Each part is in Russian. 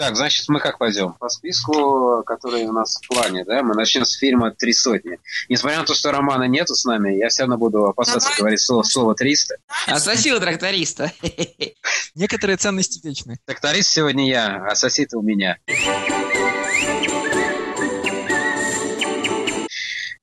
Так, значит, мы как пойдем? По списку, который у нас в плане, да? Мы начнем с фильма «Три сотни». Несмотря на то, что Романа нету с нами, я все равно буду опасаться Давай. говорить слово, слово «триста». У тракториста. Некоторые ценности вечны. Тракторист сегодня я, а сосед у меня.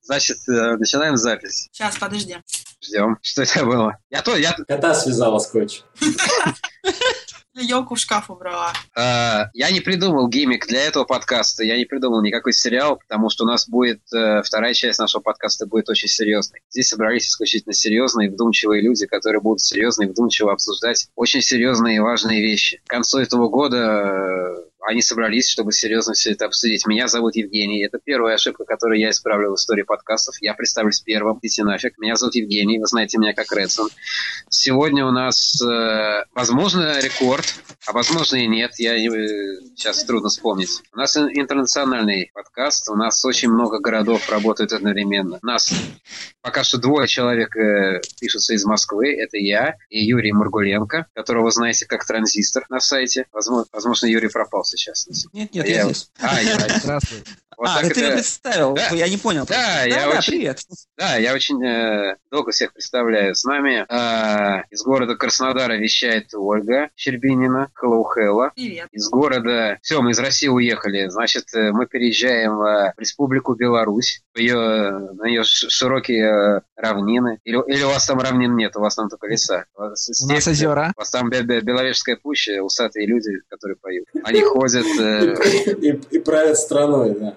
Значит, э, начинаем запись. Сейчас, подожди. Ждем. Что это было? Я то, я, Кота связала скотч. Елку в шкаф убрала. э, я не придумал гиммик для этого подкаста. Я не придумал никакой сериал, потому что у нас будет э, вторая часть нашего подкаста будет очень серьезной. Здесь собрались исключительно серьезные, вдумчивые люди, которые будут серьезно и вдумчиво обсуждать очень серьезные и важные вещи. К концу этого года э, они собрались, чтобы серьезно все это обсудить. Меня зовут Евгений. Это первая ошибка, которую я исправлю в истории подкастов. Я представлюсь первым. Идите нафиг. Меня зовут Евгений. Вы знаете меня как Редсон. Сегодня у нас, э, возможно, рекорд, а возможно и нет. Я э, сейчас трудно вспомнить. У нас ин- интернациональный подкаст. У нас очень много городов работают одновременно. У нас пока что двое человек э, пишутся из Москвы. Это я и Юрий Маргуленко, которого вы знаете как транзистор на сайте. Возможно, возможно Юрий пропал сейчас. Нет, нет, А я я- здесь. А, я- Здравствуй. Вот а, так да ты меня представил. Да. Я не понял. Да, я да, очень- привет. Да, я очень э, долго всех представляю. С нами э, из города Краснодара вещает Ольга Щербинина. Hello, hello. Привет. Из города... Все, мы из России уехали. Значит, э, мы переезжаем э, в Республику Беларусь. В ее, на ее широкие э, равнины. Или, или у вас там равнин нет, у вас там только леса. У вас У нас озера. У вас там Бе- Бе- Беловежская пуща, усатые люди, которые поют. Они ходят... и правят страной, да.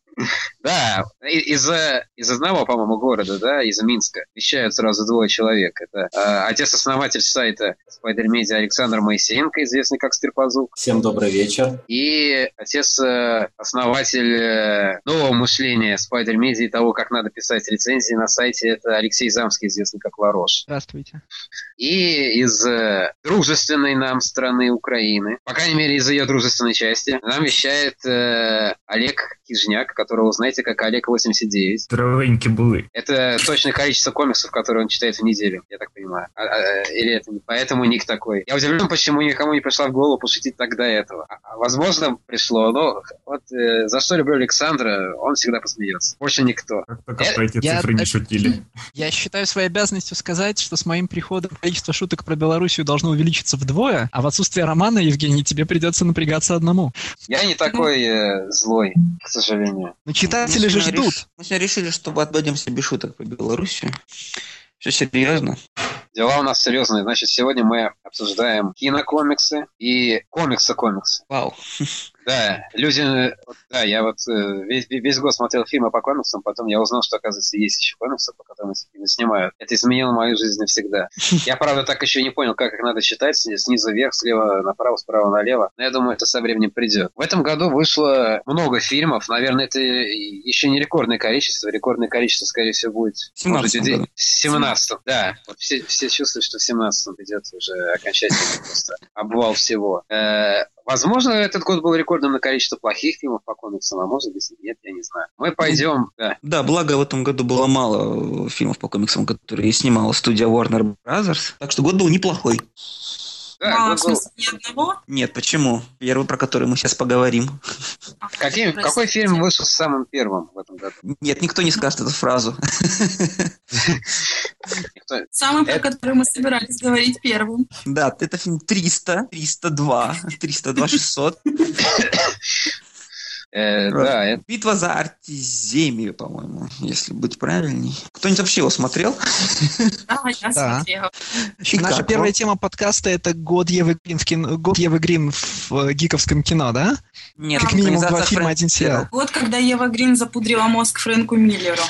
Да, и- из-за из одного, по-моему, города, да, из Минска, вещают сразу двое человек. Это э, отец-основатель сайта Spider Media Александр Моисеенко, известный как Стрипазук, Всем добрый вечер. и отец-основатель э, нового мышления Spider Media и того, как надо писать рецензии на сайте, это Алексей Замский, известный как Ларош. Здравствуйте. И из э, дружественной нам страны Украины, по крайней мере, из ее дружественной части, нам вещает э, Олег Кижняк, которого знаете как Олег 89. Здоровенькі були. Это точное количество комиксов, которые он читает в неделю, я так понимаю. А- а, или это не поэтому ник такой. Я удивлен, почему никому не пришла в голову пошутить до этого. А- а возможно, пришло, но вот э, за что люблю Александра, он всегда посмеется. Больше никто. Как только Э, про эти я цифры не так- шутили. Я считаю своей обязанностью сказать, что с моим приходом количество шуток про Белоруссию должно увеличиться вдвое, а в отсутствие романа, Евгений, тебе придется напрягаться одному. Я не такой э, злой, к сожалению. Но читатели же Мы ждут. реш- Мы сегодня решили, что обойдемся без шуток по Белоруссию. Все серьезно. Дела у нас серьезные. Значит, сегодня мы обсуждаем кинокомиксы и комиксы-комиксы. Вау. Да, люди... э, Да, я вот э, весь, весь год смотрел фильмы по комиксам, потом я узнал, что, оказывается, есть еще комиксы, по которым их снимают. Это изменило мою жизнь навсегда. Я, правда, так еще не понял, как их надо читать, с- снизу вверх, слева направо, справа налево. Но я думаю, это со временем придет. В этом году вышло много фильмов. Наверное, это еще не рекордное количество. Рекордное количество, скорее всего, будет... В 17 может, году. в 17 да. Вот все, все чувствуют, что в 17 идет уже окончательно просто обвал всего. Возможно, этот год был рекордным на количество плохих фильмов по комиксам, а может быть нет, я не знаю. Мы пойдем, да. Да, благо в этом году было мало э, фильмов по комиксам, которые снимала студия Warner Brothers. Так что год был неплохой. Да Мало, год в был- смысле, ни одного? Нет, почему? Первый, про который мы сейчас поговорим. А, Каким- какой фильм вышел самым первым в этом году? Нет, никто не скажет эту фразу. Самый, про который мы собирались говорить первым. Да, это фильм 300, 302, 302, 600. Э, да, это- Битва за Артиземию, по-моему, если быть правильней. Кто-нибудь вообще его смотрел? Да, я Да. смотрела. И Наша как первая тема подкаста это год Евы Грин в, кино, год Евы Грин в э, гиковском кино, да? Нет, Как минимум два фильма, Фрэнка один сериал. Вот когда Ева Грин запудрила мозг Фрэнку Миллеру.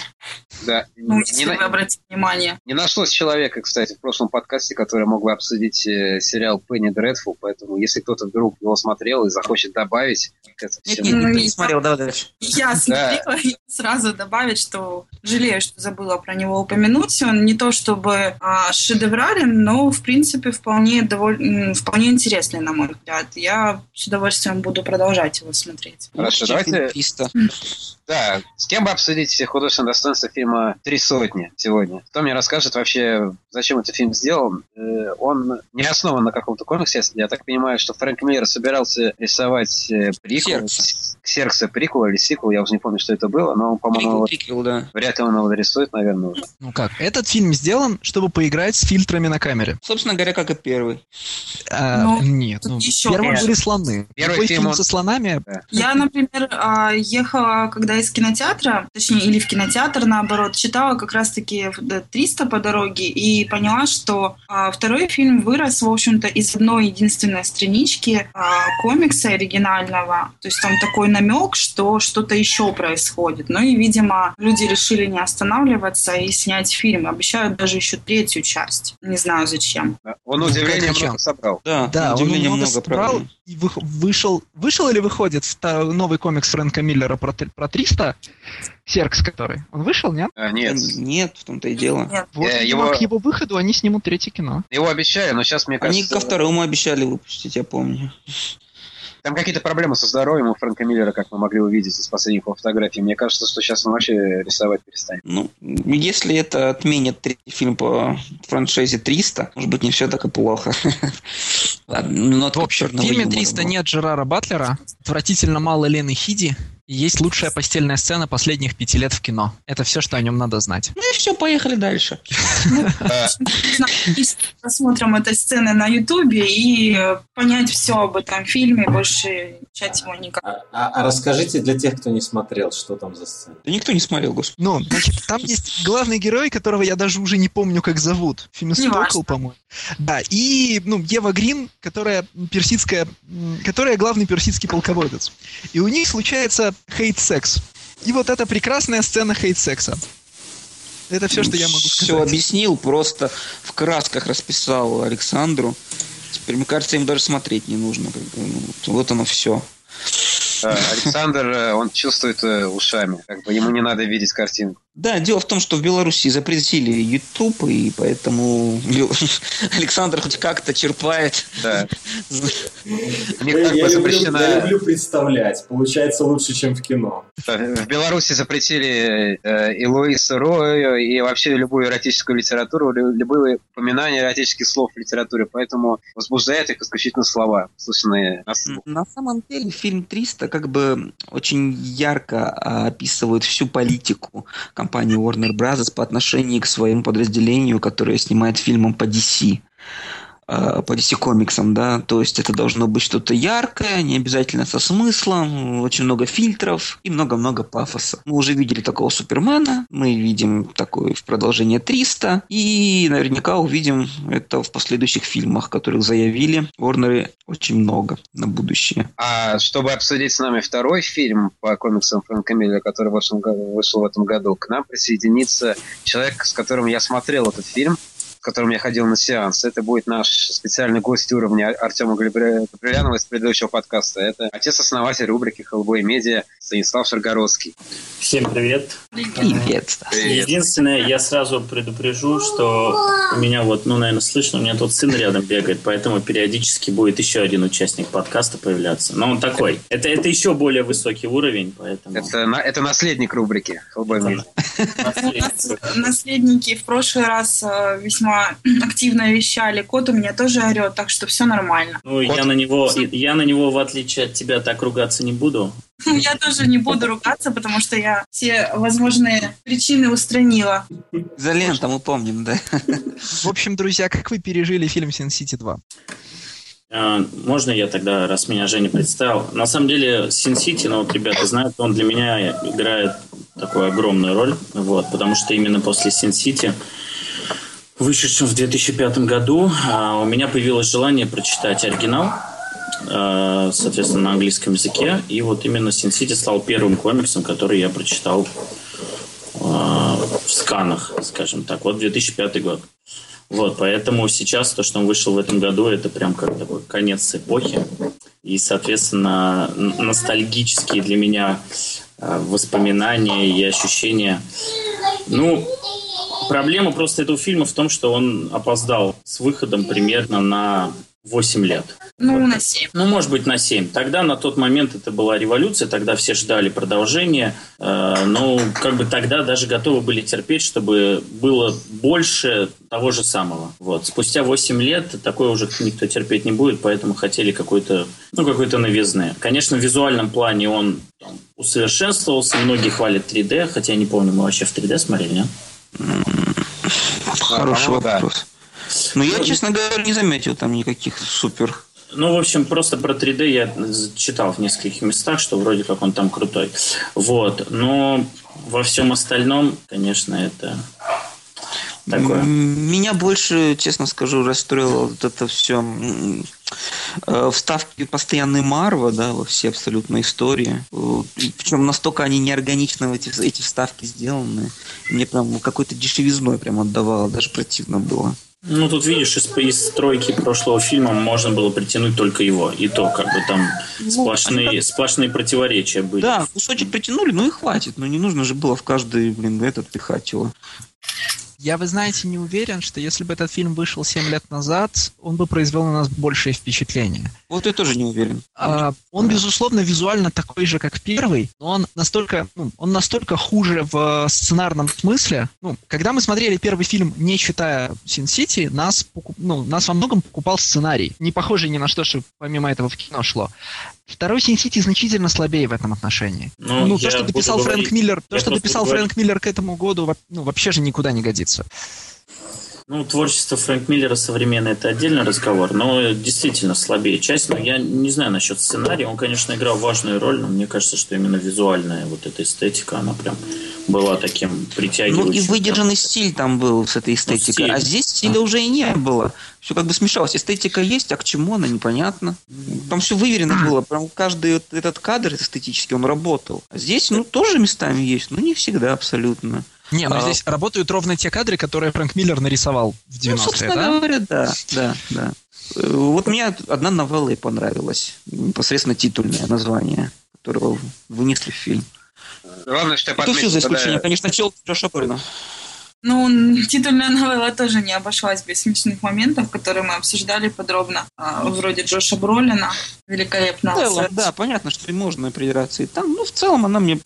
да. Ну, Не если вы обратите внимание. Не нашлось человека, кстати, в прошлом подкасте, который мог бы обсудить э, сериал Пенни Дредфул, поэтому если кто-то вдруг его смотрел и захочет добавить к этому Нет, всему- смотрел, давай дальше. Я смотрела и сразу добавить, что жалею, что забыла про него упомянуть. Он не то чтобы а, шедеврален, но в принципе вполне, довольно, м, вполне интересный, на мой взгляд. Я с удовольствием буду продолжать его смотреть. Хорошо, давайте- фильм 300. Да, с кем бы обсудить все художественные достоинства фильма «Три сотни» сегодня? Кто мне расскажет вообще, зачем этот фильм сделан? Э, Он не основан на каком-то комиксе. Я так понимаю, что Фрэнк Миллер собирался рисовать э, приквел. Ксеркса. Ксеркса приквел или сиквел, я уже не помню, что это было, но, по-моему, Приквел, вот да. вряд ли он его дорисует, наверное, уже. Ну как, этот фильм сделан, чтобы поиграть с фильтрами на камере. Собственно говоря, как и первый. А, Ну, нет, ну, еще первым нет. были слоны. Первый Любой фильм, фильм он- со слонами, Я, например, а, ехала, когда из кинотеатра, точнее, или в кинотеатр, наоборот, читала как раз-таки в- 300 по дороге и поняла, что а, второй фильм вырос, в общем-то, из одной единственной странички а, комикса оригинального. То есть там такой намек, что что-то еще происходит. Ну и, видимо, люди решили не останавливаться и снять фильм. Обещают даже еще третью часть. Не знаю зачем. Он, Ну, удивление, много собрал. Да, Да, он удивление много много, собрал, правда. и вы- вышел, вышел или выходит новый комикс Фрэнка Миллера про, про 300? Серкс который. Он вышел, нет? А, нет, Нет, в том-то и дело. Нет. Вот, Э, его- к его выходу они снимут третье кино. его обещали, но сейчас, мне Они кажется, ко второму обещали выпустить, я помню. Там какие-то проблемы со здоровьем у Фрэнка Миллера, как мы могли увидеть из последних его фотографий. Мне кажется, что сейчас он вообще рисовать перестанет. Ну, если это отменят третий фильм по франшизе 300, может быть, не все так и плохо. Ладно, ну, В общем, в фильме 300 нет Джерара Батлера, отвратительно мало Лены Хиди, есть лучшая постельная сцена последних пяти лет в кино. Это все, что о нем надо знать. Ну и все, поехали дальше. А, Нужно просмотром этой сцены на Ютубе и э, понять все об этом фильме, больше чать его никак. А, а- а расскажите для тех, кто не смотрел, что там за сцена. Да никто не смотрел, господи. Ну, значит, там есть главный герой, которого я даже уже не помню, как зовут. Финес Неважно. Стокл, по-моему. Да, и, ну, Ева Грин, которая персидская, которая главный персидский полководец. И у них случается хейт-секс. И вот эта прекрасная сцена хейт-секса. Это все, что я могу Все сказать. объяснил, просто в красках расписал Александру. Теперь, мне кажется, им даже смотреть не нужно. ну, вот оно все. а, Александр, э, он чувствует э, ушами. Как бы ему не надо видеть картинку. Да, дело в том, что в Беларуси запретили YouTube, и поэтому Александр хоть как-то черпает. Да. Я, как бы запрещена... я люблю представлять. Получается лучше, чем в кино. В Беларуси запретили э, и Луису Рою, и вообще любую эротическую литературу, лю- любые упоминания эротических слов в литературе, поэтому возбуждает их исключительно слова, слышанные на слух. На самом деле фильм 300 как бы очень ярко а, описывает всю политику компании Warner Bros. по отношению к своему подразделению, которое снимает фильмом по DC. А, по DC комиксам, да, то есть это должно быть что-то яркое, не обязательно со смыслом, очень много фильтров и много-много пафоса. Мы уже видели такого Супермена, мы видим такое в продолжение 300, и наверняка увидим это в последующих фильмах, которых заявили Warner очень много на будущее. А чтобы обсудить с нами второй фильм по комиксам Фрэнка Миллера, который вышел в этом году, к нам присоединится человек, с которым я смотрел этот фильм, которым я ходил на сеанс. Это будет наш специальный гость уровня Артема Габрилянова из предыдущего подкаста. Это отец-основатель рубрики «Хеллбой Медиа» Станислав Шаргородский. Всем привет. Привет. Привет. Единственное, я сразу предупрежу, что у меня вот, ну, наверное, слышно, у меня тут сын рядом бегает, поэтому периодически будет еще один участник подкаста появляться. Но он такой. Это, это еще более высокий уровень, поэтому... Это, на- это наследник рубрики «Хеллбой Медиа». Наследники в прошлый раз э, весьма активно вещали. Кот у меня тоже орет, так что все нормально. Ну, я на него, я на него, в отличие от тебя, так ругаться не буду. Я тоже не буду ругаться, потому что я все возможные причины устранила. Изолента, мы помним, да. В общем, друзья, как вы пережили фильм «Син Сити 2»? А, Можно я тогда, раз меня Женя представил? На самом деле, Sin City, ну вот ребята знают, он для меня играет такую огромную роль, вот, потому что именно после Sin City, вышедшем в 2005 году, а, у меня появилось желание прочитать оригинал, а, соответственно, на английском языке, и вот именно Sin City стал первым комиксом, который я прочитал а, в сканах, скажем так, вот 2005 год. Вот, поэтому сейчас то, что он вышел в этом году, это прям как такой конец эпохи. И, соответственно, ностальгические для меня воспоминания и ощущения. Ну, проблема просто этого фильма в том, что он опоздал с выходом примерно на 8 лет. Ну, Вот. на 7. Ну, может быть, на 7. Тогда на тот момент это была революция, тогда все ждали продолжения. Э, ну, как бы тогда даже готовы были терпеть, чтобы было больше того же самого. Вот. Спустя 8 лет такое уже никто терпеть не будет, поэтому хотели какой-то, ну, какой-то новизны. Конечно, в визуальном плане он там, усовершенствовался, многие хвалят 3D, хотя я не помню, мы вообще в 3D смотрели, нет? Хороший да. вопрос. Но я, честно говоря, не заметил там никаких супер. Ну, в общем, просто про 3D я читал в нескольких местах, что вроде как он там крутой. Вот. Но во всем остальном, конечно, это такое. Меня больше, честно скажу, расстроило вот это все вставки постоянной Марва, да, во все абсолютно истории. Причем настолько они неорганично эти, эти вставки сделаны. Мне прям какой-то дешевизной прям отдавало, даже противно было. Ну, тут видишь, из, из стройки прошлого фильма можно было притянуть только его. И то, как бы там сплошные, сплошные противоречия были. Да, кусочек притянули, ну и хватит. Ну не нужно же было в каждый, блин, этот пихать его. Я, вы знаете, не уверен, что если бы этот фильм вышел 7 лет назад, он бы произвел на нас большее впечатление. Вот я тоже не уверен. А, он, безусловно, визуально такой же, как первый, но он настолько, ну, он настолько хуже в сценарном смысле. Ну, когда мы смотрели первый фильм, не читая City, нас, покуп- ну, нас во многом покупал сценарий, не похожий ни на что, что помимо этого в кино шло. Второй Sin City значительно слабее в этом отношении. Ну, Ну, я то, что дописал говорить- Фрэнк Миллер, то, что дописал буду Фрэнк Миллер к этому году, ну, вообще же никуда не годится. Ну, творчество Фрэнк Миллера современное это отдельный разговор, но действительно слабее часть. Но я не знаю насчет сценария. Он, конечно, играл важную роль, но мне кажется, что именно визуальная вот эта эстетика, она прям была таким притягивающим. Ну и выдержанный стиль там был с этой эстетикой. стиль. А здесь стиля уже и не было. Все как бы смешалось. Эстетика есть, а к чему она, непонятно. Там все выверено было. Прям каждый вот этот кадр эстетически, он работал. А здесь, ну, тоже местами есть, но не всегда абсолютно. Не, но А. здесь работают ровно те кадры, которые Фрэнк Миллер нарисовал в 90-е, Ну, собственно да? говоря, да, да, да. Вот мне одна новелла и понравилась. Непосредственно титульное название, которого вынесли в фильм. Главное, что я Это все за подметил, исключением, когда- конечно, Челки Джоша Брина. Ну, титульная новелла тоже не обошлась без смешных моментов, которые мы обсуждали подробно. А, Вроде Джоша Бролина, великолепно. Да, понятно, что и можно придираться и там. Ну, в целом она мне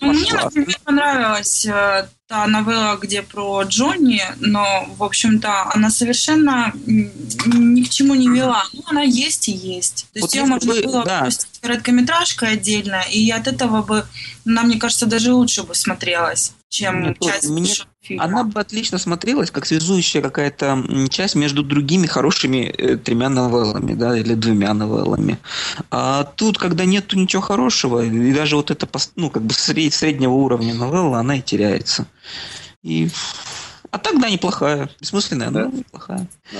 Ну, Мне, например, понравилась э, та новелла, где про Джонни, но, в общем-то, она совершенно ни к чему не вела. Ну, она есть и есть. То Вот есть ее можно бы- было да. выпустить короткометражкой отдельно, и от этого бы, нам, мне кажется, даже лучше бы смотрелась, чем Мне часть мне- фильма. Она бы отлично смотрелась, как связующая какая-то часть между другими хорошими э, тремя новеллами, да, или двумя новеллами. А тут, когда нету ничего хорошего, и даже вот эта, пос- ну, как бы сред- среднего уровня новелла, она и теряется. И... А так, да, неплохая. Бессмысленная, но Да.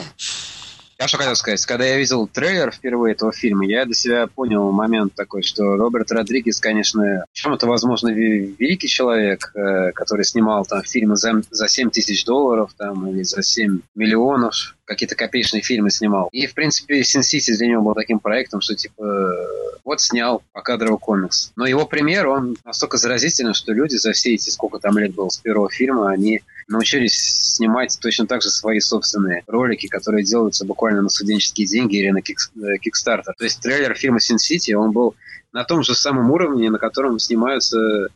Я что хотел сказать, когда я видел трейлер впервые этого фильма, я для себя понял момент такой, что Роберт Родригес, конечно, чем это, возможно, ве- великий человек, э, который снимал там фильмы за, за 7 тысяч долларов там, или за 7 миллионов, какие-то копеечные фильмы снимал. И, в принципе, City для него был таким проектом, что, типа, вот снял покадровый комикс. Но его пример, он настолько заразительный, что люди за все эти, сколько там лет было с первого фильма, они научились снимать точно так же свои собственные ролики, которые делаются буквально на студенческие деньги или на кикс- э. То есть трейлер фильма Sin City, он был на том же самом уровне, на котором снимаются...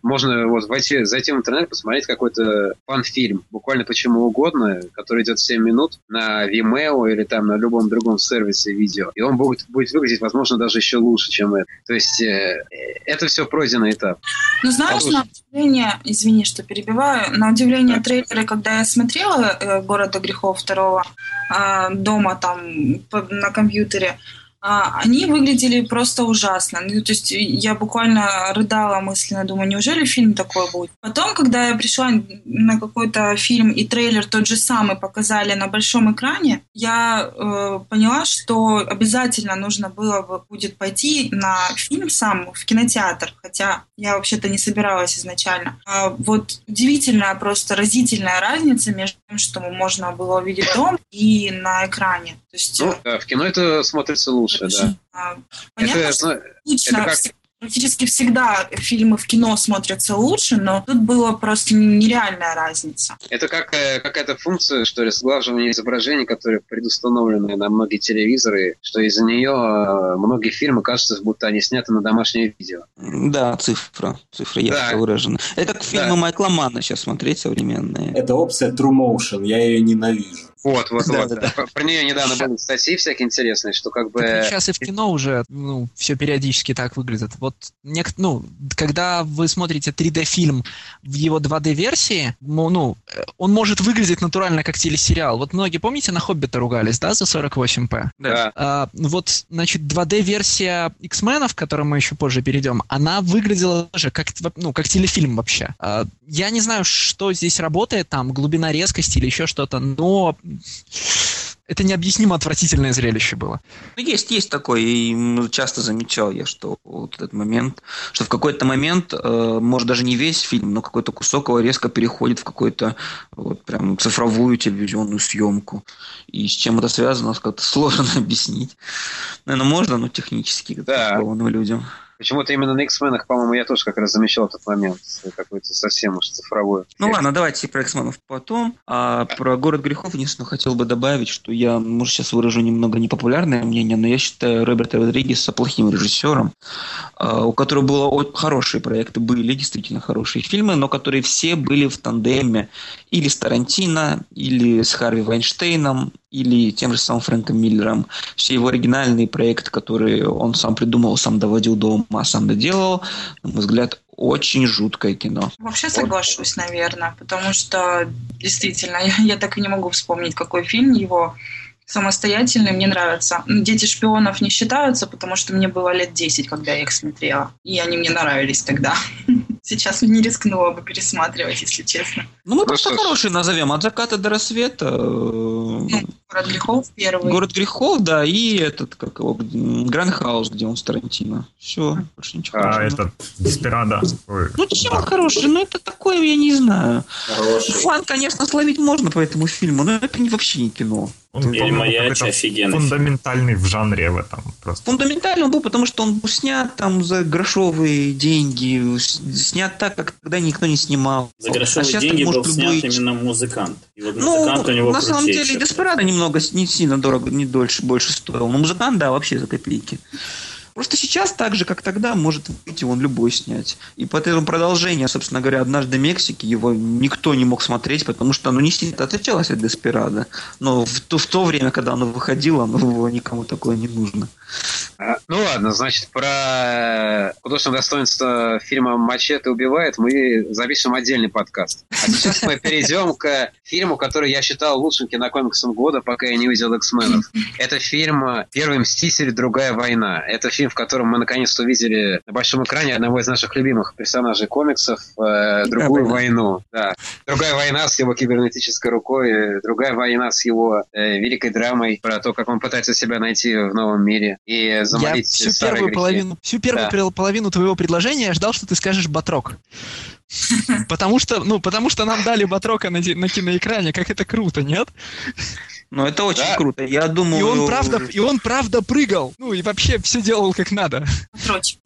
Можно вот войти, зайти в интернет, посмотреть какой-то фан-фильм, буквально почему угодно, который идет 7 минут на Vimeo или там на любом другом сервисе видео. И он будет, будет выглядеть, возможно, даже еще лучше, чем это. То есть э, это все пройденный этап. Ну, знаешь, на удивление, извини, что перебиваю, на удивление трейлеры, когда я смотрела э, «Города грехов» второго а, дома там по- на компьютере, они выглядели просто ужасно. Ну, то есть я буквально рыдала мысленно, думаю, неужели фильм такой будет? Потом, когда я пришла на какой-то фильм и трейлер тот же самый показали на большом экране, я э, поняла, что обязательно нужно было бы будет пойти на фильм сам в кинотеатр, хотя я вообще-то не собиралась изначально. А вот удивительная, просто разительная разница между тем, что можно было увидеть дома и на экране. То есть Ну, да, в кино это смотрится лучше, да. а, понятно, Это, что это как- практически всегда фильмы в кино смотрятся лучше, но тут была просто нереальная разница. Это как э, какая-то функция, что ли, сглаживания изображений, которые предустановлены на многие телевизоры, что из-за нее э, многие фильмы кажутся, будто они сняты на домашнее видео. Да, цифра. Цифра ярко Да. выражена. Это как фильмы Да. Майкла Манна сейчас смотреть современные. Это опция True Motion, я ее ненавижу. Вот, вот, Да, вот. да, да. Про- нее недавно были статьи всякие интересные, что как бы... Так сейчас и в кино уже ну, все периодически так выглядит. Вот нек- ну, когда вы смотрите 3D-фильм в его 2D-версии, ну, ну, э, он может выглядеть натурально как телесериал. Вот многие, помните, на «Хоббита» ругались, да, за 48p? Да. А, вот, значит, 2D-версия X-менов, к которой мы еще позже перейдем, она выглядела тоже как, ну, как телефильм вообще. А, я не знаю, что здесь работает, там, глубина резкости или еще что-то, но это необъяснимо отвратительное зрелище было. Ну, есть, есть такое, и м, часто замечал я, что вот этот момент, что в какой-то момент, э, может даже не весь фильм, но какой-то кусок его резко переходит в какую-то вот прям цифровую телевизионную съемку. И с чем это связано, как-то сложно объяснить. Наверное, можно, но технически как-то Да. людям. Почему-то именно на X-менах, по-моему, я тоже как раз замечал этот момент, какой-то совсем уж цифровой. Ну ладно, давайте про X-менов потом. А про «Город грехов» единственное хотел бы добавить, что я, может, сейчас выражу немного непопулярное мнение, но я считаю Роберта Родригеса плохим режиссером, а, у которого было хорошие проекты, были действительно хорошие фильмы, но которые все были в тандеме или с Тарантино, или с Харви Вайнштейном, или тем же самым Фрэнком Миллером. Все его оригинальные проекты, которые он сам придумал, сам доводил до ума, сам доделал, на мой взгляд, очень жуткое кино. Вообще соглашусь, наверное, потому что действительно я, я так и не могу вспомнить, какой фильм его самостоятельный мне нравится. Ну, Дети шпионов не считаются, потому что мне было лет 10, когда я их смотрела. И они мне нравились тогда. Сейчас не рискнула бы пересматривать, если честно. Ну, мы просто хорошие назовем. От заката до рассвета. э, Ну, «Город грехов» первый. Город грехов, да, и этот, как его, Гранд Хаус, где он с Тарантино. Все, больше ничего А, хорошего. этот Деспирада. Ой, Ну, чем он хороший? Ну, это такое, я не знаю. Хороший. Фан, конечно, словить можно по этому фильму, но это не, вообще не кино. Он, Или по-моему, «Маячи» какой-то офигенный. Фундаментальный в жанре в этом просто. Фундаментально он был, потому что он был снят там за грошовые деньги, снят так, как тогда никто не снимал. За А грошовые сейчас деньги был снят любой именно музыкант. И вот Ну, музыкант у него на самом деле, и крутейший. Деспирадо немного не сильно дорого, не дольше, больше стоил. Но музыкант, да, вообще за копейки. Просто сейчас так же, как тогда, может выйти он любой снять. И поэтому продолжение, собственно говоря, «Однажды в Мексике» его никто не мог смотреть, потому что оно не сильно отличалось от «Деспирадо». Но в то, в то время, когда оно выходило, оно было никому такое не нужно. Ну ладно, значит, про художественное достоинство фильма «Мачете убивает» мы запишем отдельный подкаст. А сейчас мы перейдем к фильму, который я считал лучшим кинокомиксом года, пока я не увидел «Эксменов». Это фильм «Первый мститель. Другая война». Это фильм, в котором мы наконец-то увидели на большом экране одного из наших любимых персонажей комиксов э, «Другую война». войну». Да. «Другая война» с его кибернетической рукой, э, «Другая война» с его э, великой драмой про то, как он пытается себя найти в новом мире и Я замолить всю старые первую грехи. половину, всю первую Да. пол- половину твоего предложения ждал, что ты скажешь Батрок. Потому что, ну, потому что нам дали Батрока на, на киноэкране, как это круто, нет? Но это очень Да. круто. Я думаю... И он правда, и он правда прыгал. Ну и вообще все делал как надо.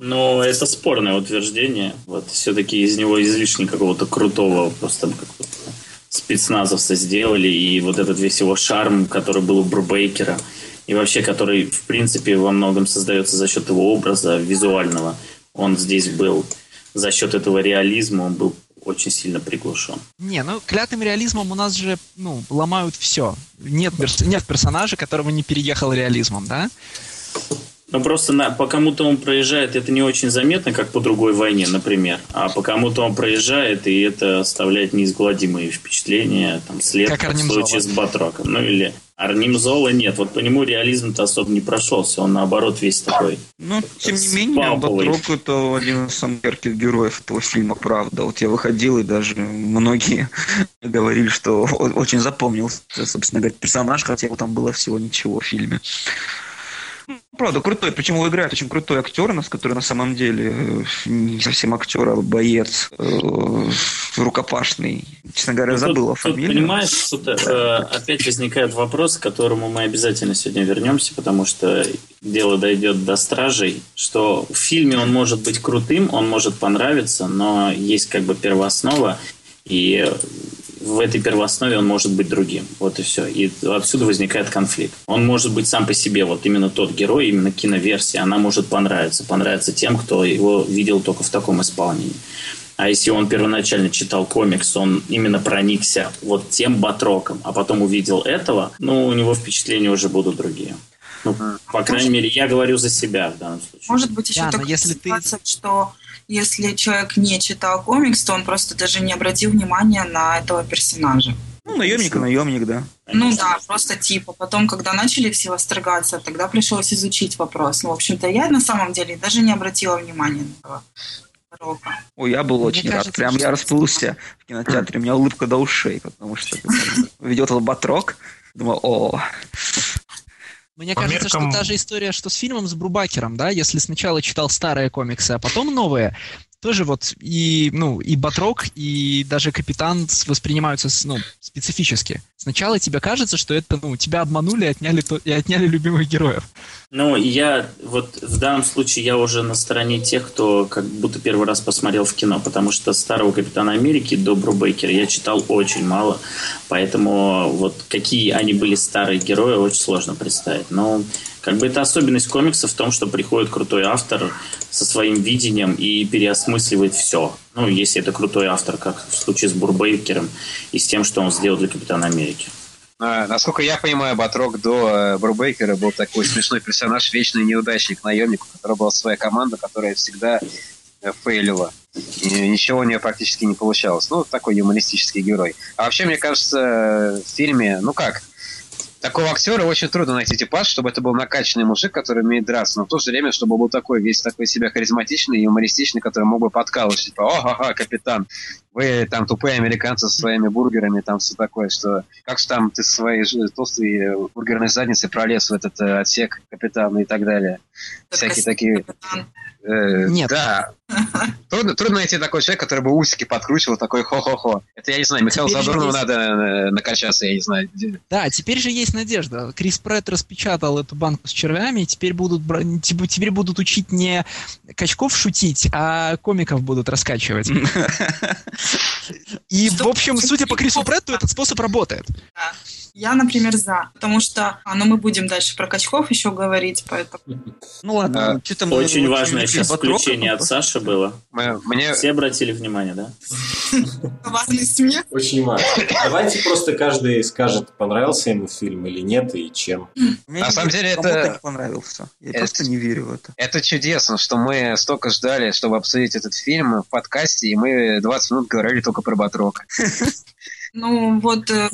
Но это спорное утверждение. Вот все-таки из него излишне какого-то крутого просто какого-то спецназовца сделали. И вот этот весь его шарм, который был у Брубейкера, и вообще, который, в принципе, во многом создается за счет его образа визуального, он здесь был за счет этого реализма, он был очень сильно приглушен. Не, ну клятым реализмом у нас же, ну, ломают все. Нет, нет персонажа, которого не переехал реализмом, да? Ну, просто на, по кому-то он проезжает, это не очень заметно, как по другой войне, например. А по кому-то он проезжает, и это оставляет неизгладимые впечатления, там, след, Как в случае с Батроком. Ну, или Арним Зола нет. Вот по нему реализм-то особо не прошелся. Он, наоборот, весь такой. Ну, тем не менее. Батрок это один из самых ярких героев этого фильма, правда. Вот я выходил, и даже многие говорили, что очень запомнился, собственно говоря, персонаж, хотя его там было всего ничего в фильме. Ну, правда, крутой. Причем его играет очень крутой актер у нас, который на самом деле э, не совсем актер, а боец э, рукопашный. Честно говоря, Ну, забыл тут- тут, фамилию. понимаешь, тут э, опять возникает вопрос, к которому мы обязательно сегодня вернемся, потому что дело дойдет до стражей, что в фильме он может быть крутым, он может понравиться, но есть как бы первооснова, и в этой первооснове он может быть другим. Вот и все. И отсюда возникает конфликт. Он может быть сам по себе, вот именно тот герой, именно киноверсия, она может понравиться. Понравиться тем, кто его видел только в таком исполнении. А если он первоначально читал комикс, он именно проникся вот тем батроком, а потом увидел этого, ну, у него впечатления уже будут другие. Ну, по крайней мере, я говорю за себя в данном случае. Может быть, еще Да, такая если ты- ситуация, что если человек не читал комикс, то он просто даже не обратил внимания на этого персонажа. Ну, наемник и наемник, да. Ну да, просто типа. Потом, когда начали все восторгаться, тогда пришлось изучить вопрос. Ну, в общем-то, я на самом деле даже не обратила внимания на этого пророка. Ой, я был Мне очень рад. кажется, Прям что- я расплылся в кинотеатре. У меня улыбка до ушей, потому что ведет этот батрок. Думаю, о, Мне По кажется, меркам- что та же история, что с фильмом с Брубакером, да, если сначала читал старые комиксы, а потом новые, тоже вот и, ну, и Батрок, и даже Капитан воспринимаются ну, специфически. Сначала тебе кажется, что это, ну, тебя обманули и отняли, то, и отняли любимых героев. Ну, я вот в данном случае я уже на стороне тех, кто как будто первый раз посмотрел в кино, потому что старого Капитана Америки до Брубейкера я читал очень мало, поэтому вот какие они были старые герои, очень сложно представить. Но как бы это особенность комикса в том, что приходит крутой автор со своим видением и переосмысливает все. Ну, если это крутой автор, как в случае с Бурбейкером и с тем, что он сделал для Капитана Америки. А, Насколько я понимаю, Батрок до э, Брубейкера был такой смешной персонаж, вечный неудачник, наемник, у которого была своя команда, которая всегда э, фейлила. И ничего у нее практически не получалось. Ну, такой юмористический герой. А вообще, мне кажется, э, в фильме, ну как, такого актера очень трудно найти типаж, чтобы это был накачанный мужик, который умеет драться, но в то же время, чтобы был такой, весь такой себя харизматичный и юмористичный, который мог бы подкалывать, типа, о, ха-ха, капитан, вы там тупые американцы со своими бургерами, там все такое, что как же там ты со своей толстой э, бургерной задницей пролез в этот э, отсек капитана и так далее. Всякие такие... Капитан. Э, Нет. Да. Трудно, трудно найти такой человек, который бы усики подкручивал, такой хо-хо-хо. Это, я не знаю, же Задорнову есть- надо э, накачаться, я не знаю. Да, теперь же есть надежда. Крис Претт распечатал эту банку с червями, и теперь будут, типа, теперь будут учить не качков шутить, а комиков будут раскачивать. И, в общем, судя по Крису Претту, этот способ работает. Я, например, за. Потому что, а, ну, мы будем дальше про качков еще говорить, поэтому... ну ладно, А, что-то мы Очень очень важное сейчас включение от Саши было. Мы- Мне, Все обратили внимание, да? Важный смех. Очень важно. Давайте просто каждый скажет, понравился ему фильм или нет, и чем. Мне На самом деле это- не понравился. Я просто не верю в это. это чудесно, что мы столько ждали, чтобы обсудить этот фильм в подкасте, и мы 20 минут говорили только про Батрока. Ну, вот э,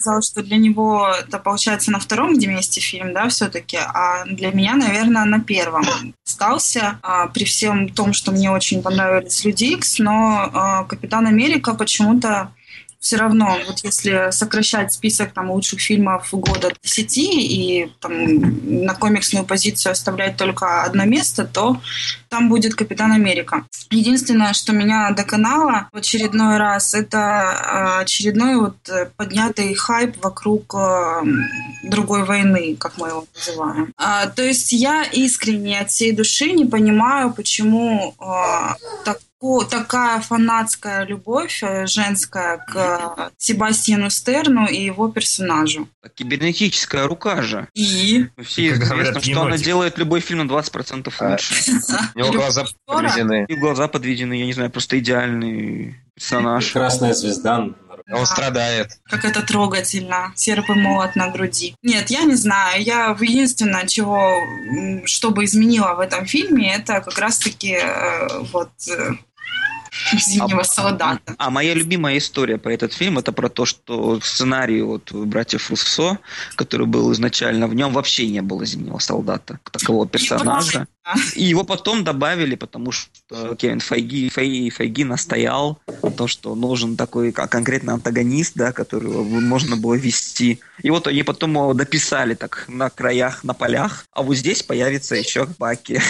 сказал, что для него это получается на втором месте фильм, да, все-таки, а для меня, наверное, на первом. Остался, а, при всем том, что мне очень понравились Люди Икс, но а, Капитан Америка почему-то все равно, вот если сокращать список там лучших фильмов года от 10 и там на комиксную позицию оставлять только одно место, то там будет Капитан Америка. Единственное, что меня доконало в очередной раз, это э, очередной вот э, поднятый хайп вокруг э, другой войны, как мы его называем. А, то есть я искренне от всей души не понимаю, почему так такая фанатская любовь э, женская к э, Себастьяну Стерну и его персонажу. Так, Кибернетическая рука же. И Все Как известно, говорят, что она делает любой фильм на 20% А. лучше. У него глаза подведены. И глаза подведены, я не знаю, просто идеальный персонаж. Красная звезда. Он страдает. как это трогательно, серп и молот на груди. Нет, я не знаю. Я единственное, чего, что бы изменило в этом фильме, это как раз-таки э, вот э, зимнего солдата. А моя любимая история про этот фильм это про то, что сценарий вот братьев Руссо, который был изначально в нем вообще не было зимнего солдата, как такового персонажа. И его потом добавили, потому что Кевин Файги, Фай, Файги настоял на том, что нужен такой конкретно антагонист, да, которого можно было вести. И вот они потом его дописали так на краях, на полях, а вот здесь появится еще Баки.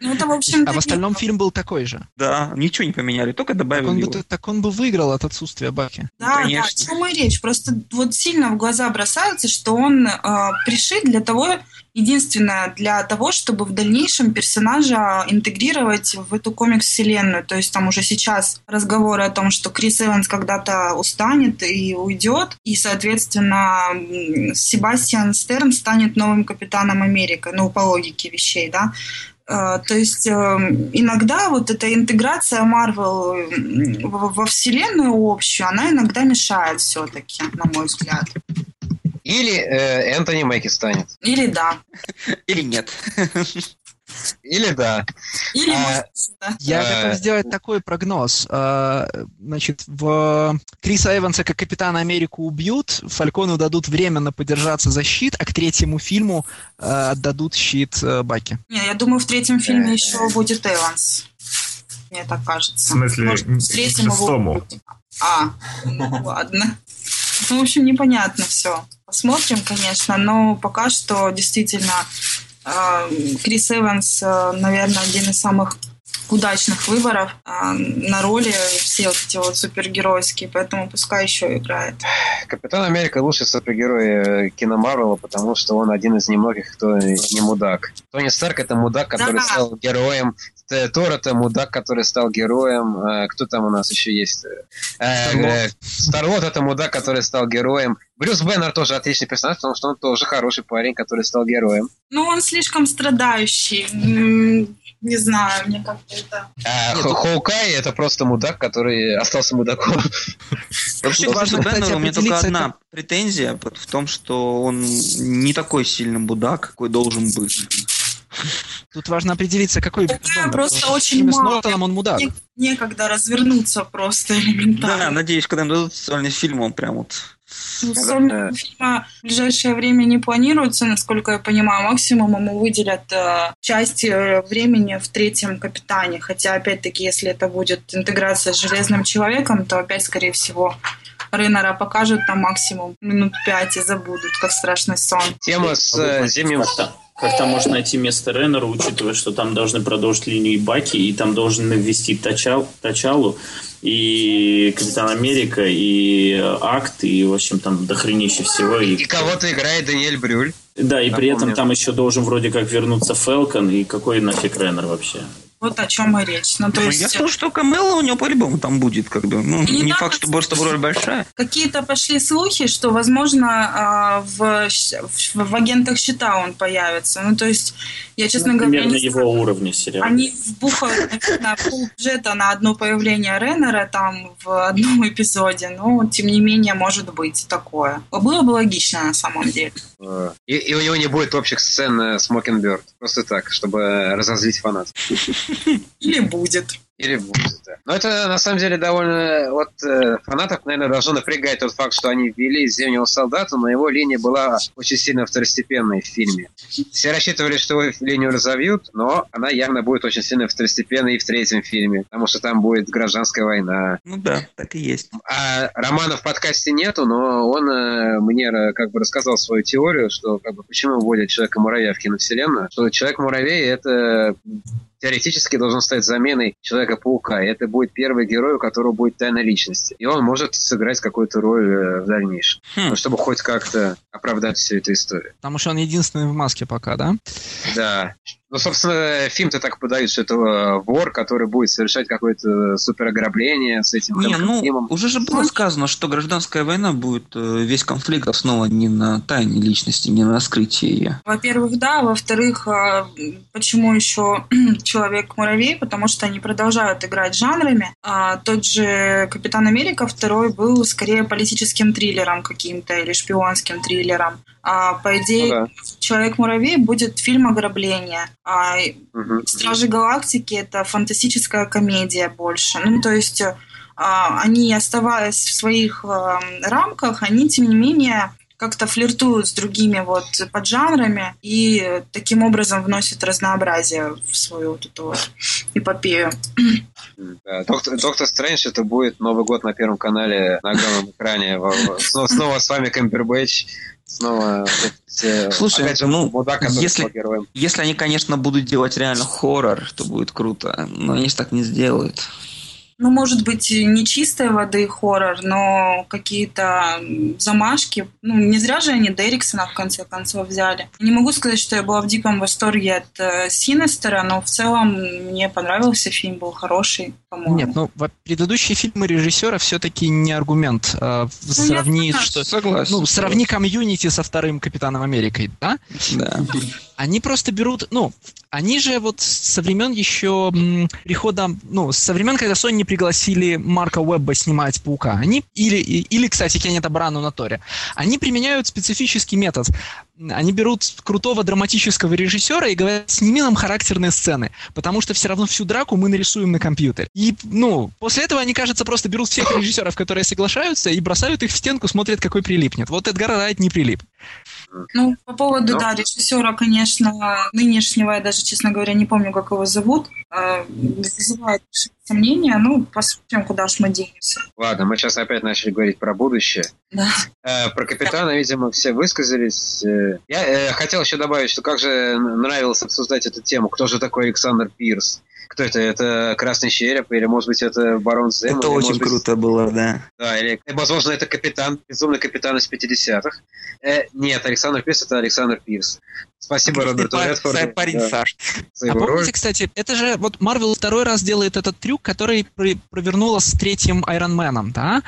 Ну, это, в общем А в остальном фильм был такой же. Да, ничего не поменяли, только Так добавили он, его. бы, так он бы выиграл от отсутствия Баки. Да, да, о конечно. чем и речь. Просто вот сильно в глаза бросается, что он э, пришит для того, единственное, для того, чтобы в дальнейшем персонажа интегрировать в эту комикс-вселенную. То есть там уже сейчас разговоры о том, что Крис Эванс когда-то устанет и уйдет, и, соответственно, Себастьян Стерн станет новым капитаном Америки, ну, по логике вещей, да. Э, То есть э, иногда вот эта интеграция Марвел во вселенную общую, она иногда мешает все-таки, на мой взгляд. Или э, Энтони Мэки станет. Или да. Или нет. Или да. Или, А, да. Я Э, готов сделать такой прогноз. А, Значит, в Криса Эванса как Капитана Америку убьют, Фалькону дадут временно подержаться за щит, а к третьему фильму а, отдадут щит э, Баки. Не, я думаю, в третьем фильме еще будет Эванс. Мне так кажется. В смысле, Может, в третьем его шестому? убьют. А, ну ладно. Ну, в общем, непонятно все. Посмотрим, конечно, но пока что действительно э, Крис Эванс, э, наверное, один из самых удачных выборов э, на роли все вот эти вот супергеройские, поэтому пускай еще играет. Капитан Америка лучший супергерой кино Марвела, потому что он один из немногих, кто не мудак. Тони Старк это мудак, который Да. стал героем. Т- Тор это мудак, который стал героем. Э, Кто там у нас еще есть? Э, э, Старлот это мудак, который стал героем. Брюс Беннер тоже отличный персонаж, потому что он тоже хороший парень, который стал героем. Ну, он слишком страдающий. Не знаю, мне как-то это... А Нет, Хоукай это просто мудак, который остался мудаком. Вообще, кстати, Беннеру у меня только одна претензия в том, что он не такой сильный мудак, какой должен быть. Тут важно определиться, какой Беннер, просто потому очень мало. Нортоном он мудак. Не- Некогда развернуться просто элементарно. Да, надеюсь, когда дадут сольный фильм, он прям вот... Ну, сольного фильма в ближайшее время не планируется, насколько я понимаю. Максимум ему выделят э, часть э, времени в третьем «Капитане». Хотя, опять-таки, если это будет интеграция с «Железным человеком», то опять, скорее всего, Рейнера покажут там максимум минут пять и забудут, как страшный сон. Тема с э, зимним... Как там можно найти место Реннера, учитывая, что там должны продолжить линию Баки, и там должны ввести Тачал, Тачалу, и Капитан Америка, и Акт, и, в общем, там дохренище всего. И, И кого-то играет Даниэль Брюль. Да, и при этом Напомню. там еще должен вроде как вернуться Фелкон, и какой нафиг Реннер вообще? Вот о чем и речь. Ну, то Ну, есть... Я слышал, что Камелла у него по-любому там будет, как бы. Ну, Не не факт, что просто роль большая. Какие-то пошли слухи, что, возможно, а, в, в, в агентах щита он появится. Ну, то есть, я, честно говоря, Примерно не его знаю. уровня сериала. Они вбухают, наверное, полбюджета на одно появление Реннера там в одном эпизоде. Но, тем не менее, может быть такое. Было бы логично на самом деле. И, и у него не будет общих сцен э, с Мокенберд. Просто так, чтобы разозлить фанатов. Или будет. Или будет, да. Но это на самом деле довольно... Вот э, фанатов, наверное, должно напрягать тот факт, что они ввели Зимнего солдата, но его линия была очень сильно второстепенной в фильме. Все рассчитывали, что его линию разовьют, но она явно будет очень сильно второстепенной и в третьем фильме, потому что там будет гражданская война. Ну да, так и есть. А романа в подкасте нету, но он э, мне э, как бы рассказал свою теорию, что как бы почему вводят Человека-муравья в киновселенную, что Человек-муравей это теоретически должен стать заменой Человека-паука. И это будет первый герой, у которого будет тайна личности. И он может сыграть какую-то роль э, в дальнейшем. Хм. Ну, чтобы хоть как-то оправдать всю эту историю. Потому что он единственный в маске пока, да? Да. Ну, собственно, фильм-то так подают, что это э, вор, который будет совершать какое-то суперограбление с этим Не, ну, уже же было сказано, что гражданская война будет э, весь конфликт основан не на тайне личности, не на раскрытии ее. Во-первых, да. Во-вторых, а, почему еще Человек-муравей? Потому что они продолжают играть жанрами. А тот же Капитан Америка второй был скорее политическим триллером каким-то или шпионским триллером. А, по идее, Ну да. Человек-муравей будет фильм ограбления. А. Стражи Галактики это фантастическая комедия больше. Ну, то есть а, они, оставаясь в своих а, рамках, они, тем не менее, как-то флиртуют с другими вот поджанрами и таким образом вносят разнообразие в свою вот эту вот эпопею. Доктор, Доктор Стрэндж это будет Новый год на Первом канале на огромном экране. Снова, снова с вами Камбербэтч. Снова все, Слушай, опять же, ну, мудак, если-. Если они, конечно, будут делать реально хоррор, то будет круто. Но они же так не сделают. Ну, может быть, не чистой воды хоррор, но какие-то замашки. Ну, не зря же они Дерриксона в конце концов взяли. Не могу сказать, что я была в диком восторге от э, Синестера, но в целом мне понравился фильм, был хороший, по-моему. Нет, ну, предыдущие фильмы режиссера все-таки не аргумент. А, Ну, сравни, что, Согласен. ну, сравни комьюнити со вторым Капитаном Америкой, да? Да. Они просто берут, ну, они же вот со времен еще м, прихода, ну, со времен, когда Sony пригласили Марка Уэбба снимать Паука, они, или, или, кстати, Кеннета Брану на Торе, они применяют специфический метод. Они берут крутого драматического режиссера и говорят, сними нам характерные сцены, потому что все равно всю драку мы нарисуем на компьютере. И, ну, после этого они, кажется, просто берут всех режиссеров, которые соглашаются, и бросают их в стенку, смотрят, какой прилипнет. Вот Эдгар Райт не прилип. Ну, по поводу, Ну. да, режиссера, конечно, нынешнего, я даже, честно говоря, не помню, как его зовут, э, вызывает сомнения. Ну, посмотрим, куда ж мы денемся. Ладно, мы сейчас опять начали говорить про будущее. Да. Э, Про капитана, видимо, все высказались. Э, Я э, хотел еще добавить, что как же нравилось обсуждать эту тему. Кто же такой Александр Пирс? Кто это? Это Красный Череп? Или, может быть, это Барон Зем? Это или, очень быть, круто было, да. Да, или, возможно, это капитан, безумный капитан из 50-х. Э, нет, Александр Пирс это Александр Пирс. Спасибо Роберту Парень- Редфорду Парень да, Саш. за А его роль. помните, кстати, это же вот Марвел второй раз делает этот трюк, который при- провернула с третьим Айронменом, да?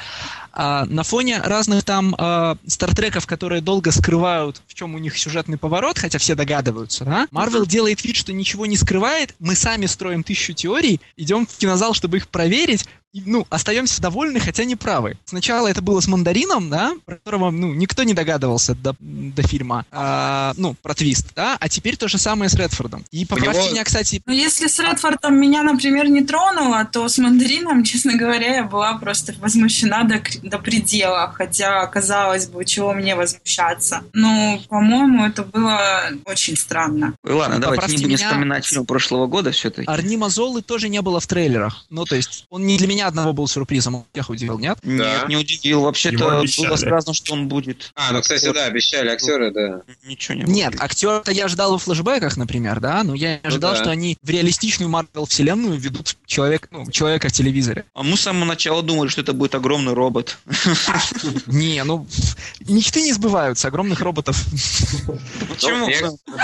А, на фоне разных там а, стартреков, которые долго скрывают, в чем у них сюжетный поворот, хотя все догадываются, да? Марвел делает вид, что ничего не скрывает, мы сами строим тысячу теорий, идем в кинозал, чтобы их проверить, ну, остаемся довольны, хотя не правы. Сначала это было с Мандарином, да, про которого, ну, никто не догадывался до, до фильма, а, ну, про твист, да, а теперь то же самое с Редфордом. И поправьте него- меня, кстати, Ну, если с Редфордом меня, например, не тронуло, то с Мандарином, честно говоря, я была просто возмущена до, до предела. Хотя, казалось бы, чего мне возмущаться. Но, по-моему, это было очень странно. Ой, ладно, давайте Поправьте не будем меня. вспоминать фильм прошлого года все-таки. Арни Мазолы тоже не было в трейлерах. Ну, то есть, он не для меня одного был сюрпризом, всех удивил, нет? Да. Нет, не удивил. Вообще-то было сказано, что он будет. А, ну, кстати, да, обещали актеры, да. Ничего не было. Нет, актера я ждал в флешбеках, например, да, но я не ожидал, да. что они в реалистичную Марвел вселенную ведут человек, ну, человека в телевизоре. А мы с самого начала думали, что это будет огромный робот. Не, ну, мечты не сбываются, огромных роботов. Почему? Ну, мне,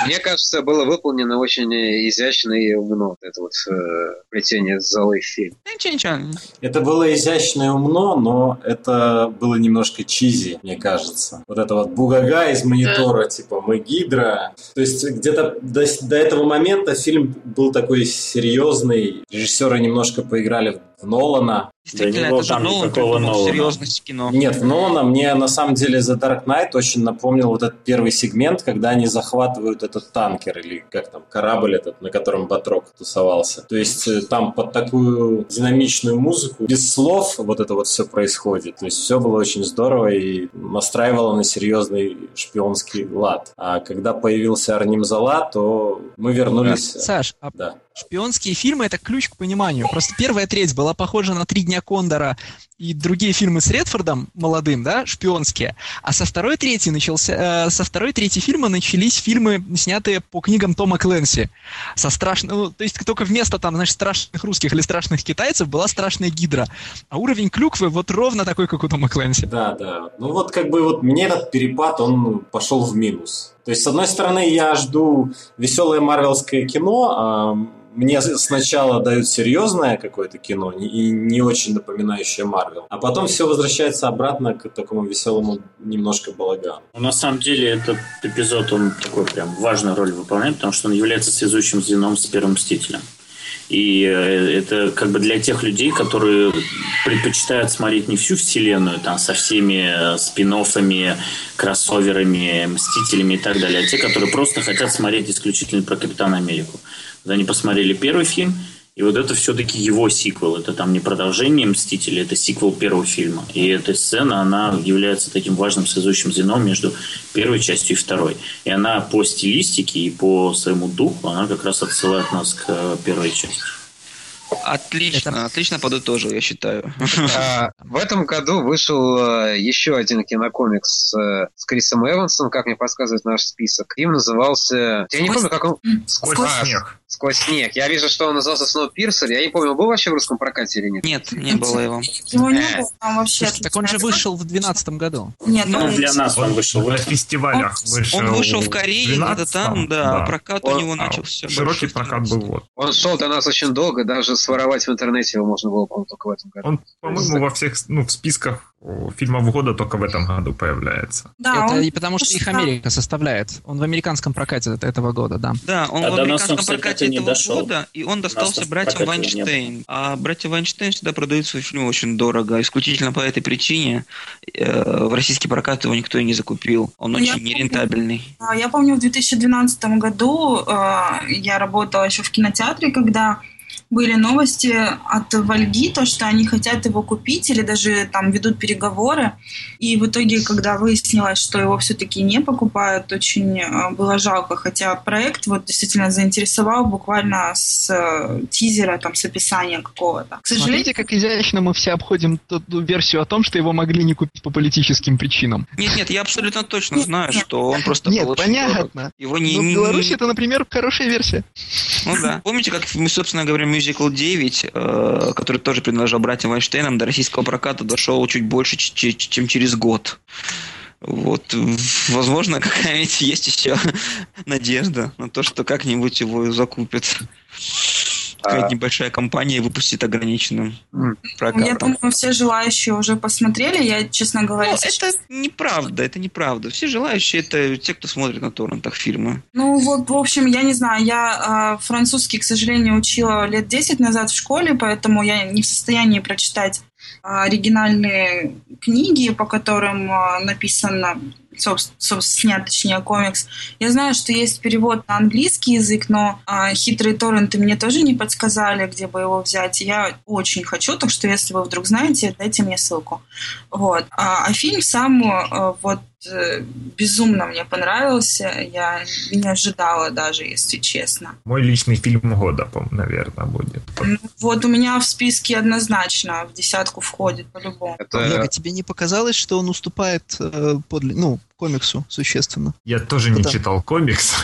мне кажется, было выполнено очень изящно и умно. вот Это вот э, плетение золы фильм. Ничего, ничего. Это было изящно и умно, но это было немножко чизи, мне кажется. Вот это вот бугага из монитора, типа мы гидра. То есть где-то до, до этого момента фильм был такой серьезный. Режиссеры немножко поиграли в Нолана. Действительно, это же Нолан придумал Нолана. серьезность кино. Нет, в Нолана мне на самом деле The Dark Knight очень напомнил вот этот первый сегмент, когда они захватывают этот танкер или как там, корабль этот, на котором Батрок тусовался. То есть э, там под такую динамичную музыку, без слов вот это вот все происходит. То есть все было очень здорово и настраивало на серьезный шпионский лад. А когда появился Арним Зала, то мы вернулись... Саш, а Да. Шпионские фильмы это ключ к пониманию. Просто первая треть была похожа на «Три дня Кондора» и другие фильмы с Редфордом молодым, да, шпионские. А со второй трети начался, э, со второй трети фильма начались фильмы, снятые по книгам Тома Кленси. Со страшным, ну, то есть только вместо там, знаешь, страшных русских или страшных китайцев была страшная гидра. А уровень клюквы вот ровно такой, как у Тома Кленси. Да, да. Ну вот как бы вот мне этот перепад, он пошел в минус. То есть, с одной стороны, я жду веселое марвелское кино, а мне сначала дают серьезное какое-то кино и не очень напоминающее Марвел, а потом все возвращается обратно к такому веселому немножко балагану. Ну, на самом деле этот эпизод, он такой прям важную роль выполняет, потому что он является связующим звеном с Первым Мстителем. И э, это как бы для тех людей, которые предпочитают смотреть не всю вселенную, там, со всеми э, спин кроссоверами, Мстителями и так далее, а те, которые просто хотят смотреть исключительно про Капитана Америку. Вот они посмотрели первый фильм, И вот это все-таки его сиквел. Это там не продолжение «Мстителей», это сиквел первого фильма. И эта сцена, она является таким важным связующим звеном между первой частью и второй. И она по стилистике и по своему духу, она как раз отсылает нас к первой части. Отлично, это... отлично подытожил, я считаю. А, в этом году вышел э, еще один кинокомикс э, с Крисом Эвансом, как мне подсказывает наш список. Им назывался... Я не помню, как он... Сквозь снег. Сквозь снег. Я вижу, что он назывался Сноупирсер. Я не помню, был вообще в русском прокате или нет? Нет, не было его. Его не было там вообще. Так он же вышел в 2012 году. Нет, ну, для нас он вышел. На фестивалях вышел. Он вышел в Корее, где-то там, да, прокат у него начался. Широкий прокат был вот. Он шел до нас очень долго, даже своровать в интернете его можно было, по-моему, только в этом году. Он, по-моему, во всех, ну, в списках фильмов года только в этом году появляется. Да, это он... и потому что их Америка составляет. Он в американском прокате этого года, да. Да, он а в американском прокате этого дошел. года, и он достался братьям Вайнштейн. А братья Вайнштейн всегда продают свои фильмы очень дорого. Исключительно по этой причине э, в российский прокат его никто и не закупил. Он ну, очень нерентабельный. Помню, я помню, в 2012 году э, я работала еще в кинотеатре, когда были новости от Вальги, то, что они хотят его купить или даже там ведут переговоры. И в итоге, когда выяснилось, что его все-таки не покупают, очень э, было жалко. Хотя проект вот действительно заинтересовал буквально с э, тизера, там, с описания какого-то. К сожалению... Смотрите, как изящно мы все обходим ту, ту версию о том, что его могли не купить по политическим причинам. Нет, нет, я абсолютно точно нет, знаю, нет. что он просто Нет, понятно. Его не, Но в Беларуси это, например, хорошая версия. Ну да. Помните, как мы, собственно говоря, мюзикл 9, э, который тоже принадлежал братьям Вайнштейнам, до российского проката дошел чуть больше, чем через год. Вот, возможно, какая-нибудь есть еще надежда на то, что как-нибудь его закупят какая-то а. небольшая компания выпустит ограниченным прокатом. Я думаю, все желающие уже посмотрели. Я, честно говоря, ну, сейчас... это неправда, это неправда. Все желающие это те, кто смотрит на торрентах фильмы. Ну вот, в общем, я не знаю, я э, французский, к сожалению, учила лет 10 назад в школе, поэтому я не в состоянии прочитать оригинальные книги, по которым написано собственно, снят, точнее, комикс. Я знаю, что есть перевод на английский язык, но а, хитрые торренты мне тоже не подсказали, где бы его взять. Я очень хочу, так что если вы вдруг знаете, дайте мне ссылку. Вот. А, а фильм сам а, вот Э, безумно мне понравился. Я не ожидала даже, если честно. Мой личный фильм года, наверное, будет. Ну, вот у меня в списке однозначно в десятку входит по-любому. Это... Олег, тебе не показалось, что он уступает э, под, ну, комиксу существенно? Я тоже не читал комикс.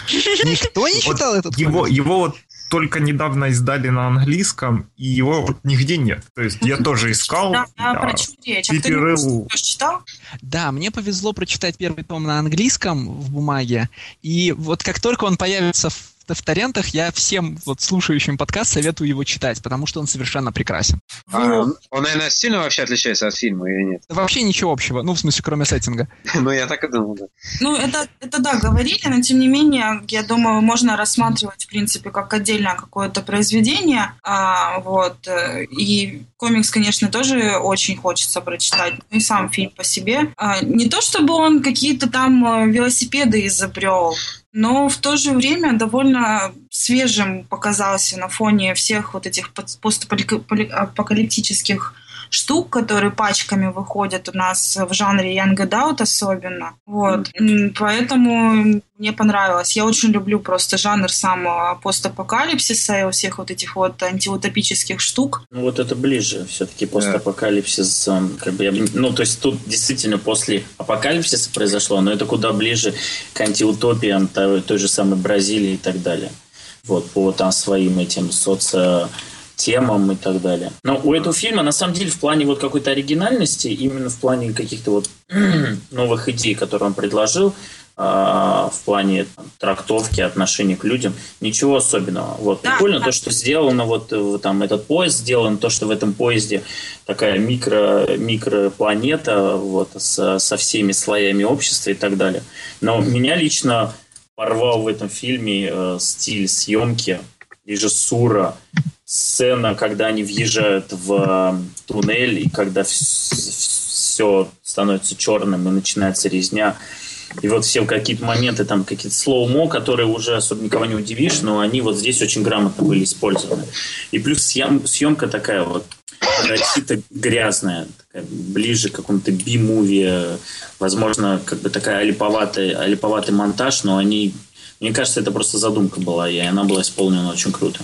Никто не читал этот комикс? Его вот только недавно издали на английском, и его вот нигде нет. То есть я тоже искал. Да, прочу речь. А перерыл. читал? Да, мне повезло прочитать первый том на английском в бумаге, и вот как только он появится в в торрентах я всем вот слушающим подкаст советую его читать, потому что он совершенно прекрасен. А, он, он, наверное, сильно вообще отличается от фильма или нет? Вообще ничего общего, ну, в смысле, кроме сеттинга. Ну, я так и думал, да. Ну, это, это да, говорили, но тем не менее, я думаю, можно рассматривать, в принципе, как отдельное какое-то произведение. А, вот. Э, и комикс, конечно, тоже очень хочется прочитать. И сам фильм по себе. А, не то, чтобы он какие-то там э, велосипеды изобрел, но в то же время довольно свежим показался на фоне всех вот этих постапокалиптических штук, которые пачками выходят у нас в жанре Young Adult особенно. Вот. Поэтому мне понравилось. Я очень люблю просто жанр самого постапокалипсиса и всех вот этих вот антиутопических штук. Ну вот это ближе все-таки постапокалипсис. Эм, как бы я, ну то есть тут действительно после апокалипсиса произошло, но это куда ближе к антиутопиям той, той же самой Бразилии и так далее. Вот по там своим этим соци темам и так далее. Но у этого фильма, на самом деле, в плане вот какой-то оригинальности, именно в плане каких-то вот новых идей, которые он предложил, а, в плане там, трактовки, отношения к людям, ничего особенного. Вот да, прикольно да. то, что сделано вот э, там этот поезд сделан, то, что в этом поезде такая микро микропланета вот со, со всеми слоями общества и так далее. Но меня лично порвал в этом фильме э, стиль съемки, режиссура, сцена, когда они въезжают в туннель, и когда все становится черным и начинается резня. И вот все какие-то моменты, там какие-то слоумо, которые уже особо никого не удивишь, но они вот здесь очень грамотно были использованы. И плюс съем, съемка такая вот нарочито грязная, такая, ближе к какому-то би-муви, возможно, как бы такая олиповатый, олиповатый монтаж, но они, мне кажется, это просто задумка была, и она была исполнена очень круто.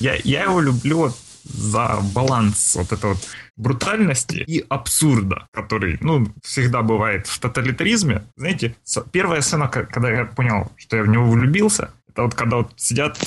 Я, я его люблю за баланс вот этой вот брутальности и абсурда, который, ну, всегда бывает в тоталитаризме. Знаете, первая сцена, когда я понял, что я в него влюбился, это вот когда вот сидят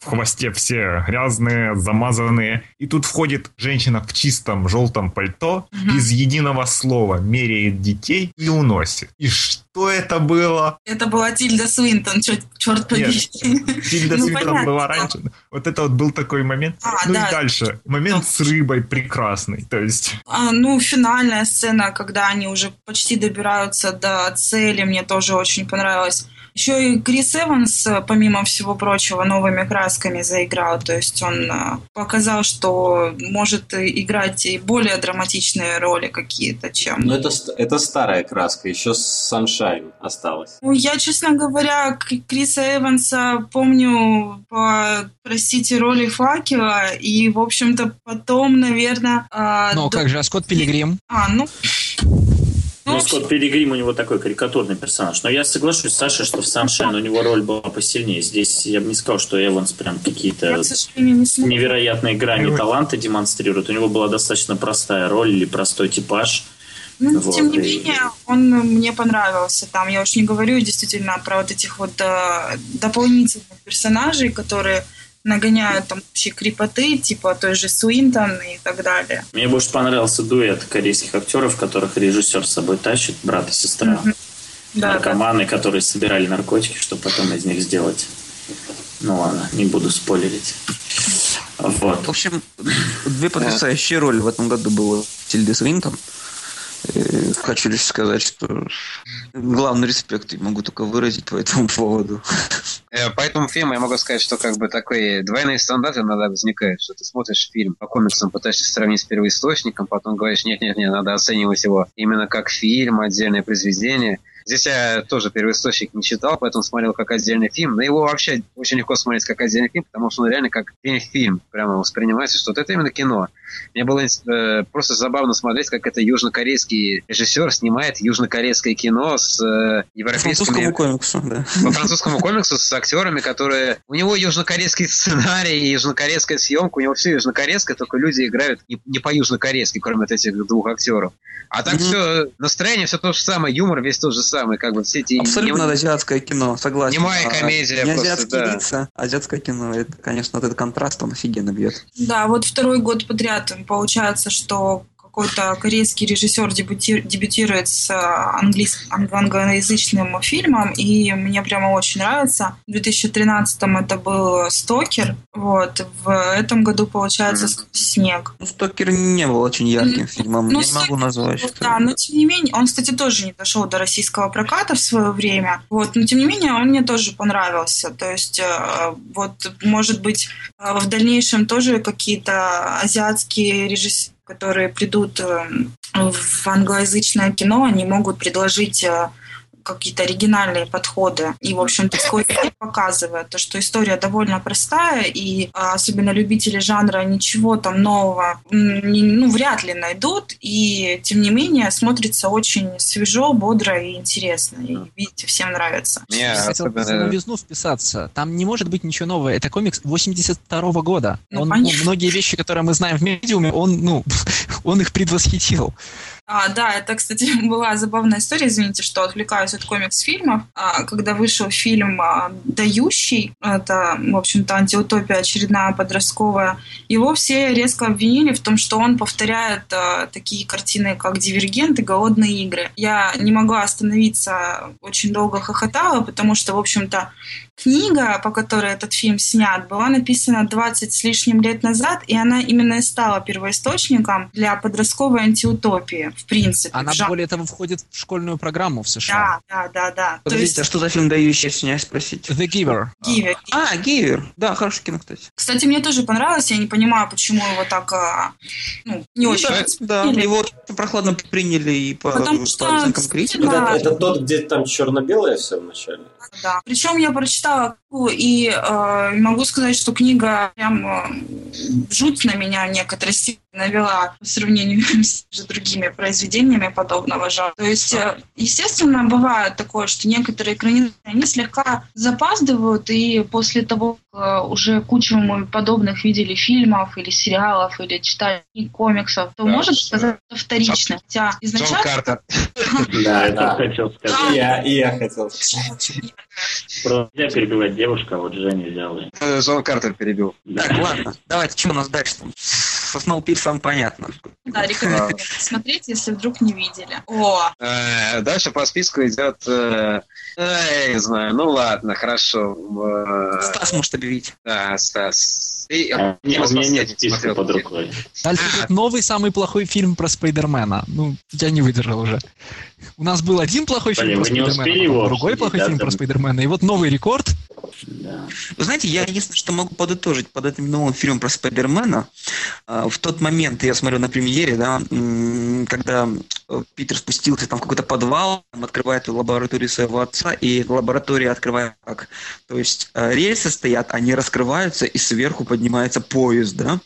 в хвосте все грязные, замазанные. И тут входит женщина в чистом желтом пальто, угу. без единого слова меряет детей и уносит. И что это было? Это была Тильда Свинтон, черт, черт побери. Нет, Тильда ну, Свинтон понятно, была раньше. Да. Вот это вот был такой момент. А, ну да. и дальше. Момент да. с рыбой прекрасный. То есть... А, ну, финальная сцена, когда они уже почти добираются до цели, мне тоже очень понравилось. Еще и Крис Эванс, помимо всего прочего, новыми красками заиграл. То есть он э, показал, что может играть и более драматичные роли какие-то, чем... Но это, это старая краска, еще Sunshine осталось. Ну, я, честно говоря, Криса Эванса помню по, простите, роли Факела, и, в общем-то, потом, наверное... Э, ну, до... как же, а Скотт Пилигрим? А, ну... Ну, ну Скотт Пилигрим у него такой карикатурный персонаж. Но я соглашусь с Сашей, что в Саншайн у него роль была посильнее. Здесь я бы не сказал, что Эванс прям какие-то невероятные грани таланта демонстрирует. У него была достаточно простая роль или простой типаж. Ну, вот, тем не и... менее, он мне понравился. Там я уж не говорю действительно про вот этих вот э, дополнительных персонажей, которые нагоняют там вообще крепоты, типа той же Суинтон и так далее. Мне больше понравился дуэт корейских актеров, которых режиссер с собой тащит, брат и сестра. Mm-hmm. Да, Наркоманы, да. которые собирали наркотики, чтобы потом из них сделать. Ну ладно, не буду спойлерить. Вот. В общем, две потрясающие роли в этом году было Тильды Свинтон. Э, хочу лишь сказать, что главный респект могу только выразить по этому поводу. Э, по этому фильму я могу сказать, что как бы такой двойные стандарты иногда возникают, что ты смотришь фильм по комиксам, пытаешься сравнить с первоисточником, потом говоришь, нет-нет-нет, надо оценивать его именно как фильм, отдельное произведение. Здесь я тоже первоисточник не читал, поэтому смотрел как отдельный фильм. Но его вообще очень легко смотреть как отдельный фильм, потому что он реально как фильм прямо воспринимается, что это именно кино. Мне было э, просто забавно смотреть, как это южнокорейский режиссер снимает южнокорейское кино с э, европейскими... По французскому комиксу, да. По французскому комиксу с актерами, которые... У него южнокорейский сценарий южнокорейская съемка, у него все южнокорейское, только люди играют не, не по-южнокорейски, кроме вот этих двух актеров. А так mm-hmm. все, настроение все то же самое, юмор весь тот же самый, как бы все эти... Абсолютно не... азиатское кино, согласен. Немая а, комедия. Не просто, азиатские да. лица, азиатское кино, это, конечно, вот этот контраст, он офигенно бьет. Да, вот второй год подряд получается, что какой-то корейский режиссер дебютирует с английским, англоязычным фильмом, и мне прямо очень нравится. В 2013-м это был «Стокер», вот. В этом году, получается, «Снег». Ну, «Стокер» не был очень ярким фильмом, ну, я не могу назвать. Что да, но тем не менее, он, кстати, тоже не дошел до российского проката в свое время, вот, но тем не менее он мне тоже понравился. То есть, э, вот, может быть, э, в дальнейшем тоже какие-то азиатские режиссеры которые придут э, в англоязычное кино, они могут предложить э, какие-то оригинальные подходы. И, в общем-то, Скотт показывает, то, что история довольно простая, и а, особенно любители жанра ничего там нового ну, вряд ли найдут, и, тем не менее, смотрится очень свежо, бодро и интересно. И, видите, всем нравится. Я особенно... новизну вписаться. Там не может быть ничего нового. Это комикс 82 -го года. Ну, он, ну, многие вещи, которые мы знаем в медиуме, он, ну, он их предвосхитил. А, да, это, кстати, была забавная история, извините, что отвлекаюсь от комикс-фильмов. А, когда вышел фильм а, «Дающий», это, в общем-то, антиутопия очередная подростковая, его все резко обвинили в том, что он повторяет а, такие картины, как «Дивергент» и «Голодные игры». Я не могла остановиться, очень долго хохотала, потому что, в общем-то, книга, по которой этот фильм снят, была написана 20 с лишним лет назад, и она именно и стала первоисточником для подростковой антиутопии, в принципе. Она, в жан- более того, входит в школьную программу в США. Да, да, да, да. То Подождите, а есть что за фильм дающий, если не спросить? The Giver. Гивер. А, Гивер. Да, хорошее кино, кстати. Кстати, мне тоже понравилось, я не понимаю, почему его так, а, ну, не Ну очень да, да, его прохладно приняли и по, Потому по что оценкам критики. Да. Это, это тот, где там черно-белое все вначале? Да. Причем я прочитала и э, могу сказать, что книга прям э, жуть на меня в некоторой степени навела по сравнению с другими произведениями подобного жанра. То есть, э, естественно, бывает такое, что некоторые экранизации, они слегка запаздывают, и после того, как э, уже кучу мы подобных видели фильмов или сериалов, или читали комиксов, то Да, может что- сказать это вторично. Хотя Джон изначально... Картер. Да, я Да. тоже хотел сказать. Я, я хотел сказать. Просто нельзя перебивать девушку, а вот Женя взял и... Э, Картер перебил. Так, ладно, давайте, что у нас дальше там? Со Сноупирсом понятно. Да, рекомендую посмотреть, если вдруг не видели. О, Э, Дальше по списку идет... Я не знаю, ну ладно, хорошо. Э, Стас может объявить. Да, Стас. И- А, у меня нет списка смотрел под рукой. Дальше А. идет новый самый плохой фильм про Спайдермена. Ну, я не выдержал уже. У нас был один плохой фильм Блин, про вы не Спайдермена, другой плохой да, фильм про там? Спайдермена, и вот новый рекорд. Да. Вы знаете, я единственное, что могу подытожить под этим новым фильмом про Спайдермена, а, в тот момент, я смотрю на премьере, да, когда Питер спустился там в какой-то подвал, открывает лабораторию своего отца, и лаборатория открывает как? То есть э, рельсы стоят, они раскрываются, и сверху поднимается поезд, да.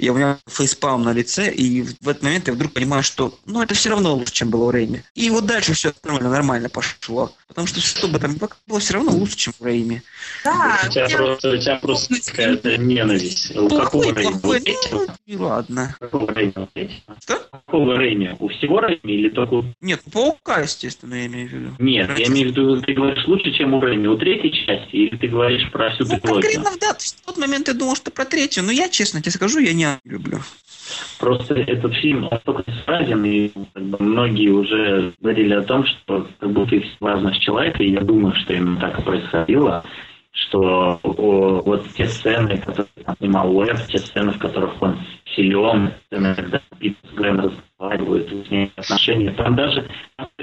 Я у меня фейспалм на лице, и в этот момент я вдруг понимаю, что, ну, это все равно лучше, чем было у Рэйми. И вот дальше все нормально, нормально пошло. Потому что что бы там ни было, все равно лучше, чем у Рэйми. да, У тебя я- просто, у тебя просто какая-то ненависть. У какого Плохой, Рэйми? Ну, и ладно. Какого Рэйми? Что? Какого Рэйми? У всего Рэйми или только у... Нет, паука, естественно, я имею в виду. Нет, я имею в виду, ты говоришь лучше, чем у Рэйми. У третьей части или ты говоришь про всю Ну, трилогию? конкретно, да, в тот момент я думал, что про третью, но я, честно тебе скажу, я не люблю. Просто этот фильм настолько несправеден, и как бы, многие уже говорили о том, что как будто из важность человека, и я думаю, что именно так и происходило, что о, вот те сцены, которые снимал Уэбб, те сцены, в которых он силен, сцены, когда Питер с Грэм ней отношения, там даже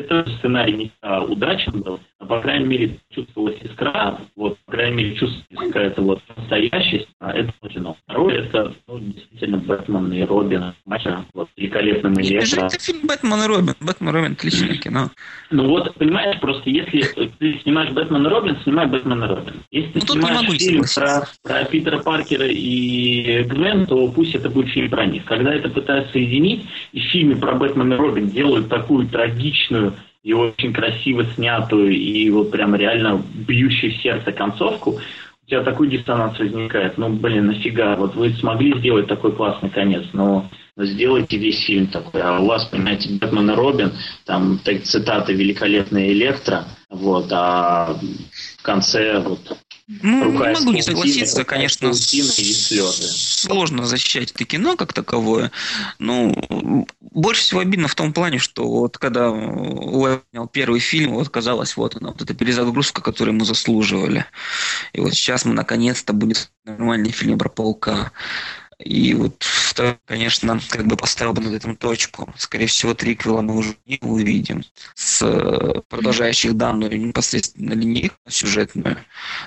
тоже сценарий не а, удачен был, но, по крайней мере, чувствовалась искра, вот, по крайней мере, чувствовалась какая-то вот настоящесть, а это кино. Второе, это, ну, действительно, Бэтмен и Робин, Маша, вот, великолепным Это же Электро. это фильм Бэтмен и Робин. Бэтмен и Робин отличное кино. Ну вот, понимаешь, просто если ты снимаешь Бэтмен и Робин, снимай Бэтмен и Робин. Если ты Ну, не снимаешь фильм про, про Питера Паркера и Гвен, то пусть это будет фильм про них. Когда это пытаются соединить, и в фильме про Бэтмен и Робин делают такую трагичную и очень красиво снятую, и вот прям реально бьющую сердце концовку, у тебя такой диссонанс возникает. Ну, блин, нафига? Вот вы смогли сделать такой классный конец, но сделайте весь фильм такой. А у вас, понимаете, Бэтмен и Робин, там так, цитаты великолепная Электро, вот, а в конце вот Ну, Рука не могу не согласиться, конечно, сложно защищать это кино как таковое. Ну, больше всего обидно в том плане, что вот когда снял первый фильм, вот казалось, вот она, вот эта перезагрузка, которую мы заслуживали. И вот сейчас мы наконец-то будет нормальный фильм про паука. И вот, конечно, как бы поставил бы над этим точку. Скорее всего, триквела мы уже не увидим с э, продолжающих данную непосредственно линейку сюжетную.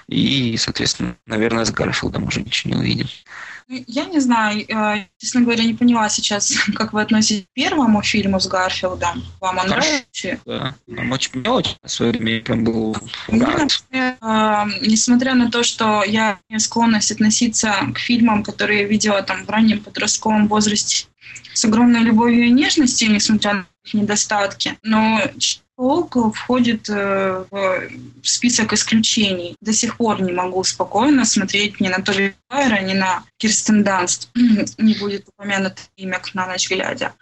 И, соответственно, наверное, с Гарфилдом уже ничего не увидим. Я не знаю, э, честно говоря, не поняла сейчас, как вы относитесь к первому фильму с Гарфилдом. Вам он нравится? Да, нам очень, мне очень в свое время прям был например, э, несмотря на то, что я имею склонность относиться к фильмам, которые я видела там в раннем подростковом возрасте с огромной любовью и нежностью, несмотря на их недостатки, но Человек-паук входит э, в список исключений. До сих пор не могу спокойно смотреть ни на Тоби Байера, ни на Кирстен Данст. не будет упомянуто имя на ночь глядя.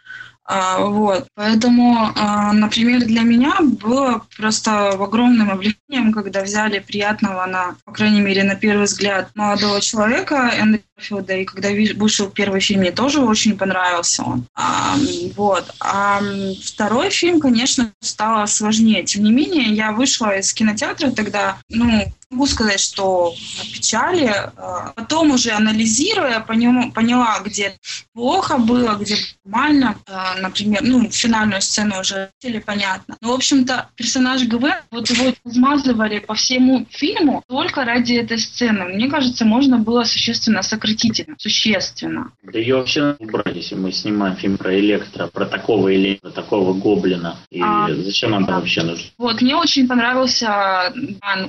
А, вот. Поэтому, а, например, для меня было просто огромным облегчением, когда взяли приятного на, по крайней мере, на первый взгляд, молодого человека Эндрю Гарфилда, и когда вышел первый фильм, мне тоже очень понравился он. А, вот. А второй фильм, конечно, стало сложнее. Тем не менее, я вышла из кинотеатра тогда, ну, могу сказать, что печали. А, потом уже анализируя, поняла, где плохо было, где нормально. А, например, ну, финальную сцену уже или понятно. Но, в общем-то, персонаж ГВ, вот его размазывали по всему фильму только ради этой сцены. Мне кажется, можно было существенно сократить это. Существенно. Да ее вообще убрать, если мы снимаем фильм про Электро, про такого Электро, такого Гоблина. И а, зачем нам да. вообще нужно? Вот, мне очень понравился,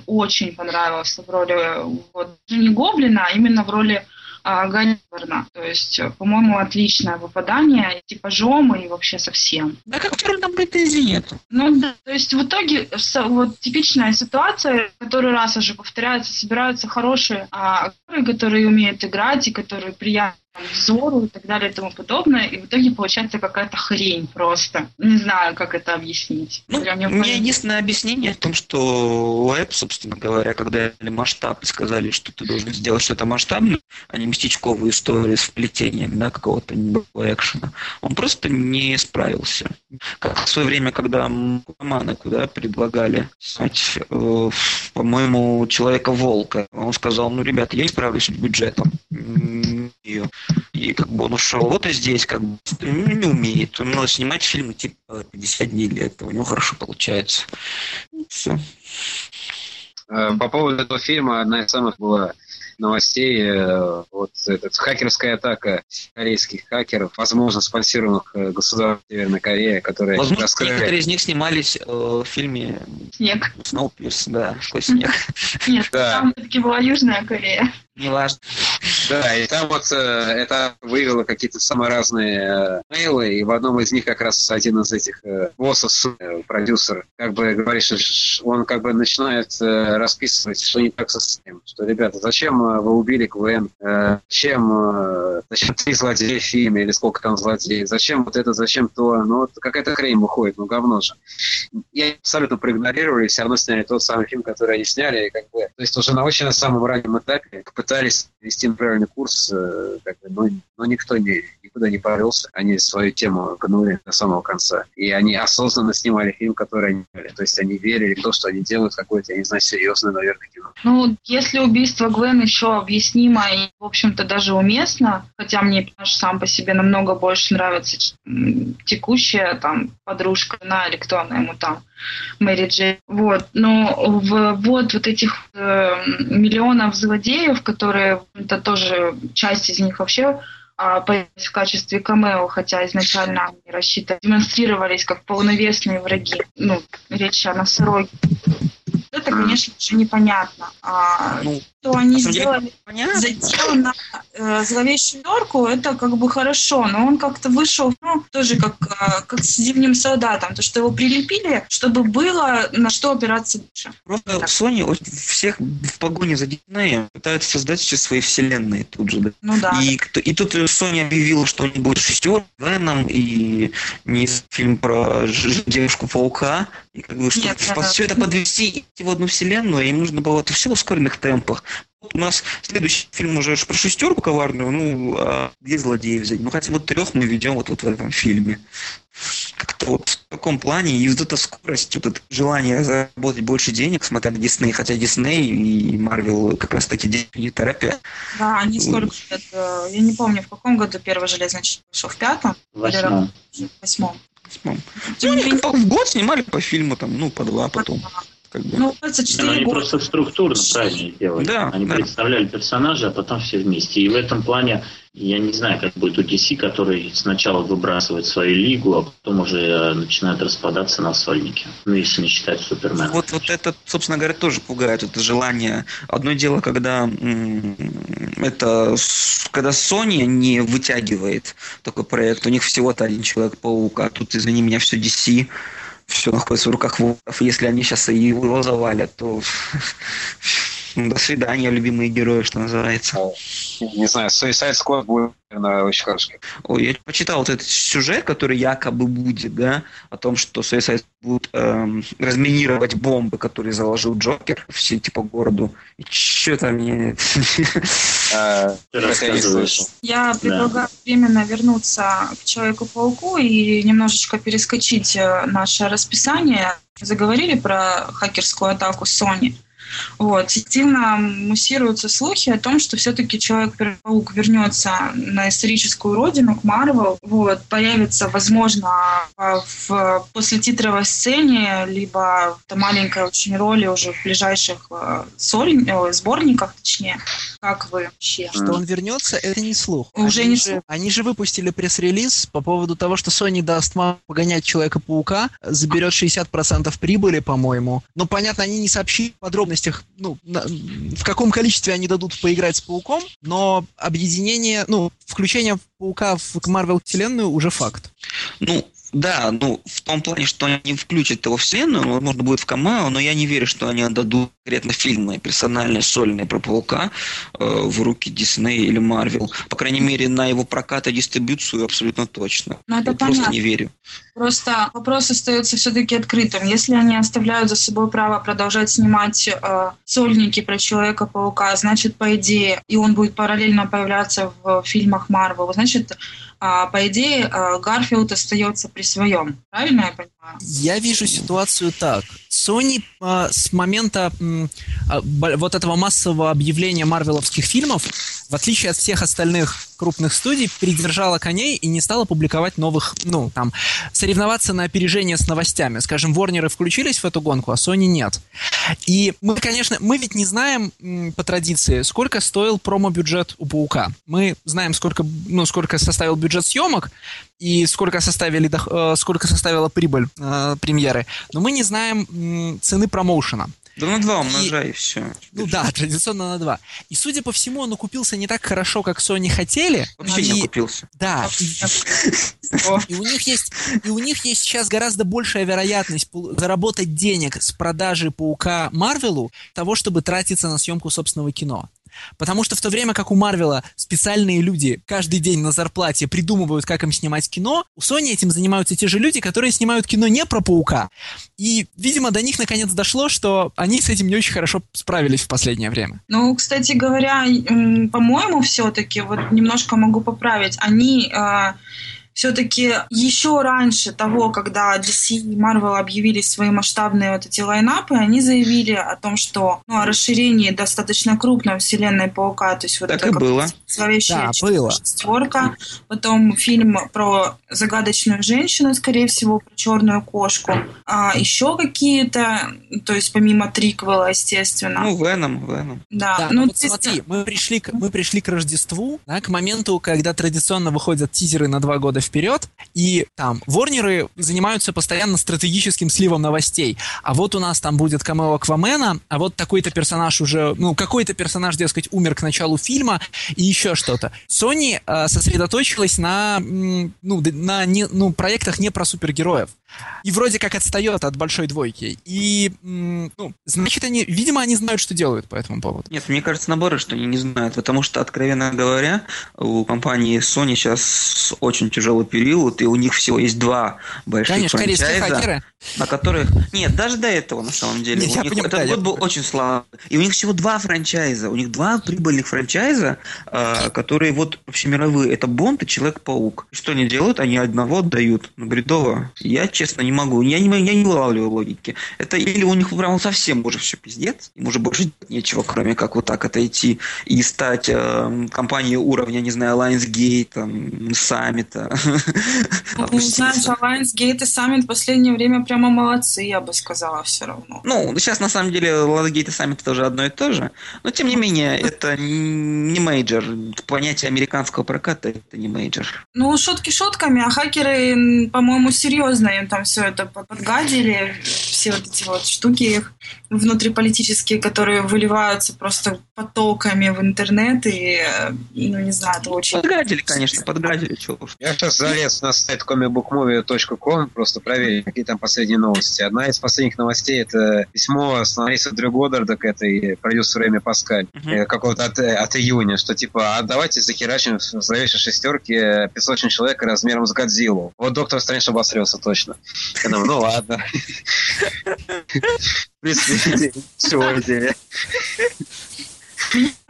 очень понравился понравился в роли вот, не Гоблина, а именно в роли а, Ганниверна. То есть, по-моему, отличное выпадание типажом и вообще совсем. Да как актер там претензий нет. Ну да, то есть в итоге вот типичная ситуация, который раз уже повторяется, собираются хорошие а, актеры, которые умеют играть и которые приятно взору и так далее и тому подобное, и в итоге получается какая-то хрень просто. Не знаю, как это объяснить. Ну, у меня единственное объяснение в том, что Лэб, собственно говоря, когда дали масштаб и сказали, что ты должен сделать что-то масштабное, а не местечковую историю с вплетением да, какого-то экшена, он просто не справился. Как в свое время, когда Мамана куда предлагали снять, э, по-моему, Человека-волка, он сказал, ну, ребята, я справлюсь с бюджетом ее. И как бы он ушел. Вот и здесь как бы не умеет. Он надо снимать фильмы типа 50 дней для этого. У него хорошо получается. Все. Э, по поводу этого фильма одна из самых была новостей. Э, вот эта хакерская атака корейских хакеров, возможно, спонсированных э, государством Северной Кореи, которые Возможно, раскрыли... некоторые из них снимались э, в фильме «Снег». «Сноупирс», да, «Сквозь снег». Нет, там все-таки была Южная Корея. Неважно. Да, и там вот э, это вывело какие-то самые разные э, мейлы, и в одном из них как раз один из этих э, боссов, э, продюсер, как бы говорит, что он как бы начинает э, расписывать, что не так со всем, что, ребята, зачем э, вы убили КВН, э, зачем, э, зачем три злодея в фильме, или сколько там злодеев, зачем вот это, зачем то, ну вот какая-то хрень выходит, ну говно же. И абсолютно проигнорировали, все равно сняли тот самый фильм, который они сняли, и как бы, то есть уже на очень на самом раннем этапе пытались вести на правильный курс, э, как бы, но, но никто не, никуда не повелся. Они свою тему гнули до самого конца. И они осознанно снимали фильм, который они делали. То есть они верили в то, что они делают какое-то, я не знаю, серьезное, наверное, кино. Ну, если убийство Гвен еще объяснимо и, в общем-то, даже уместно, хотя мне сам по себе намного больше нравится текущая там подружка, она или ему там, Мэри Джей. Вот. Но в, вот, вот этих э, миллионов злодеев, которые, это тоже часть из них вообще а, появились в качестве камео, хотя изначально они рассчитаны, демонстрировались как полновесные враги. Ну, речь о носороге. Это, конечно же, непонятно. А, ну, что они сделали задел на э, зловещую норку, это как бы хорошо, но он как-то вышел, ну, тоже как, э, как с зимним солдатом, то, что его прилепили, чтобы было на что опираться дальше. Просто так. Sony всех в погоне за Диснеем пытаются создать все свои вселенные тут же, да? Ну да. И, и тут Sony объявила, что они будут шестером, Веном и не фильм про девушку-паука, и как бы, чтобы Нет, все это подвести в одну вселенную, им нужно было это все в ускоренных темпах. Вот у нас следующий фильм уже про шестерку коварную, ну, а где злодеев взять? Ну, хотя вот трех мы ведем вот, вот в этом фильме. Как-то вот в таком плане, и вот эта скорость, вот это желание заработать больше денег, смотря на Дисней, хотя Дисней и Марвел как раз таки деньги не торопят. Да, они сколько лет, э, я не помню, в каком году первый железный человек вышел, в пятом? Восьмом. В восьмом. Восьмом. Ну, они в год снимали по фильму, там, ну, по два потом. Как бы. Ну, 24 Но они года. просто структурно правильно делали. Да, они да. представляли персонажа, а потом все вместе. И в этом плане я не знаю, как будет DC, который сначала выбрасывает свою лигу, а потом уже э, начинает распадаться на сольники. Ну, если не считать Супермена. Вот, вот это, собственно говоря, тоже пугает, это желание. Одно дело, когда это когда Sony не вытягивает такой проект, у них всего-то один Человек-паук, а тут, извини меня, все DC все находится в руках воров. Если они сейчас его завалят, то до свидания, любимые герои, что называется. Не знаю, Suicide Squad будет наверное, очень хороший. Ой, я почитал вот этот сюжет, который якобы будет, да, о том, что Suicide будут эм, разминировать бомбы, которые заложил Джокер в сети по городу. И мне... А, Ты это я не рассказываешь. слышал. Я предлагаю временно вернуться к Человеку-пауку и немножечко перескочить э, наше расписание. Заговорили про хакерскую атаку Sony. Вот. Активно муссируются слухи о том, что все-таки Человек-паук вернется на историческую родину, к Марвел. Вот. Появится, возможно, а, в послетитровой сцене, либо в маленькой очень роли уже в ближайших э, соль- ой, сборниках, точнее. Как вы вообще? Что он вернется, это не слух. Уже они не же, слух. Они же выпустили пресс-релиз по поводу того, что Sony даст Marvel погонять Человека-паука, заберет 60% прибыли, по-моему. Но, понятно, они не сообщили в подробностях, ну, на- в каком количестве они дадут поиграть с Пауком, но объединение, ну, включение Паука в Marvel вселенную уже факт. Ну, да, ну, в том плане, что они включат его в вселенную, ну, возможно, будет в камео, но я не верю, что они отдадут конкретно фильмы персональные, сольные про Паука э, в руки Дисней или Марвел. По крайней мере, на его прокат и дистрибуцию абсолютно точно. Ну, это я просто понятно. не верю. Просто вопрос остается все-таки открытым. Если они оставляют за собой право продолжать снимать э, сольники про Человека-паука, значит, по идее, и он будет параллельно появляться в фильмах Марвел, значит, а, по идее, э, Гарфилд остается при своем. Правильно я понимаю? Я вижу ситуацию так. Sony а, с момента м, а, вот этого массового объявления марвеловских фильмов, в отличие от всех остальных крупных студий, придержала коней и не стала публиковать новых, ну, там, соревноваться на опережение с новостями. Скажем, Ворнеры включились в эту гонку, а Sony нет. И мы, конечно, мы ведь не знаем по традиции, сколько стоил промо-бюджет у Паука. Мы знаем, сколько, ну, сколько составил бюджет съемок, и сколько составили э, сколько составила прибыль э, премьеры, но мы не знаем цены промоушена. Да на два умножай, и все. Ну да, традиционно на два. И судя по всему, он окупился не так хорошо, как Sony хотели. Вообще и, не купился. Да, и, и у них есть и у них есть сейчас гораздо большая вероятность заработать денег с продажи паука Марвелу того, чтобы тратиться на съемку собственного кино. Потому что в то время как у Марвела специальные люди каждый день на зарплате придумывают, как им снимать кино, у Sony этим занимаются те же люди, которые снимают кино не про паука. И, видимо, до них наконец дошло, что они с этим не очень хорошо справились в последнее время. Ну, кстати говоря, по-моему, все-таки, вот немножко могу поправить, они все-таки еще раньше того, когда DC и Marvel объявили свои масштабные вот эти лайнапы, они заявили о том, что ну, о расширении достаточно крупной вселенной Паука, то есть вот Так это и было. зловещая Да, было. шестерка, потом фильм про загадочную женщину, скорее всего, про черную кошку, а еще какие-то, то есть помимо триквела, естественно. Ну, Веном, Веном. да, Да, ну но вот то есть- смотри, мы пришли, к, мы пришли к Рождеству, да, к моменту, когда традиционно выходят тизеры на два года вперед, и там Ворнеры занимаются постоянно стратегическим сливом новостей. А вот у нас там будет камео Аквамена, а вот такой-то персонаж уже, ну, какой-то персонаж, дескать, умер к началу фильма, и еще что-то. Sony э, сосредоточилась на, ну, на не, ну, проектах не про супергероев. И вроде как отстает от большой двойки. И, ну, значит, они, видимо, они знают, что делают по этому поводу. Нет, мне кажется, наоборот, что они не знают, потому что, откровенно говоря, у компании Sony сейчас очень тяжелый период, и у них всего есть два больших Конечно, франчайза, хакеры. на которых... Нет, даже до этого, на самом деле. Нет, у я них понимаю, этот да, я год был понимаю. очень слабый. И у них всего два франчайза. У них два прибыльных франчайза, э, которые вот общемировые. Это Бонд и Человек-паук. Что они делают? Они одного отдают. Ну, бредово. Я, честно, не могу. Я не, я не вылавливаю логики. Это или у них прям совсем уже все пиздец, им уже больше нечего, кроме как вот так отойти и стать э, компанией уровня, не знаю, Lionsgate, там, Summit'а. Ну, знаешь, Lionsgate и Summit в последнее время прямо молодцы, я бы сказала, все равно. Ну, сейчас на самом деле Lionsgate и Summit тоже одно и то же, но тем не менее это не major. Понятие американского проката это не major. Ну, шутки шутками, а хакеры, по-моему, серьезно им там все это под- подгадили. все вот эти вот штуки внутриполитические, которые выливаются просто потоками в интернет, и, ну, не знаю, это очень... Подгадили, конечно, подгадили, чего уж. Я сейчас залез на сайт comicbookmovie.com, просто проверить, какие там последние новости. Одна из последних новостей – это письмо сценариста Дрю Годдарда к этой продюсеру Эми Паскаль, Мгм. какого-то от, от июня, что типа, а давайте захерачим в зловещей шестерке песочный человек размером с Годзиллу. Вот доктор Стрэндж обосрется точно. Я думаю, ну ладно. В принципе, чего идея.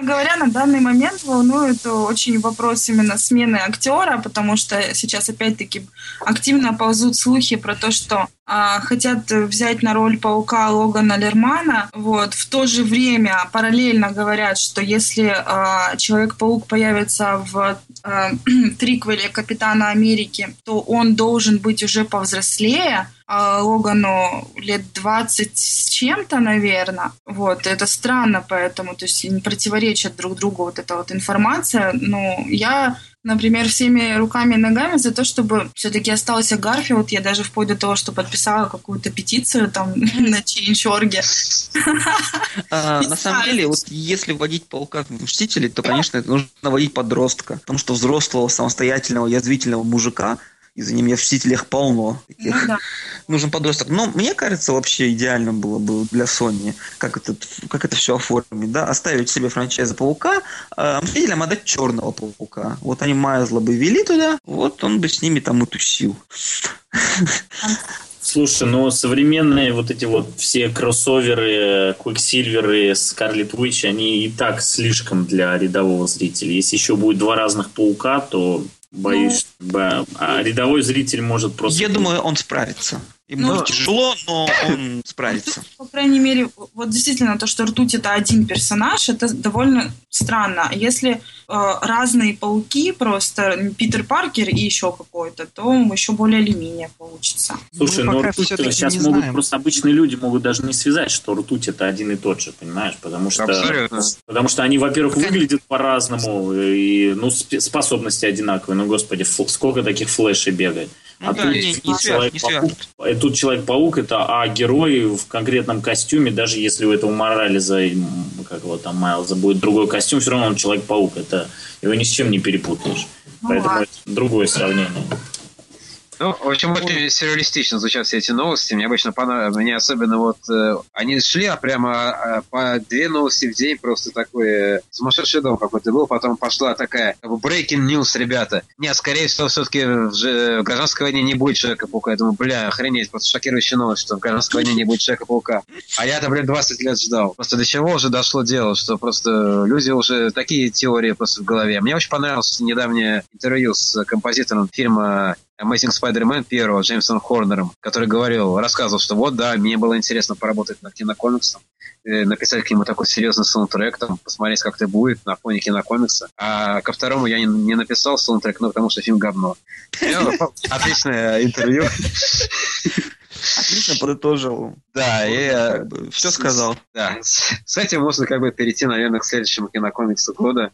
Говоря, на данный момент волнует очень вопрос именно смены актера, потому что сейчас опять-таки активно ползут слухи про то, что а, хотят взять на роль паука Логана Лермана. Вот. В то же время параллельно говорят, что если а, Человек-паук появится в а, триквеле Капитана Америки, то он должен быть уже повзрослее, а Логану лет 20 с чем-то, наверное. Вот, это странно, поэтому, то есть не противоречат друг другу вот эта вот информация. Но я, например, всеми руками и ногами за то, чтобы все-таки остался Гарфилд. Я даже вплоть до того, что подписала какую-то петицию там на Change.org. А, на самом деле, вот если вводить паука в Мстители, то, конечно, это нужно вводить подростка. Потому что взрослого, самостоятельного, язвительного мужика из-за ним в Мстителях полно. Ну да. Нужен подросток. Но мне кажется, вообще идеально было бы для Sony, как это, как это все оформить, да, оставить себе франчайза Паука, а Мстителям отдать Черного Паука. Вот они Майзла бы вели туда, вот он бы с ними там и тусил. Слушай, ну современные вот эти вот все кроссоверы, Квиксильверы, Скарлет Уич, они и так слишком для рядового зрителя. Если еще будет два разных паука, то боюсь, ба- а рядовой зритель может просто... Я думаю, он справится. Ему Ну, тяжело, но он справится. По крайней мере, вот действительно то, что Ртуть это один персонаж, это довольно странно. Если э, разные пауки, просто Питер Паркер и еще какой-то, то еще более или менее получится. Слушай, Мы ну ртуть всё-таки сейчас могут знаем. просто обычные люди могут даже не связать, что ртуть это один и тот же, понимаешь? Потому что, Абсолютно. потому что они, во-первых, выглядят по-разному и ну способности одинаковые. Ну господи, сколько таких флешей бегает. Ну А да, тут не, не свяжут, не Человек-паук, свяжут. и тут Человек-паук это а герой в конкретном костюме, даже если у этого Морализа, как его там, Майлза будет другой костюм, все равно он Человек-паук. Это его ни с чем не перепутаешь. Ну Поэтому ладно. это другое сравнение. Ну, в общем, очень сюрреалистично звучат все эти новости. Мне обычно понравилось. Мне особенно вот... э, они шли а прямо э, по две новости в день. Просто такой э, сумасшедший дом какой-то был. Потом пошла такая как бы breaking news, ребята. Нет, скорее всего, все-таки в, в гражданской войне не будет Человека-паука. Я думаю, бля, охренеть. Просто шокирующая новость, что в гражданской войне не будет Человека-паука. А я-то, блин, 20 лет ждал. Просто до чего уже дошло дело, что просто люди уже такие теории просто в голове. Мне очень понравилось недавнее интервью с композитором фильма Amazing Spider-Man первого, Джеймсом Хорнером, который говорил, рассказывал, что вот, да, мне было интересно поработать над кинокомиксом, э, написать к нему такой серьезный саундтрек, там, посмотреть, как это будет на фоне кинокомикса. А ко второму я не, не написал саундтрек, ну, потому что фильм говно. Отличное интервью. Отлично подытожил. Да, и э, Все сказал. да, с, этим можно как бы перейти, наверное, к следующему кинокомиксу года.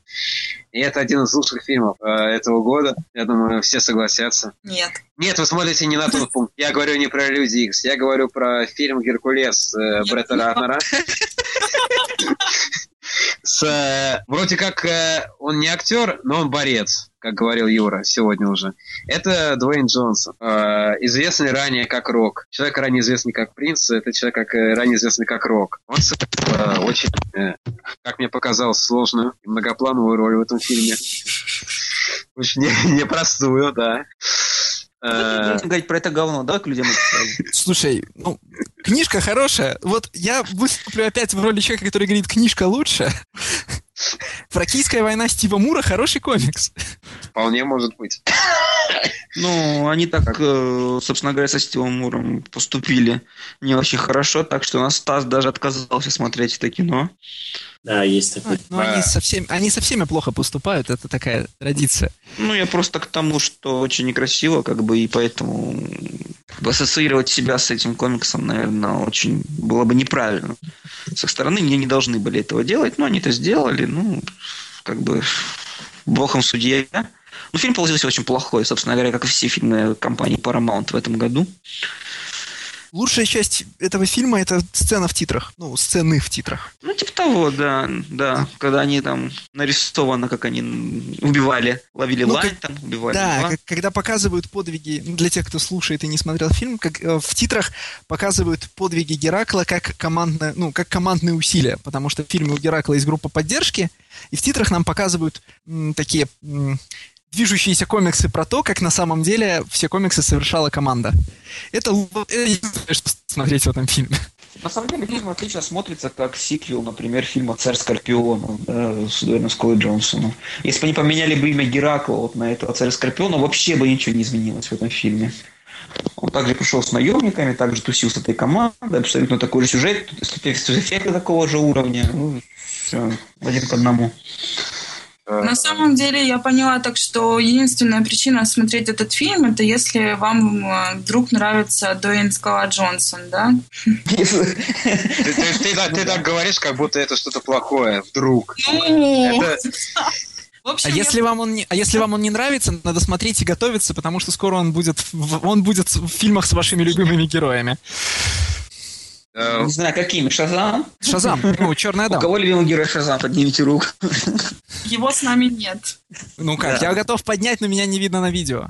И это один из лучших фильмов э, этого года. Я думаю, все согласятся. Нет. Нет, вы смотрите не на тот пункт. Я говорю не про Люди Икс, я говорю про фильм «Геркулес» э, Бретта Ратнера. С, э, вроде как э, он не актер, но он борец, как говорил Юра сегодня уже. Это Дуэйн Джонсон, э, известный ранее как Рок. Человек ранее известный как Принц, это человек как, э, ранее известный как Рок. Он сыграл э, очень, э, как мне показалось, сложную и многоплановую роль в этом фильме. Очень не- непростую, да. Э, Будем говорить про это говно, давай к людям. Слушай, ну, книжка хорошая. Вот я выступлю опять в роли человека, который говорит, книжка лучше. Фракийская война Стива Мура хороший комикс. Вполне может быть. Ну, они так, э, собственно говоря, со Стивом Муром поступили не очень хорошо, так что у нас Стас даже отказался смотреть это кино. Да, есть такой. Ну, они со всеми, они со всеми плохо поступают, это такая традиция. Ну, я просто к тому, что очень некрасиво, как бы, и поэтому как бы, ассоциировать себя с этим комиксом, наверное, очень было бы неправильно. С их стороны мне не должны были этого делать, но они это сделали, ну, как бы, богом судья. Ну, фильм получился очень плохой, собственно говоря, как и все фильмы компании Paramount в этом году. Лучшая часть этого фильма это сцена в титрах. Ну, сцены в титрах. Ну, типа того, да, да. Когда они там нарисовано, как они убивали, ловили Ну, лань, как- там убивали. Да, льва. как- когда показывают подвиги, ну, для тех, кто слушает и не смотрел фильм, как э, в титрах показывают подвиги Геракла как командное, ну, как командные усилия, потому что в фильме у Геракла есть группа поддержки, и в титрах нам показывают м, такие м, движущиеся комиксы про то, как на самом деле все комиксы совершала команда. Это, это что смотреть в этом фильме. На самом деле фильм отлично смотрится как сиквел, например, фильма «Царь Скорпиона» да, с Дуэйном Скалой Джонсоном. Если бы они поменяли бы имя Геракла вот на этого «Царя Скорпиона», вообще бы ничего не изменилось в этом фильме. Он также пришел с наемниками, также тусил с этой командой, абсолютно такой же сюжет, спецэффекты такого же уровня. Ну, все, один к одному. Э, На самом деле я поняла так, что единственная причина смотреть этот фильм, это если вам э, вдруг нравится Дуэйн Скала Джонсон, да? Ты, так- говоришь, как будто это что-то плохое. Вдруг. Ну, общем, А я- если вам он не, а если вам он не нравится, надо смотреть и готовиться, потому что скоро он будет, в- он будет в фильмах с вашими любимыми героями. Э, Не знаю, какими. Шазам? Шазам, ну, Черная У дама. кого любимый герой Шазам? Поднимите руку. его с нами нет. Ну как, Да. я готов поднять, но меня не видно на видео.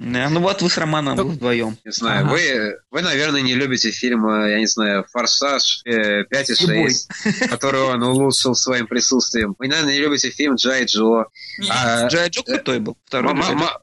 Да, Ну вот вы с Романом вы вдвоем. Не знаю, Ага. вы, вы, наверное, не любите фильм, э, я не знаю, «Форсаж» э, 5 и 6, который он улучшил своим присутствием. Вы, наверное, не любите фильм «Джай Джо». А, Джай Джо крутой был. Второй.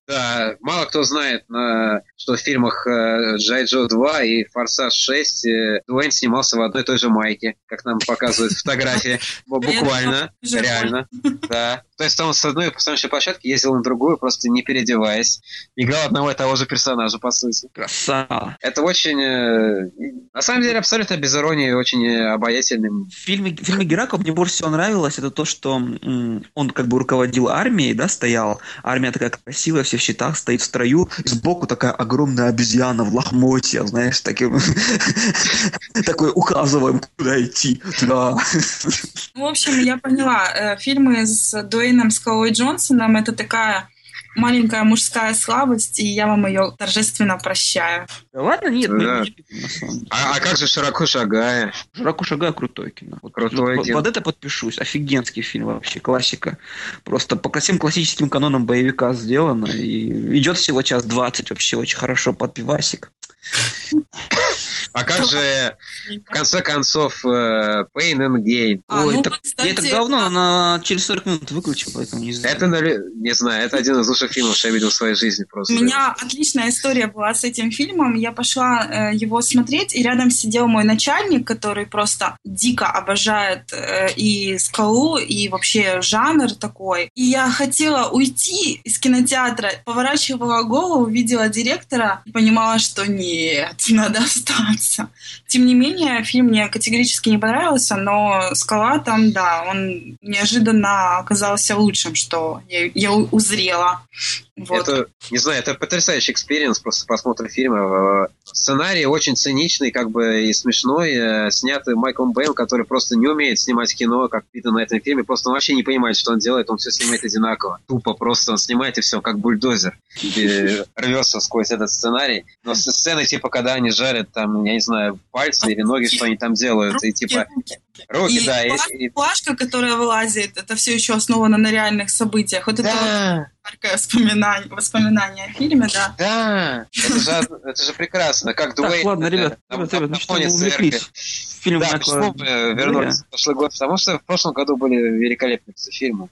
да, мало кто знает, э, что в фильмах э, «Джай Джо 2» и «Форсаж 6» э, Дуэйн снимался в одной и той же майке, как нам показывают фотографии. Бу- Буквально, реально. Да. То есть он с одной съемочной площадки ездил на другую, просто не переодеваясь. Играл одного и того же персонажа, по сути. Красава. Это очень, э, на самом деле, абсолютно без иронии, очень э, обаятельным. В фильме, в фильме Геракл мне больше всего нравилось, это то, что он как бы руководил армией, да, стоял. Армия такая красивая, все в щитах, стоит в строю. И сбоку такая огромная обезьяна в лохмотье, знаешь, таким... Такой указываем, куда идти. Да. В общем, я поняла. Э, Фильмы с Дуэйном Скалой Джонсоном — это такая маленькая мужская слабость, и я вам ее торжественно прощаю. Да ладно, нет, Да. не. А, а как же широко шагая? Широко шагая, крутой кино. Вот, Крутое вот кино. Под это подпишусь. Офигенский фильм вообще, классика. Просто по всем классическим канонам боевика сделано. И идет всего час двадцать вообще очень хорошо под пивасик. А как же, в конце концов, э, Pain and Gain? А, Ой, ну, так- кстати, я это говно на через 40 минут выключил, поэтому не знаю. Это, не знаю, это один из лучших фильмов, что я видел в своей жизни просто. У меня отличная история была с этим фильмом. Я пошла э, его смотреть, и рядом сидел мой начальник, который просто дико обожает э, и скалу, и вообще жанр такой. И я хотела уйти из кинотеатра, поворачивала голову, видела директора и понимала, что нет, надо остаться. Тем не менее, фильм мне категорически не понравился, но скала там, да, он неожиданно оказался лучшим, что я, я узрела. Вот. Это, не знаю, это потрясающий experience просто просмотра фильма. Сценарий очень циничный, как бы и смешной, э, снятый Майклом Бэем, который просто не умеет снимать кино, как видно на этом фильме, просто он вообще не понимает, что он делает, он все снимает одинаково. Тупо просто он снимает и все, как бульдозер. И рвется сквозь этот сценарий. Но сцены, типа, когда они жарят там, я не знаю, пальцы или ноги, что они там делают, и типа руки. И да, и- плаш- и Плашка, которая вылазит, это все еще основано на реальных событиях. Вот это вот Да, яркое воспоминание, воспоминание о фильме, да. да, это же, это же прекрасно. Как Так, Дуэйн, ладно, э, ребят, на- ребят, ребят, ну что вы увлеклись? Фильм Да, почему мы вернулись в прошлый год? Потому что в прошлом году были великолепные фильмы.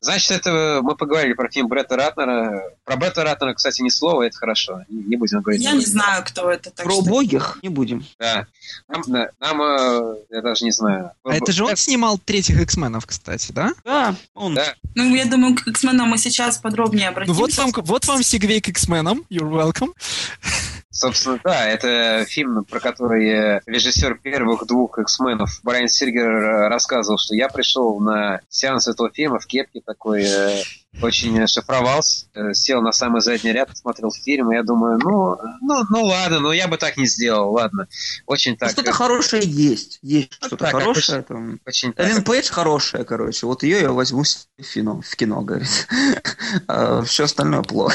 Значит, это мы поговорили про фильм Бретта Ратнера. Про Бретта Ратнера, кстати, ни слова, это хорошо. Не не будем говорить. Я не знаю, кто это. Так Про что... убогих не будем. Да. Нам, да, нам, э, я даже не знаю. А это же он снимал третьих X-менов, кстати, да? Да, он. Да. Ну, я думаю, к X-менам мы сейчас подробнее Ну обратимся. вот вам, вот вам сегвей к X-менам, you're welcome. Собственно, да, это фильм, про который э, режиссер первых двух X-менов Брайан Сиргер э, рассказывал, что я пришел на сеанс этого фильма в кепке такой, э, очень шифровался, э, сел на самый задний ряд, смотрел фильм, и я думаю, ну, ну, ну ладно, ну я бы так не сделал, ладно. Очень так. Что-то хорошее есть. Есть что-то так, хорошее. очень- Там. Очень. Эллен Пейдж хорошая, короче. Вот ее я возьму в кино, в кино говорит. А все остальное плохо.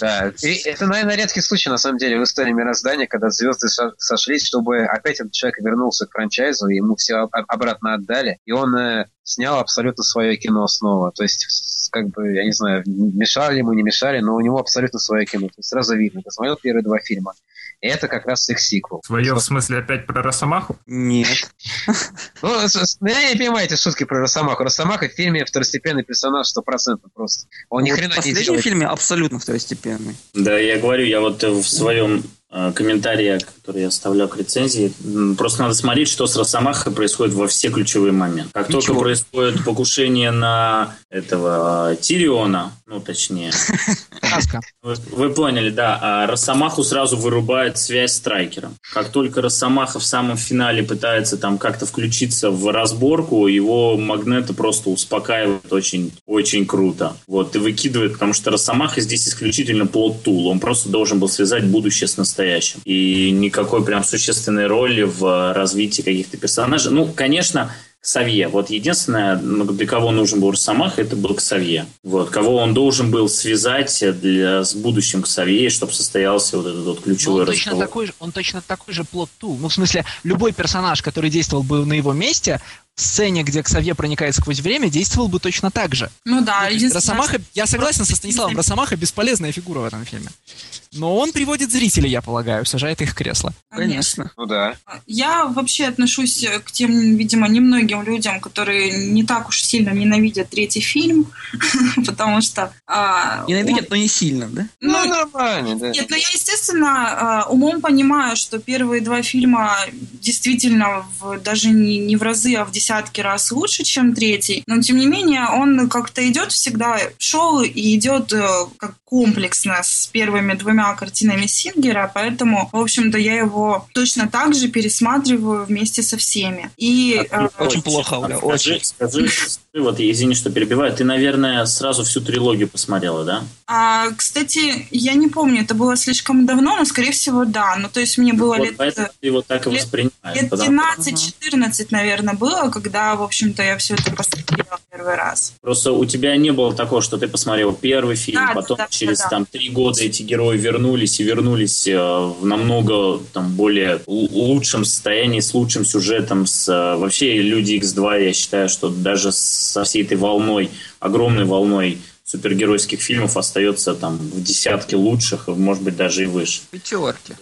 Да. И это, наверное, редкий случай, на самом деле, в истории мироздания, когда звезды со- сошлись, чтобы опять этот человек вернулся к франчайзу, ему все обратно отдали, и он э, снял абсолютно свое кино снова. То есть, как бы, я не знаю, мешали ему, не мешали, но у него абсолютно свое кино. То есть сразу видно. Посмотрел первые два фильма. И это как раз их сиквел. Свое в смысле опять про Росомаху? Нет. Ну, с- я не понимаю эти шутки про Росомаху. Росомаха в фильме второстепенный персонаж 100% просто. Он ни хрена в не последнем делает. фильме абсолютно второстепенный. Да, я говорю, я вот в своем э, комментарии, который я оставлял к рецензии, просто надо смотреть, что с Росомахой происходит во все ключевые моменты. Как только Ничего. происходит покушение на этого э, Тириона, ну точнее, вы, вы поняли, да, а Росомаху сразу вырубает связь с Страйкером. Как только Росомаха в самом финале пытается там как-то включиться в разборку, его Магнета просто успокаивает очень, очень круто. Вот, и выкидывает, потому что Росомаха здесь исключительно плот-тул. Он просто должен был связать будущее с настоящим. И никакой прям существенной роли в развитии каких-то персонажей. Ну, конечно, Ксавье. Вот единственное, ну, для кого нужен был Росомаха, это был Ксавье. Вот, кого он должен был связать для, с будущим Ксавье, чтобы состоялся вот этот вот Ну, ключевой он, точно разговор. такой же, он точно такой же плод тул. Ну, в смысле, любой персонаж, который действовал бы на его месте, в сцене, где Ксавье проникает сквозь время, действовал бы точно так же. Ну да, единственное, Росомаха, я согласен со Станиславом, Росомаха бесполезная фигура в этом фильме. Но он приводит зрителей, я полагаю, сажает их в кресло. Конечно. Ну да. Я вообще отношусь к тем, видимо, немногим людям, которые не так уж сильно ненавидят третий фильм, потому что... а, Ненавидят, но не сильно, да? Ну, Ну, нормально, да. Нет, ну я, естественно, а, умом понимаю, что первые два фильма действительно в- даже не, не в разы, а в десятки раз лучше, чем третий. Но, тем не менее, он как-то идет всегда, шел и идет э, как комплексно с первыми двумя картинами Сингера, поэтому, в общем-то, я его точно так же пересматриваю вместе со всеми. И э, Очень плохо, Оля, очень. скажи, скажи, вот, извини, что перебиваю, ты, наверное, сразу всю трилогию посмотрела, да? а, кстати, я не помню, это было слишком давно, но, скорее всего, да. Ну, то есть мне было вот лет... поэтому ты его так и лет- воспринимаешь. Лет потому- 12-14, наверное, было, когда, в общем-то, я все это посмотрела первый раз. Просто у тебя не было такого, что ты посмотрел первый фильм, Да, потом да, да, через да. там три года эти герои вернулись и вернулись э, в намного там более лучшем состоянии, с лучшим сюжетом, с э, вообще Люди X2, я считаю, что даже со всей этой волной, огромной волной супергеройских фильмов остается там в десятке лучших, может быть даже и выше. Пятерки.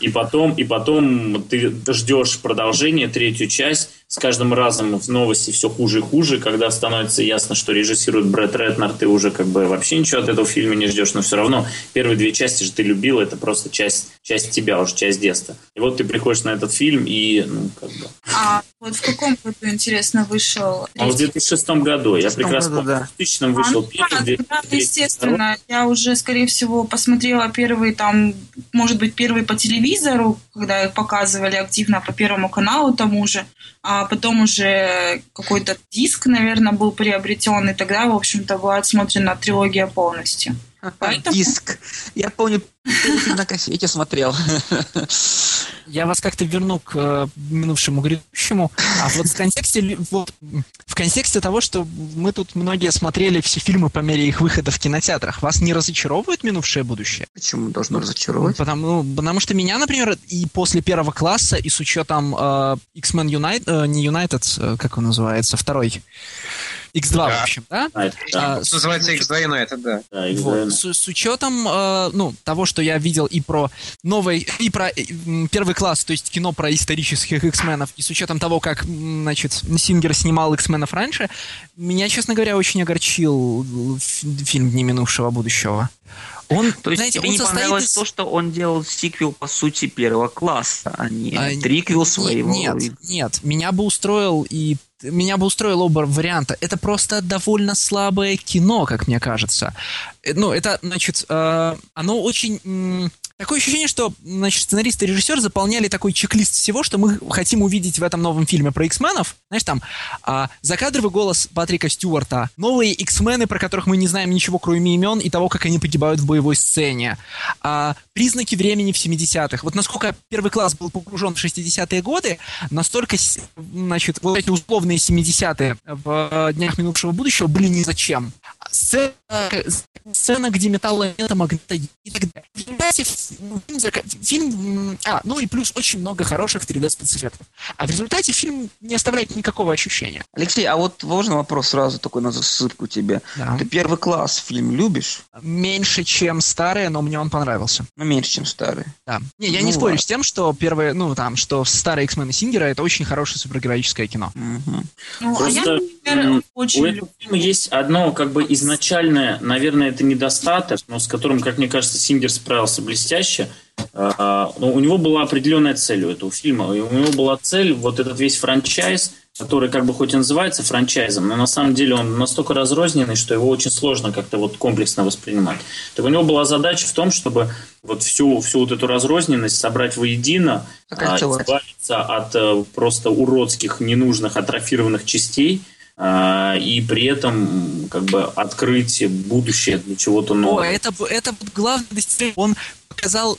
И потом, и потом ты ждешь продолжения, третью часть. С каждым разом в новости все хуже и хуже. Когда становится ясно, что режиссирует Брэд Ретнер, ты уже как бы вообще ничего от этого фильма не ждешь. Но все равно первые две части же ты любил. Это просто часть, часть тебя, уже часть детства. И вот ты приходишь на этот фильм и, ну, как бы... А вот в каком году, интересно, вышел? Он в 2006 году. Я 2006 прекрасно году, помню. да. В 2000 вышел А, ну первый, да, в 2003 тогда, естественно, я уже, скорее всего, посмотрела первый там, может быть, первый по телевизору, когда их показывали активно по Первому каналу тому же, а потом уже какой-то диск, наверное, был приобретен, и тогда, в общем-то, была отсмотрена трилогия полностью. Поэтому- Диск. Я помню, на кассете смотрел. Я вас как-то верну к э, минувшему грядущему. А вот в контексте, вот, в контексте того, что мы тут многие смотрели все фильмы по мере их выхода в кинотеатрах, вас не разочаровывает минувшее будущее? Почему должно разочаровывать? Потому, ну, потому что меня, например, и после первого класса, и с учетом э, X-Men United, э, не United, э, как он называется, второй, X2, Да. в общем, да? А, это, да, А, с- Называется X2 United, да. да, вот. С, с учетом э, ну, того, что я видел и про новый, и про э, первый класс, то есть кино про исторических X-менов, и с учетом того, как значит, Сингер снимал X-менов раньше, меня, честно говоря, очень огорчил фи- фильм «Дни минувшего будущего». Он, То есть знаете, тебе он не понравилось из- то, что он делал сиквел, по сути, первого класса, а не А, триквел не- своего. Нет, нет, меня бы устроил и меня бы устроил оба варианта. Это просто довольно слабое кино, как мне кажется. Э, Ну, это, значит, э, оно очень... такое ощущение, что значит, сценарист и режиссер заполняли такой чек-лист всего, что мы хотим увидеть в этом новом фильме про X-менов. Знаешь, там а, закадровый голос Патрика Стюарта, новые X-мены, про которых мы не знаем ничего, кроме имен и того, как они погибают в боевой сцене, а, признаки времени в 70-х. Вот насколько первый класс был погружен в 60-е годы, настолько, значит, вот эти условные 70-е в «Днях минувшего будущего» были ни зачем. Сцена, сцена где металла нет, магнита и так далее. В результате фильм... А, ну и плюс очень много хороших 3D спецэффектов. А в результате фильм не оставляет никакого ощущения. Алексей, а вот можно вопрос сразу такой на засыпку тебе? Да. Ты первый класс фильм любишь? Меньше, чем старые, но мне он понравился. Ну, меньше, чем старый. Да. Не, я Ну не спорю ладно. с тем, что первые, ну, там, что старые X-Men и Сингера это очень хорошее супергероическое кино. Мгм. Ну, а я, Просто, например, м, очень У этого фильма есть одно как бы изначальное, наверное, это недостаток, но с которым, как мне кажется, Сингер справился блестяще. А, ну, у него была определенная цель у этого фильма. И у него была цель вот этот весь франчайз, который как бы хоть и называется франчайзом, но на самом деле он настолько разрозненный, что его очень сложно как-то вот комплексно воспринимать. Так у него была задача в том, чтобы вот всю, всю вот эту разрозненность собрать воедино, а, избавиться от э, просто уродских, ненужных, атрофированных частей, и при этом как бы открыть будущее для чего-то О, нового. это, б- это б- главное достижение. Он показал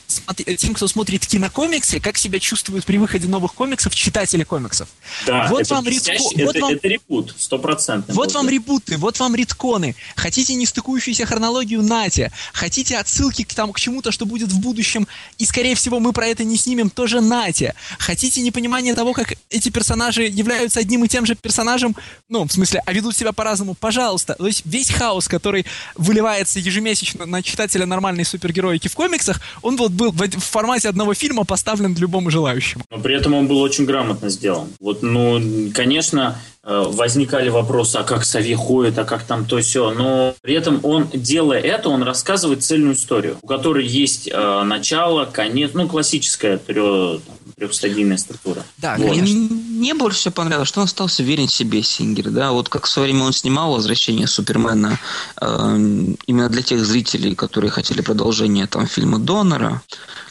тем, кто смотрит кинокомиксы, как себя чувствуют при выходе новых комиксов читатели комиксов. Да, вот это вам блестяще, редко- вот это, вам- это репут, стопроцентный. Вот вам ребуты, вот вам ритконы. Хотите нестыкующуюся хронологию Нате, хотите отсылки к, там, к чему-то, что будет в будущем, и, скорее всего, мы про это не снимем, тоже Нате. Хотите непонимание того, как эти персонажи являются одним и тем же персонажем, ну, в смысле, а ведут себя по-разному, пожалуйста. То есть весь хаос, который выливается ежемесячно на читателя нормальной супергероики в комиксах, он вот был в, формате одного фильма поставлен любому желающему. Но при этом он был очень грамотно сделан. Вот, ну, конечно, возникали вопросы, а как Сави ходит, а как там то все. Но при этом он, делая это, он рассказывает цельную историю, у которой есть э, начало, конец, ну, классическая трех, трехстадийная структура. Да, Вот. Мне, больше всего понравилось, что он остался верен себе, Сингер, да, вот как в свое время он снимал «Возвращение Супермена» э, именно для тех зрителей, которые хотели продолжения там фильма «Донора»,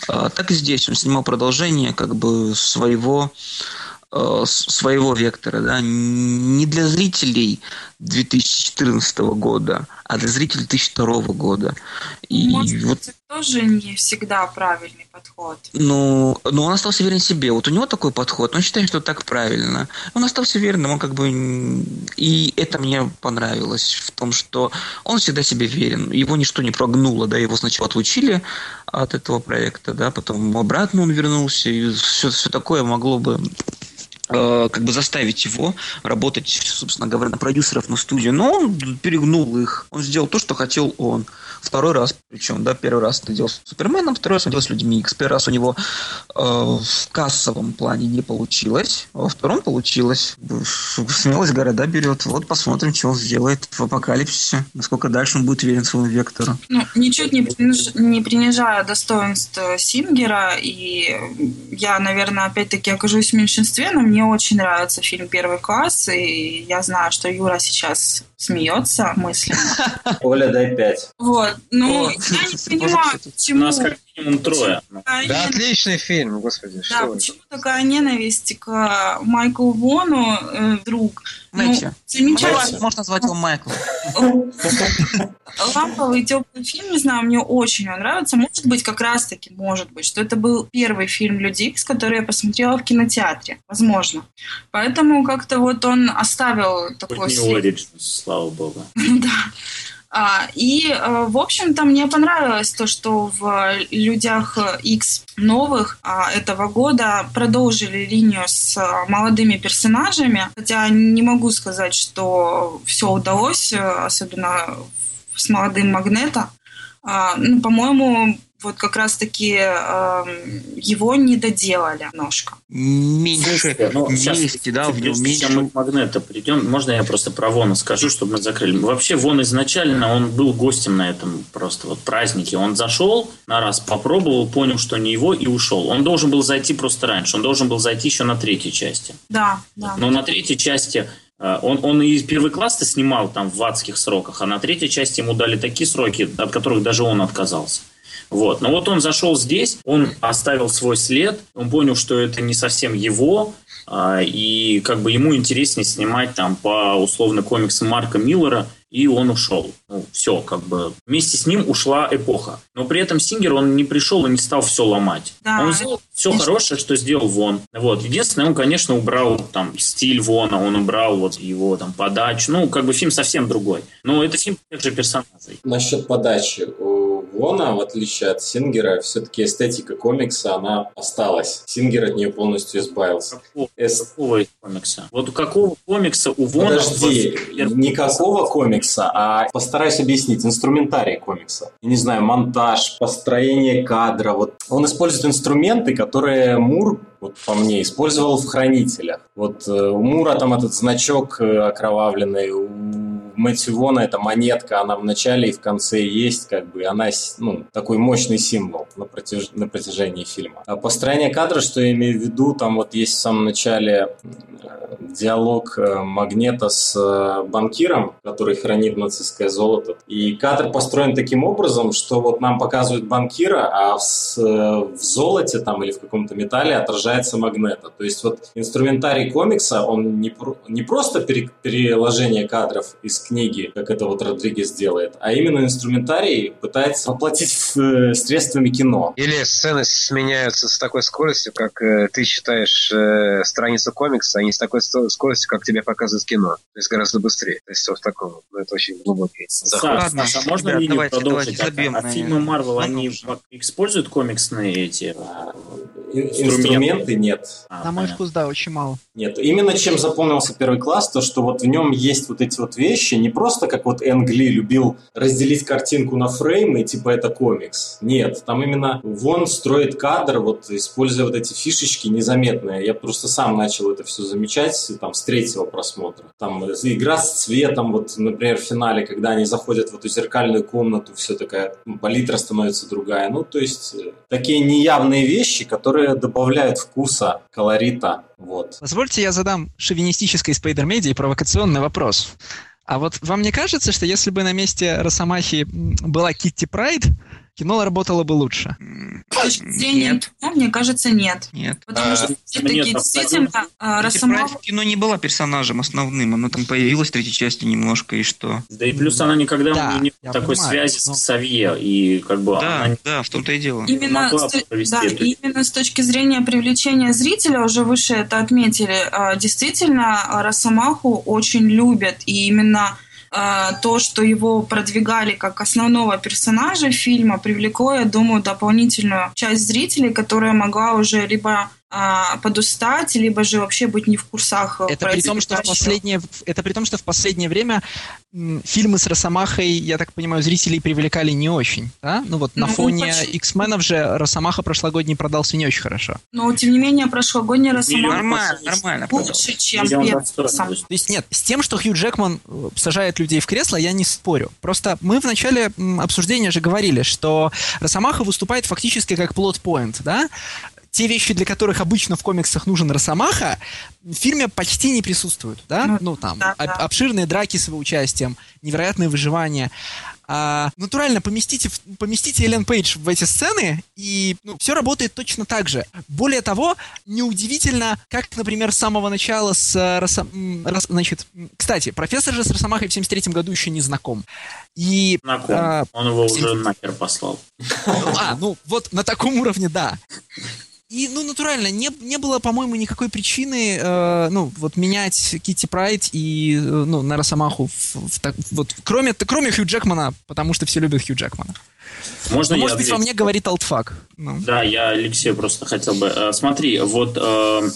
э, так и здесь он снимал продолжение как бы своего э, своего вектора, да, не для зрителей 2014 года, а для зрителей 2002 года. И Может вот это тоже не всегда правильный подход. ну, но он остался верен себе. Вот у него такой подход, он считает, что так правильно. Он остался верным, он как бы... И это мне понравилось в том, что он всегда себе верен. Его ничто не прогнуло, да, его сначала отлучили от этого проекта, да, потом обратно он вернулся, и все, все такое могло бы э, как бы заставить его работать, собственно говоря, на продюсеров, на студию. Но он перегнул их. Он сделал то, что хотел он. Второй раз, причем, да, первый раз это делал с Суперменом, второй раз он делал с Людьми Икс. Первый раз у него э, в кассовом плане не получилось, а во втором получилось. Смелость города берет. Вот посмотрим, что он сделает в апокалипсисе. Насколько дальше он будет верен своему вектору. Ну, ничуть не, приниж- не принижая достоинств э, Сингера, и я, наверное, опять-таки окажусь в меньшинстве, но мне очень нравится фильм «Первый класс», и я знаю, что Юра сейчас смеется мысленно. Оля, дай пять. Вот, ну, я не понимаю, У почему нас как минимум трое. Ну, Да, нен- отличный фильм, господи, да, почему такая ненависть к Майклу Вону э, вдруг? Мэтью. замечательно. Можно- Можно назвать его Майкл. Ламповый теплый фильм, не знаю, мне очень он нравится. Может быть, как раз-таки, может быть, что это был первый фильм Люди Икс, который я посмотрела в кинотеатре. Возможно. Поэтому как-то вот он оставил такой Хоть не след. Слава богу. Да. А, и, э, в общем-то, мне понравилось то, что в «Людях X новых а, этого года продолжили линию с а, молодыми персонажами. Хотя не могу сказать, что все удалось, э, особенно с молодым Магнета. А, ну, по-моему, вот как раз-таки эм, его не доделали немножко. Меньше ну, сейчас, мести, да, в нем чем мы меньше... к Магнета придем, можно я просто про Вона скажу, чтобы мы закрыли? Вообще, Вон изначально, он был гостем на этом просто вот празднике. Он зашел на раз, попробовал, понял, что не его, и ушел. Он должен был зайти просто раньше. Он должен был зайти еще на третьей части. Да, да. Но на третьей части э, он, он и первый класс-то снимал там в адских сроках, а на третьей части ему дали такие сроки, от которых даже он отказался. Вот. Но вот он зашел здесь, он оставил свой след, он понял, что это не совсем его, а, и как бы ему интереснее снимать там по условно комиксам Марка Миллера, и он ушел. Ну, все, как бы вместе с ним ушла эпоха. Но при этом Сингер, он не пришел и не стал все ломать. Да. Он сделал все хорошее, что сделал Вон. Вот. Единственное, он, конечно, убрал там стиль Вона, он убрал вот его там подачу. Ну, как бы фильм совсем другой. Но это фильм тех же персонажей. Насчет подачи. У Вона, в отличие от Сингера, все-таки эстетика комикса, она осталась. Сингер от нее полностью избавился. Какого, Эс- какого комикса? Вот у какого комикса у Вона... Подожди, вот- никакого комикса, а постараюсь объяснить. Инструментарий комикса. Я не знаю, монтаж, построение кадра. Вот он использует инструменты, которые Мур, вот по мне, использовал в «Хранителях». Вот э, у Мура там этот значок э, окровавленный, у Мэтью Вона эта монетка, она в начале и в конце есть, как бы, она ну, такой мощный символ на, протяж- на протяжении фильма. А построение кадра, что я имею в виду, там вот есть в самом начале э, диалог э, Магнета с э, банкиром, который хранит нацистское золото. И кадр построен таким образом, что вот нам показывают банкира, а в, в золоте там или в каком-то металле отражается Магнета. То есть вот инструментарий комикса, он не, не просто пере- переложение кадров из книги, как это вот Родригес делает, а именно инструментарий пытается воплотить в, э, средствами кино. Или сцены сменяются с такой скоростью, как э, ты читаешь э, страницу комикса, а не с такой скоростью, как тебе показывает кино. То есть гораздо быстрее. То есть все в таком. Ну, это очень глубокий заход. Саш, Ладно, Саша, а можно ребят, линию давайте, продолжить? давайте, забьем а, а фильмы Марвел, они пок- используют комиксные эти... Ин- Инструменты нет. А, На мой понятно. вкус, да, очень мало. Нет, именно чем запомнился первый класс, то что вот в нем есть вот эти вот вещи, не просто как вот Энг Ли любил разделить картинку на фреймы, типа это комикс. Нет, там именно Вон строит кадр, вот используя вот эти фишечки незаметные. Я просто сам начал это все замечать там с третьего просмотра. Там игра с цветом, вот, например, в финале, когда они заходят в эту зеркальную комнату, все такая, палитра становится другая. Ну, то есть э, такие неявные вещи, которые добавляют вкуса, колорита. Вот. Позвольте я задам шовинистической спайдермедии провокационный вопрос. А вот вам не кажется, что если бы на месте Росомахи была Китти Прайд, кино работало бы лучше? М, С точки зрения Нет. кино, мне кажется, нет. Нет. Потому А, что все-таки действительно а, Росомаха в кино не была персонажем основным, она там появилась в третьей части немножко, и что? Да и плюс она никогда Да, не такой понимаю, связи но- с Савье, и как бы Да, она да, в том-то и дело. Именно с, да, именно с точки зрения привлечения зрителя, уже выше это отметили, а, действительно а, Росомаху очень любят. И именно то, что его продвигали как основного персонажа фильма, привлекло, я думаю, дополнительную часть зрителей, которая могла уже либо а, подустать, либо же вообще быть не в курсах. Это при том, что в последнее, это при том, что в последнее время м, фильмы с Росомахой, я так понимаю, зрителей привлекали не очень, да? Ну вот на Ну, фоне почти. X-менов же Росомаха прошлогодний продался не очень хорошо. Но, тем не менее, прошлогодний Росомаха Нормально, нормально. лучше, чем первый то есть. Нет, с тем, что Хью Джекман э, сажает людей в кресло, я не спорю. Просто мы в начале обсуждения же говорили, что Росомаха выступает фактически как плот-поинт, да? Те вещи, для которых обычно в комиксах нужен Росомаха, в фильме почти не присутствуют, да? Ну, Ну, там, да, об- да. обширные драки с его участием, невероятное выживание. А, натурально поместите, поместите Эллен Пейдж в эти сцены, и все работает точно так же. Более того, неудивительно, как, например, с самого начала с э, Росо- м, Рос- Значит, кстати, профессор же с Росомахой в 73 году еще не знаком. И... Знаком. а, Он его всем- уже нахер послал. а, ну вот на таком уровне, да. И, ну, натурально, не, не было, по-моему, никакой причины, э, ну, вот менять Китти Прайд и, э, ну, на Росомаху, в- в так- вот, кроме, кроме Хью Джекмана, потому что все любят Хью Джекмана. Можно Ну, я может быть, во отвечу? мне говорит алтфак. Ну. Да, я Алексею просто хотел бы. э, Смотри, вот э,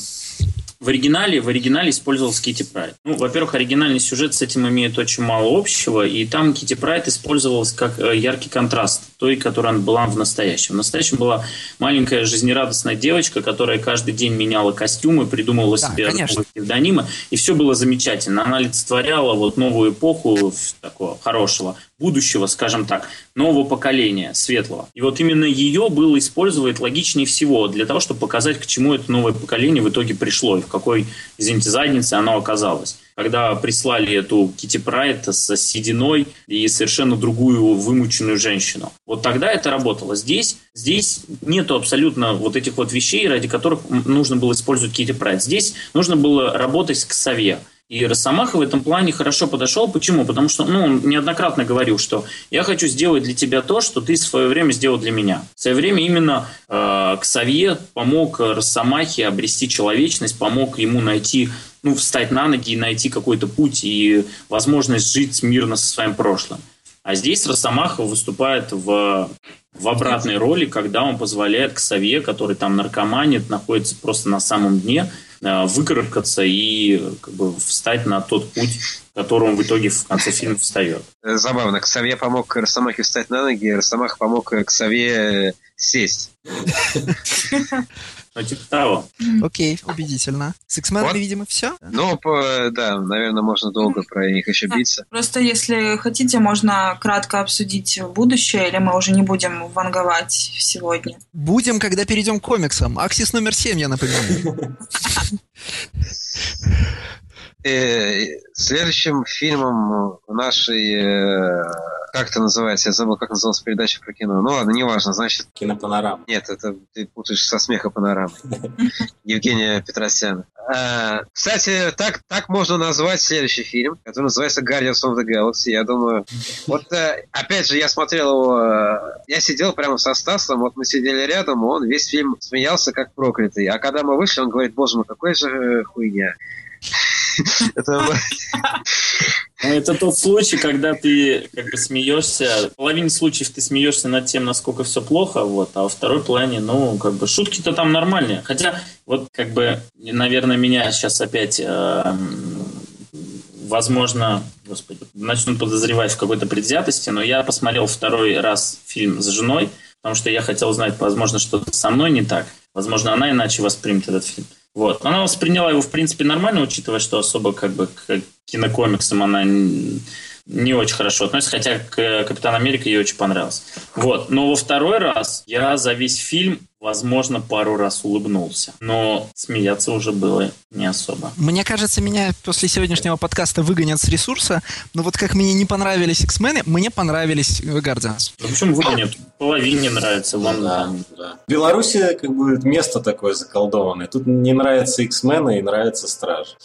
в оригинале, в оригинале использовался Китти Прайд. Ну, во-первых, оригинальный сюжет с этим имеет очень мало общего, и там Китти Прайд использовалась как э, яркий контраст той, которая была в настоящем. В настоящем была маленькая жизнерадостная девочка, которая каждый день меняла костюмы, придумывала Да, себе псевдонимы, и все было замечательно. Она олицетворяла вот новую эпоху такого хорошего будущего, скажем так, нового поколения, светлого. И вот именно ее было использовать логичнее всего для того, чтобы показать, к чему это новое поколение в итоге пришло и в какой, извините, заднице оно оказалось. когда прислали эту Кити Прайд с сединой и совершенно другую вымученную женщину. Вот тогда это работало. Здесь, здесь нету абсолютно вот этих вот вещей, ради которых нужно было использовать Кити Прайд. Здесь нужно было работать с Ксавье. И Росомаха в этом плане хорошо подошел. Почему? Потому что ну, он неоднократно говорил, что я хочу сделать для тебя то, что ты в свое время сделал для меня. В свое время именно э, Ксавье помог Росомахе обрести человечность, помог ему найти, ну, встать на ноги и найти какой-то путь и возможность жить мирно со своим прошлым. А здесь Росомаха выступает в, в обратной роли, когда он позволяет Ксавье, который там наркоманит, находится просто на самом дне, Э, выкарабкаться и как бы встать на тот путь, который он в итоге в конце фильма встает. Забавно. Ксавье помог Росомахе встать на ноги, Росомаха помог Ксавье сесть. Ну, типа того. Окей, убедительно. С X-Men, вот. видимо, все? Ну, по, да, наверное, можно долго про них еще биться. Просто если хотите, можно кратко обсудить будущее, или мы уже не будем ванговать сегодня? Будем, когда перейдем к комиксам. Аксис номер 7, я напоминаю. Э, следующим фильмом нашей э, как это называется? Я забыл, как называлась передача про кино. Ну ладно, неважно, значит... Кинопанорама. Нет, это ты путаешь со смеха панорамы. Евгения Петросяна. А, кстати, так, так можно назвать следующий фильм, который называется Guardians of the Galaxy. Я думаю, вот э, опять же, я смотрел его, э, я сидел прямо со Стасом, вот мы сидели рядом, он весь фильм смеялся как проклятый. А когда мы вышли, он говорит, боже мой, какой же хуйня. Это... Ну, это тот случай, когда ты как бы смеешься. В половине случаев ты смеешься над тем, насколько все плохо, вот, а во второй плане, ну, как бы шутки-то там нормальные. Хотя, вот, как бы, наверное, меня сейчас опять э, возможно, господи, начнут подозревать в какой-то предвзятости, но я посмотрел второй раз фильм с женой, потому что я хотел узнать, возможно, что-то со мной не так. Возможно, она иначе воспримет этот фильм. Вот. Она восприняла его, в принципе, нормально, учитывая, что особо как бы к кинокомиксам она не очень хорошо относится, хотя к Капитан Америка ей очень понравился. Вот. Но во второй раз я за весь фильм, возможно, пару раз улыбнулся. Но смеяться уже было не особо. Мне кажется, меня после сегодняшнего подкаста выгонят с ресурса, но вот как мне не понравились X-мены, мне понравились Guardians. Ну, почему выгонят? Половине нравится. Вам ну, да, да. В Беларуси как бы место такое заколдованное. Тут не нравятся X-мены и нравится Страж.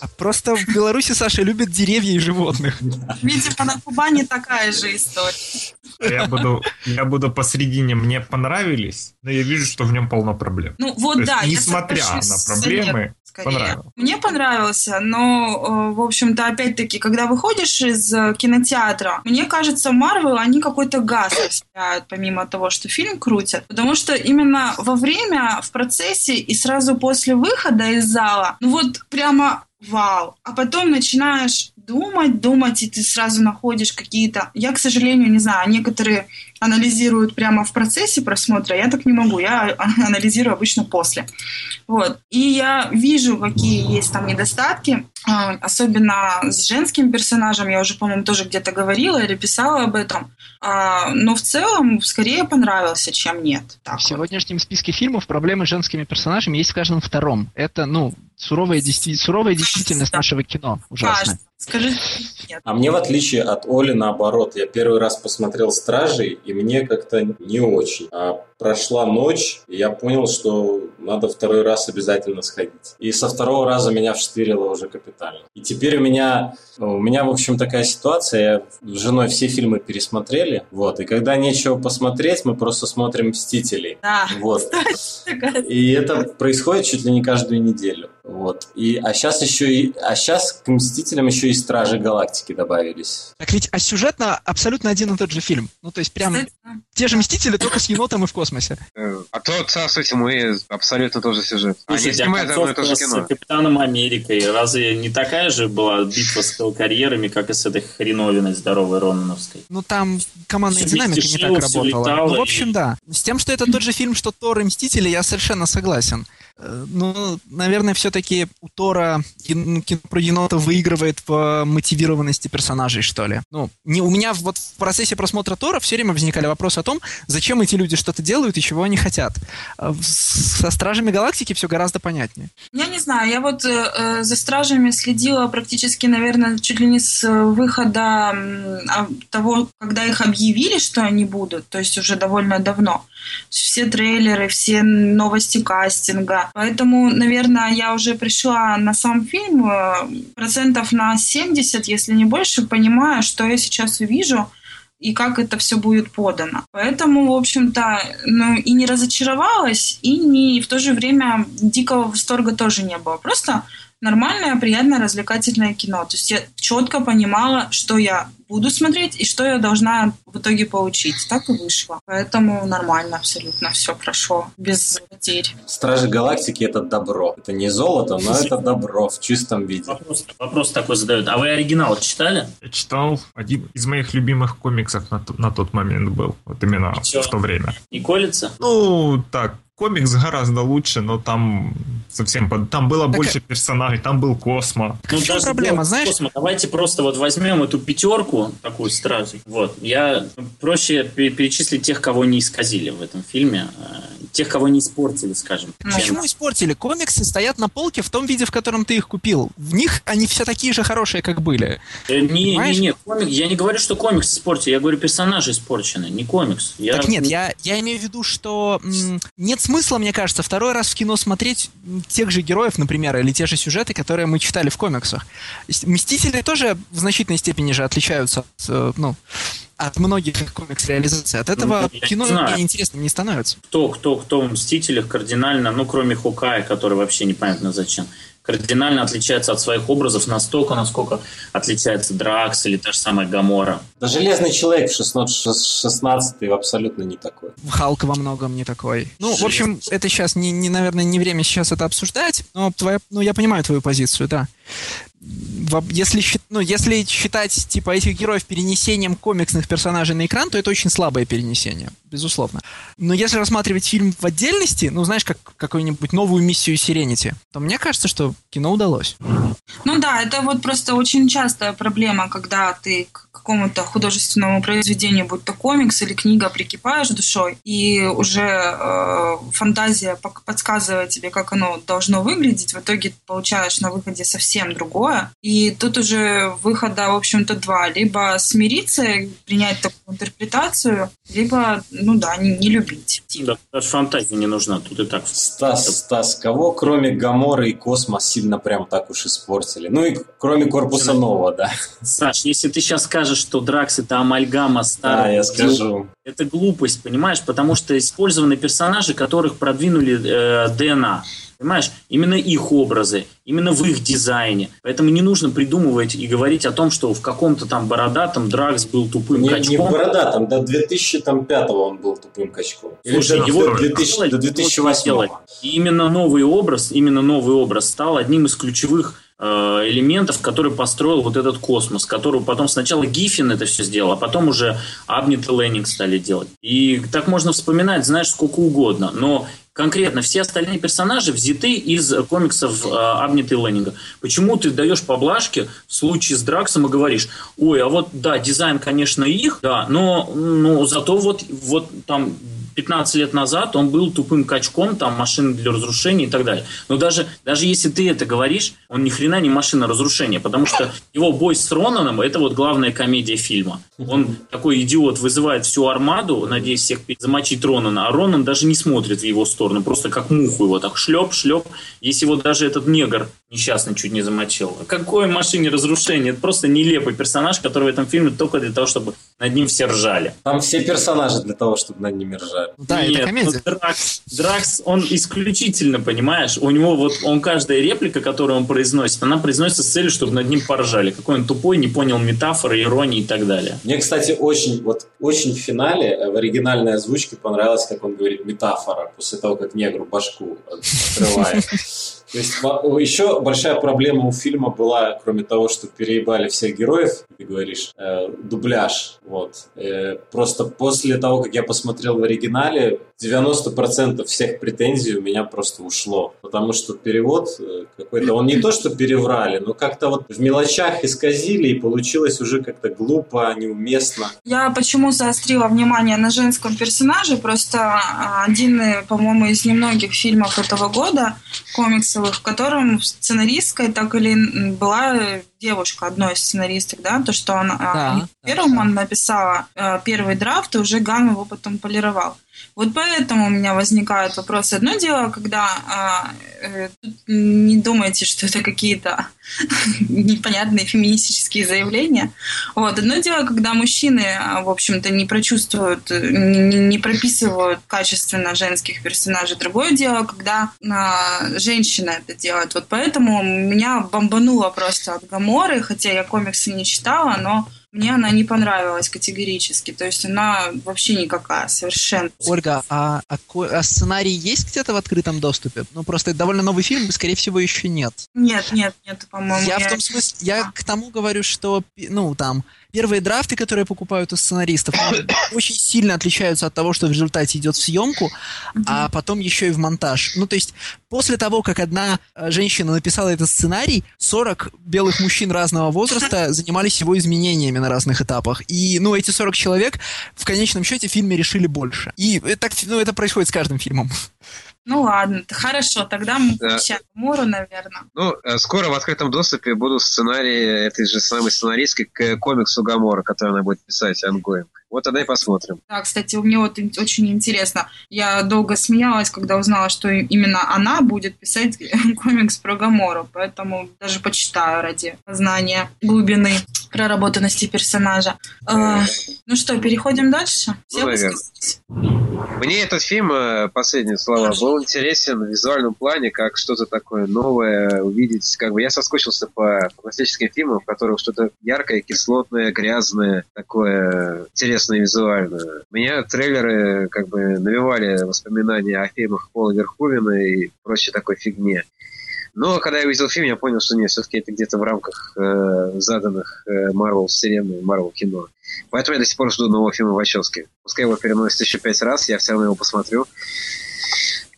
А просто в Беларуси Саша любит деревья и животных. Видимо, на Кубани такая же история. Я буду, я буду посередине. Мне понравились, но я вижу, что в нем полно проблем. Ну вот То да. Есть, несмотря на проблемы, понравилось. Мне понравился, но, э, в общем-то, опять-таки, когда выходишь из э, кинотеатра, мне кажется, Марвел, они какой-то газ оставляют, помимо того, что фильм крутят. Потому что именно во время, в процессе и сразу после выхода из зала, ну вот прямо вау. А потом начинаешь думать, думать, и ты сразу находишь какие-то... Я, к сожалению, не знаю, некоторые анализируют прямо в процессе просмотра, я так не могу, я анализирую обычно после. Вот. И я вижу, какие есть там недостатки, особенно с женским персонажем, я уже, по-моему, тоже где-то говорила или писала об этом, а, но в целом скорее понравился, чем нет. Так в вот. сегодняшнем списке фильмов проблемы с женскими персонажами есть в каждом втором. Это, ну, суровая, действи- суровая действительность нашего кино. Ужасно. Скажи нет. А мне, в отличие от Оли, наоборот, я первый раз посмотрел «Стражей», и мне как-то не очень. А прошла ночь, и я понял, что надо второй раз обязательно сходить. И со второго раза меня вштырило уже капитально. И теперь у меня, у меня, в общем, такая ситуация. Я с женой все фильмы пересмотрели, вот, и когда нечего посмотреть, мы просто смотрим «Мстителей». Да, вот. И это происходит чуть ли не каждую неделю. Вот. И, а сейчас еще и, а сейчас к «Мстителям» еще и «Стражи Галактики» добавились. Так ведь, а сюжетно абсолютно один и тот же фильм. Ну, то есть прям те же «Мстители», только с енотом и в космосе. Э, а то «Царство тьмы» абсолютно тоже сюжет. Слушайте, Они снимают одно и то же кино. с Капитаном Америкой. Разве не такая же была битва с карьерами, как и с этой хреновиной здоровой Рононовской? Ну, там командная динамика не так работала. Ну, в общем, да. С тем, что это тот же фильм, что Тор и Мстители, я совершенно согласен. Э, ну, наверное, все-таки все-таки у Тора кино, кино про енота выигрывает в мотивированности персонажей, что ли. Ну, не, у меня вот в процессе просмотра Тора все время возникали вопросы о том, зачем эти люди что-то делают и чего они хотят. А со Стражами Галактики все гораздо понятнее. Я не знаю, я вот э, э за Стражами следила практически, наверное, чуть ли не с выхода э, того, когда их объявили, что они будут, то есть уже довольно давно. Все трейлеры, все новости кастинга. Поэтому, наверное, я уже пришла на сам фильм э, процентов на 70, если не больше, понимая, что я сейчас увижу и как это все будет подано. Поэтому, в общем-то, ну, и не разочаровалась, и не в то же время дикого восторга тоже не было. Просто нормальное, приятное, развлекательное кино. То есть я четко понимала, что я буду смотреть и что я должна в итоге получить. Так и вышло. Поэтому нормально абсолютно все прошло, без потерь. Стражи Галактики — это добро. Это не золото, но это добро в чистом виде. Вопрос, вопрос такой задают. А вы оригинал читали? Я читал. Один из моих любимых комиксов на, на тот момент был. Вот именно в то время. Не колется? Ну, так, комикс гораздо лучше, но там совсем... Там было так, больше персонажей, там был Космо. Ну, в чем проблема, знаешь? Космо, давайте просто вот возьмем эту пятерку, такую сразу. Вот. Я проще перечислить тех, кого не исказили в этом фильме. Э, тех, кого не испортили, скажем. Ну, почему испортили? Комиксы стоят на полке в том виде, в котором ты их купил. В них они все такие же хорошие, как были. Э, не, не, не, комик, я не говорю, что комикс испортили, я говорю, персонажи испорчены, не комикс. Я... Так нет, я, я имею в виду, что м- нет смысла, мне кажется, второй раз в кино смотреть тех же героев, например, или те же сюжеты, которые мы читали в комиксах. Мстители тоже в значительной степени же отличаются от, э, ну, от многих комикс-реализаций. От этого ну, кино не интересно не становится. Кто, кто, кто в «Мстителях» кардинально, ну, кроме Хукая, который вообще непонятно зачем, кардинально отличается от своих образов настолько, насколько отличается Дракс или та же самая Гамора. Да Железный Человек в 16 абсолютно не такой. Халк во многом не такой. Ну, Железный. в общем, это сейчас, не, не, наверное, не время сейчас это обсуждать, но твоя, ну, я понимаю твою позицию, да если, ну, если считать типа этих героев перенесением комиксных персонажей на экран, то это очень слабое перенесение, безусловно. Но если рассматривать фильм в отдельности, ну, знаешь, как какую-нибудь новую миссию Сиренити, то мне кажется, что кино удалось. Ну да, это вот просто очень частая проблема, когда ты какому-то художественному произведению, будь то комикс или книга, прикипаешь душой, и уже э, фантазия подсказывает тебе, как оно должно выглядеть, в итоге получаешь на выходе совсем другое. И тут уже выхода, в общем-то, два. Либо смириться, принять такую интерпретацию, либо, ну да, не, не любить. Да, даже фантазия не нужна, тут и так. Стас, Стас, кого кроме Гаморы и Космос сильно прям так уж испортили? Ну и кроме Корпуса Нового, да. Саш, если ты сейчас скажешь, что Дракс это амальгама старого... Да, я скажу. Это глупость, понимаешь? Потому что использованы персонажи, которых продвинули э, ДНА. Понимаешь? Именно их образы, именно в их дизайне. Поэтому не нужно придумывать и говорить о том, что в каком-то там бородатом Дракс был тупым не, качком. Не в бородатом, до 2005 он был тупым качком. Слушай, Или его 2000, до 2008. И именно новый образ, именно новый образ стал одним из ключевых элементов, который построил вот этот космос, который потом сначала Гиффин это все сделал, а потом уже Абнет и Леннинг стали делать. И так можно вспоминать, знаешь, сколько угодно. Но конкретно все остальные персонажи взяты из комиксов э, Абнита и Леннинга. Почему ты даешь поблажки в случае с Драксом и говоришь, ой, а вот да, дизайн, конечно, их, да, но, но зато вот, вот там 15 лет назад он был тупым качком, там машины для разрушения и так далее. Но даже, даже если ты это говоришь, он ни хрена не машина разрушения, потому что его бой с Ронаном – это вот главная комедия фильма. Он такой идиот вызывает всю армаду, надеясь всех замочить Ронана, а Ронан даже не смотрит в его сторону, просто как муху его так шлеп, шлеп. Если его даже этот негр несчастный чуть не замочил. О какой машине разрушения? Это просто нелепый персонаж, который в этом фильме только для того, чтобы над ним все ржали. Там все персонажи для того, чтобы над ними ржали. Да, Нет, это комедия. Ну, Дракс, Дракс, он исключительно, понимаешь, у него вот, он каждая реплика, которую он произносит, она произносится с целью, чтобы над ним поржали. Какой он тупой, не понял метафоры, иронии и так далее. Мне, кстати, очень, вот, очень в финале, э, в оригинальной озвучке понравилось, как он говорит метафора, после того, как негру башку открывает. То есть еще большая проблема у фильма была, кроме того, что переебали всех героев, ты говоришь, э, дубляж. Вот. Э, просто после того, как я посмотрел в оригинале, 90% всех претензий у меня просто ушло. Потому что перевод э, какой-то, он не то что переврали, но как-то вот в мелочах исказили, и получилось уже как-то глупо, неуместно. Я почему заострила внимание на женском персонаже? Просто а, один, э, по-моему, из немногих фильмов этого года в котором сценаристкой так или была девушка, одной из сценаристок, да, то, что она да, первым да. он написала э, первый драфт, и уже Ган его потом полировал. Вот поэтому у меня возникает вопрос. Одно дело, когда а, э, не думайте, что это какие-то непонятные феминистические заявления. Вот. Одно дело, когда мужчины, а, в общем-то, не прочувствуют, не, не прописывают качественно женских персонажей. Другое дело, когда а, женщина это делает. Вот поэтому меня бомбануло просто от Гаморы, хотя я комиксы не читала, но мне она не понравилась категорически. То есть она вообще никакая, совершенно. Ольга, а, а, а сценарий есть где-то в открытом доступе? Ну, просто это довольно новый фильм, скорее всего, еще нет. Нет, нет, нет, по-моему. Я, я в том смысле, я к тому говорю, что, ну, там, первые драфты, которые покупают у сценаристов, очень сильно отличаются от того, что в результате идет в съемку, а потом еще и в монтаж. Ну, то есть, после того, как одна э, женщина написала этот сценарий, 40 белых мужчин разного возраста занимались его изменениями на разных этапах. И, ну, эти 40 человек в конечном счете в фильме решили больше. И так, ну, это происходит с каждым фильмом. Ну ладно, хорошо, тогда мы включаем Мору, наверное. Ну, э, скоро в открытом доступе будут сценарии этой же самой сценаристки к комиксу Гамора, который она будет писать, Ангоинг. Вот тогда и посмотрим. Да, кстати, мне вот очень интересно. Я долго смеялась, когда узнала, что именно она будет писать комикс про Гамору, поэтому даже почитаю ради знания глубины проработанности персонажа. Э, ну что, переходим дальше? Все ну, Мне этот фильм, э, последние слова, был интересен в визуальном плане, как что-то такое новое увидеть. Как бы я соскучился по классическим фильмам, в которых что-то яркое, кислотное, грязное, такое интересное интересно визуально. Меня трейлеры как бы навевали воспоминания о фильмах Пола Верховина и прочей такой фигне. Но когда я увидел фильм, я понял, что нет, все-таки это где-то в рамках э, заданных Марвел э, вселенной, Марвел кино. Поэтому я до сих пор жду нового фильма Вачовски. Пускай его переносят еще пять раз, я все равно его посмотрю.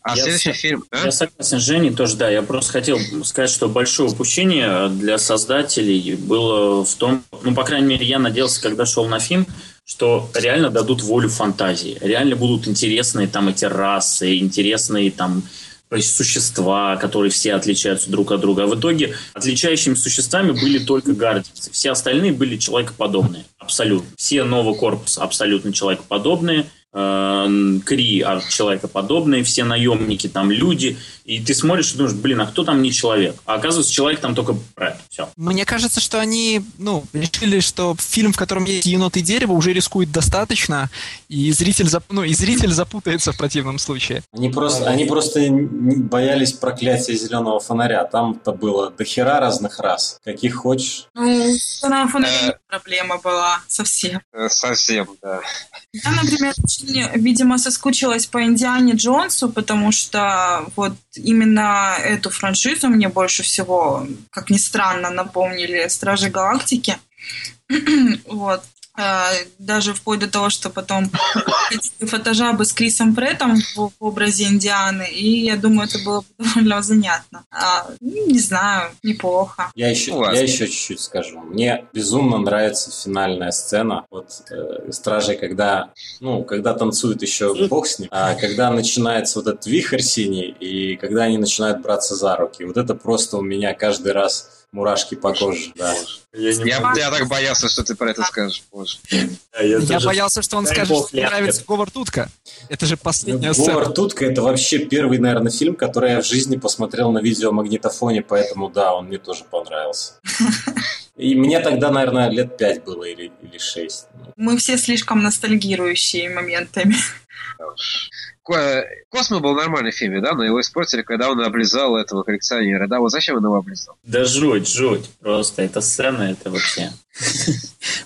А я следующий фильм... А? Я согласен с Женей тоже, да. Я просто хотел сказать, что большое упущение для создателей было в том... Ну, по крайней мере, я надеялся, когда шел на фильм, что реально дадут волю фантазии. Реально будут интересные там эти расы, интересные там существа, которые все отличаются друг от друга. А в итоге отличающими существами были только гардицы. Все остальные были человекоподобные. Абсолютно. Все нового корпуса абсолютно человекоподобные – Кри человекоподобные, все наемники там люди, и ты смотришь и думаешь, блин, а кто там не человек? А оказывается, человек там только Брэд. Все. Мне кажется, что они, ну, решили, что фильм, в котором есть енот и дерево, уже рискует достаточно, и зритель, зап... ну, и зритель запутается в противном случае. Они просто, они просто боялись проклятия зеленого фонаря. Там-то было до хера разных раз. Каких хочешь. Ну, зеленого фонаря э, проблема была совсем. Э, совсем, да. Я, например, очень, видимо, соскучилась по Индиане Джонсу, потому что вот именно эту франшизу мне больше всего, как ни странно, напомнили Стражи Галактики. вот. А, даже вплоть до того, что потом фотожабы с Крисом Преттом в, образе Индианы, и я думаю, это было довольно занятно. А, ну, не знаю, неплохо. Я еще, я еще чуть-чуть скажу. Мне безумно нравится финальная сцена. Вот э, Стражи, когда, ну, когда танцуют еще бог с ним, а когда начинается вот этот вихрь синий, и когда они начинают браться за руки. Вот это просто у меня каждый раз мурашки по коже, да. Я, не я, я так боялся, что ты про это скажешь позже. Да, я, я боялся, что он скажет, что ему нравится Говард Утка. Это же последняя ну, сцена. Говард Утка это вообще первый, наверное, фильм, который я в жизни посмотрел на видеомагнитофоне, поэтому да, он мне тоже понравился. И мне тогда, наверное, лет пять было или, или шесть. Мы все слишком ностальгирующие моментами. Космо был нормальный фильм, да, но его испортили, когда он облизал этого коллекционера. Да, вот зачем он его облизал? Да жуть, жуть. Просто эта сцена, это вообще...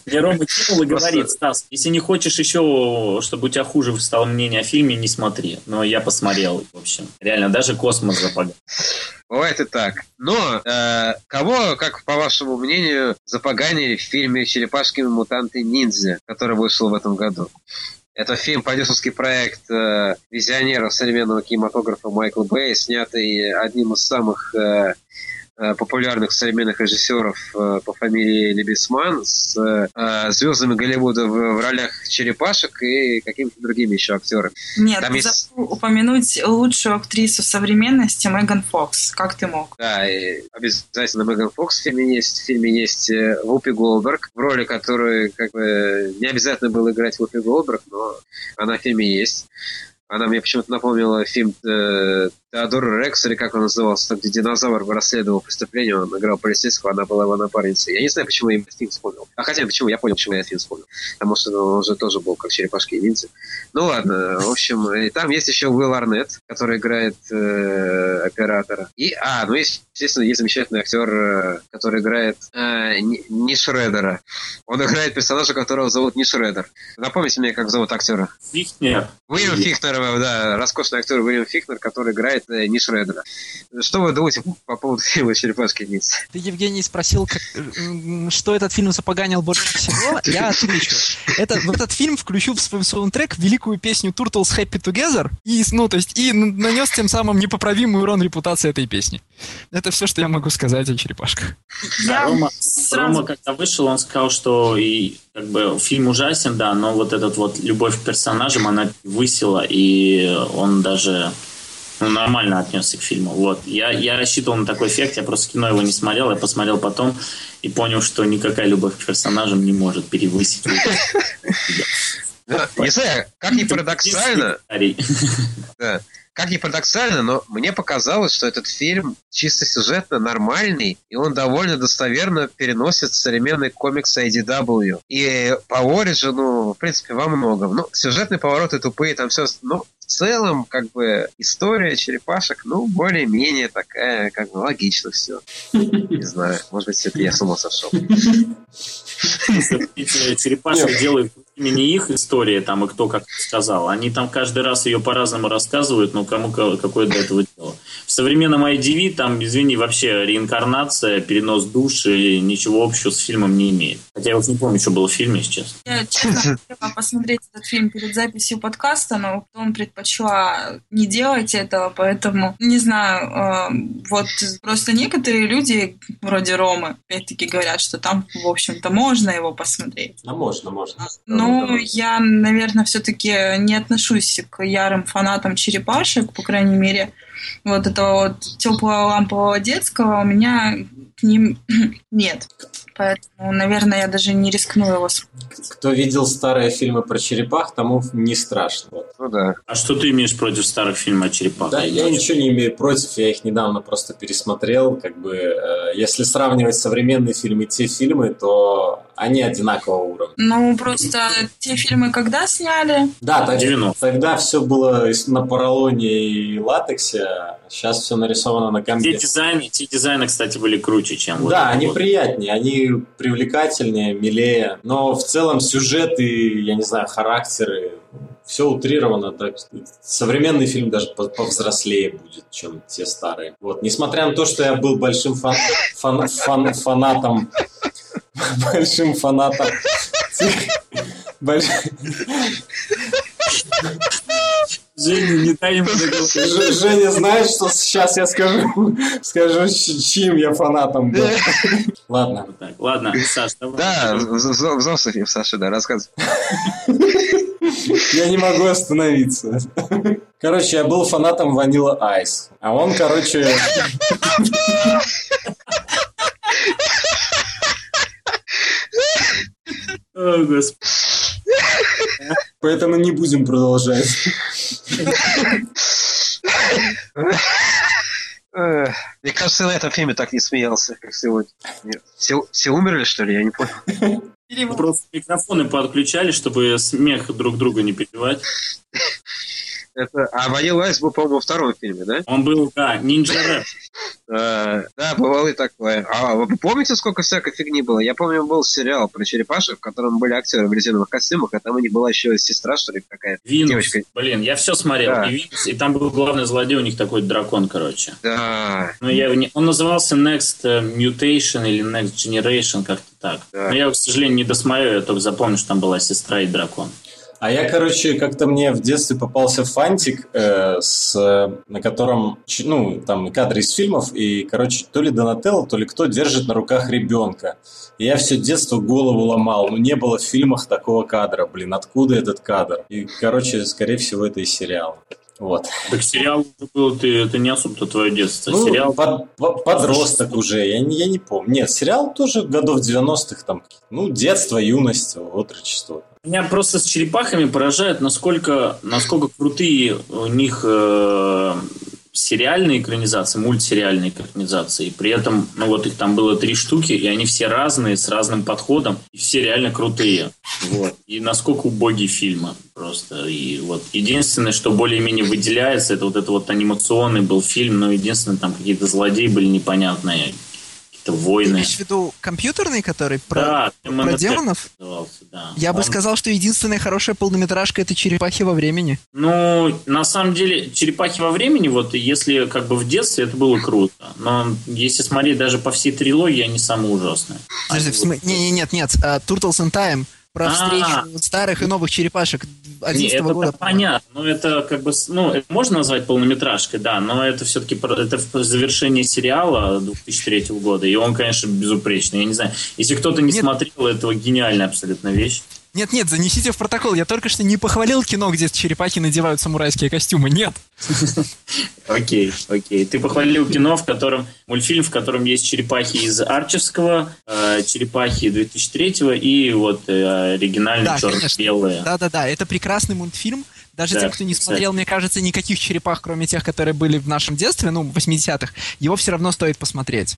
Мне Рома кинул и говорит, Стас, если не хочешь еще, чтобы у тебя хуже стало мнение о фильме, не смотри. Но я посмотрел, в общем. Реально, даже космос запагал. Бывает и так. Но э, кого, как по вашему мнению, запоганили в фильме «Черепашки мутанты ниндзя», который вышел в этом году? Это фильм, продюсерский проект э, визионеров современного кинематографа Майкла Бэй, снятый одним из самых Э, популярных современных режиссеров э, по фамилии Лебесман с э, звездами Голливуда в, ролях черепашек и какими-то другими еще актерами. Нет, Там есть... упомянуть лучшую актрису современности Меган Фокс. Как ты мог? Да, и обязательно Меган Фокс в фильме есть. В фильме есть Вупи Голдберг, в роли которой как бы не обязательно было играть Вупи Голдберг, но она в фильме есть. Она мне почему-то напомнила фильм э, Теодор Рекс, или как он назывался, где динозавр расследовал преступление, он играл полицейского, она была его напарницей. Я не знаю, почему я фильм вспомнил. А хотя, почему, я понял, почему я фильм вспомнил. Потому что он уже тоже был как черепашки и ниндзя. Ну ладно, в общем, и там есть еще Уилл Арнетт, который играет э, оператора. И, а, ну есть, естественно, есть замечательный актер, э, который играет э, не Шредера. Он играет персонажа, которого зовут не Шредер. Напомните мне, как зовут актера. Фихнер. Уильям Фихнер, да, роскошный актер Уильям Фихнер, который играет э, не Шредера. Что вы думаете по поводу фильма «Черепашки ниндзя»? Ты, Евгений, спросил, как, что этот фильм запоганил больше всего. Я отвечу. Это, в этот фильм включу в свой саундтрек великую песню Turtles Happy Together и, ну, то есть, и нанес тем самым непоправимый урон репутации этой песни. Это все, что я могу сказать о черепашках. Да, Рома, сразу... Рома, когда вышел, он сказал, что и как бы фильм ужасен, да, но вот этот вот любовь к персонажам, она высила, и он даже ну, нормально отнесся к фильму. Вот. Я, я рассчитывал на такой эффект, я просто кино его не смотрел, я посмотрел потом и понял, что никакая любовь к персонажам не может перевысить. Не знаю, как ни парадоксально, как ни парадоксально, но мне показалось, что этот фильм чисто сюжетно нормальный, и он довольно достоверно переносит современный комикс IDW. И по Ориджину, в принципе, во многом. Ну, сюжетные повороты тупые, там все... Ну, в целом, как бы, история черепашек, ну, более-менее такая, как бы, логично все. Не знаю, может быть, это я с ума сошел. Черепашек делают именно их история, там, и кто как сказал. Они там каждый раз ее по-разному рассказывают, но кому какое до этого дело. В современном IDV там, извини, вообще реинкарнация, перенос души, ничего общего с фильмом не имеет. Хотя я вот не помню, что было в фильме, сейчас. Я, честно, хотела посмотреть этот фильм перед записью подкаста, но потом предпочла не делать этого, поэтому, не знаю, э, вот просто некоторые люди, вроде Ромы, опять-таки говорят, что там, в общем-то, можно его посмотреть. А можно, можно. Ну, я, наверное, все-таки не отношусь к ярым фанатам черепашек, по крайней мере, вот этого вот теплого лампового детского у меня к ним нет. Поэтому, наверное, я даже не рискну его смотреть. Кто видел старые фильмы про черепах, тому не страшно. Вот. Ну да. А что ты имеешь против старых фильмов о черепах? Да, я ничего не имею против, я их недавно просто пересмотрел. Как бы, э, если сравнивать современные фильмы и те фильмы, то они одинакового уровня. Ну, просто те фильмы когда сняли? Да, так, тогда все было на поролоне и латексе, а сейчас все нарисовано на компе. Те дизайны, те дизайны, кстати, были круче, чем... Вот да, они вот. приятнее, они привлекательнее, милее, но в целом сюжет и, я не знаю, характеры все утрировано. Так, современный фильм даже повзрослее будет, чем те старые. Вот, несмотря на то, что я был большим фан, фан, фан, фанатом большим фанатом Женя, не дай ему Женя знает, что сейчас я скажу, скажу, чьим я фанатом был. Ладно. Ладно, Саш, давай. Да, взрослый фильм, Саша, да, рассказывай. Я не могу остановиться. Короче, я был фанатом Ванила Айс. А он, короче... О, Господи. Поэтому не будем продолжать. Мне кажется, на этом фильме так не смеялся, как сегодня. Все, все умерли, что ли? Я не понял. Просто микрофоны подключали, чтобы смех друг друга не перебивать. Это... А Ванил Айс был, по-моему, во втором фильме, да? Он был, да, Нинджа Рэп. Да, бывало и такое. А вы помните, сколько всякой фигни было? Я помню, был сериал про черепашек, в котором были актеры в резиновых костюмах, а там у них была еще сестра, что ли, какая-то девочка. Блин, я все смотрел. Да. И, Винус, и там был главный злодей, у них такой дракон, короче. Да. Ну, я, он назывался Next э, Mutation или Next Generation, как-то так. Да. Но я, к сожалению, не досмотрел, я только запомнил, что там была сестра и дракон. А я, короче, как-то мне в детстве попался фантик, э, с, на котором, ну, там кадры из фильмов, и, короче, то ли Донателло, то ли кто держит на руках ребенка. И я все детство голову ломал. Ну, не было в фильмах такого кадра. Блин, откуда этот кадр? И, короче, скорее всего, это из сериала. Вот. Так сериал был, ты, это не особо твое детство. Ну, сериал... под, под, подросток уже, я, не- я не помню. Нет, сериал тоже годов 90-х, там, ну, детство, юность, отрочество. Меня просто с черепахами поражает, насколько, насколько крутые у них э, сериальные экранизации, мультсериальные экранизации. И при этом, ну вот их там было три штуки, и они все разные, с разным подходом, и все реально крутые. Вот. И насколько убогие фильмы просто. И вот единственное, что более-менее выделяется, это вот это вот анимационный был фильм, но единственное, там какие-то злодеи были непонятные, Ты войны. имеешь в виду компьютерный, который про, Да, про демонов? назывался, да. Я бы Он- сказал, что единственная хорошая полнометражка это «Черепахи во времени». Ну, на самом деле, «Черепахи во времени», вот если как бы в детстве, это было круто. Но если смотреть даже по всей трилогии, они самые ужасные. Подожди, в смы- не, не, нет, нет, а, Turtles in Time про А. встречу старых и новых черепашек Не, 11 это года. понятно, но это как бы, ну, это можно назвать полнометражкой, да, но это все-таки это завершение сериала 2003 года, и он, конечно, безупречный. Я не знаю, если кто-то не Нет. смотрел, это гениальная абсолютно вещь. Нет, нет, занесите в протокол. Я только что не похвалил кино, где черепахи надевают самурайские костюмы. Нет. Окей, окей. Ты похвалил кино, в котором мультфильм, в котором есть черепахи из Арчевского, э, черепахи 2003 и вот э, оригинальные Да, черно-белые. Да-да-да, это прекрасный мультфильм. Даже Да, те, кто не кстати. смотрел, мне кажется, никаких черепах, кроме тех, которые были в нашем детстве, ну, в 80-х, его все равно стоит посмотреть.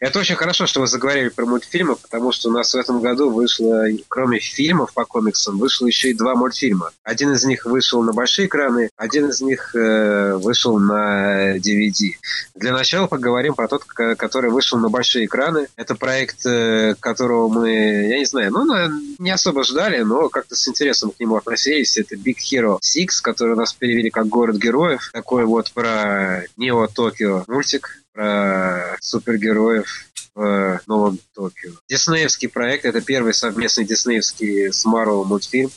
Это очень хорошо, что вы заговорили про мультфильмы, потому что у нас в этом году вышло, кроме фильмов по комиксам, вышло еще и два мультфильма. Один из них вышел на большие экраны, один из них э, вышел на DVD. Для начала поговорим про тот, который вышел на большие экраны. Это проект, э, которого мы, я не знаю, ну, не особо ждали, но как-то с интересом к нему относились. Это Big Hero Six, который у нас перевели как «Город героев». Такой вот про Нео Токио мультик про супергероев в Новом Токио. Диснеевский проект, это первый совместный диснеевский с Марвел мультфильм.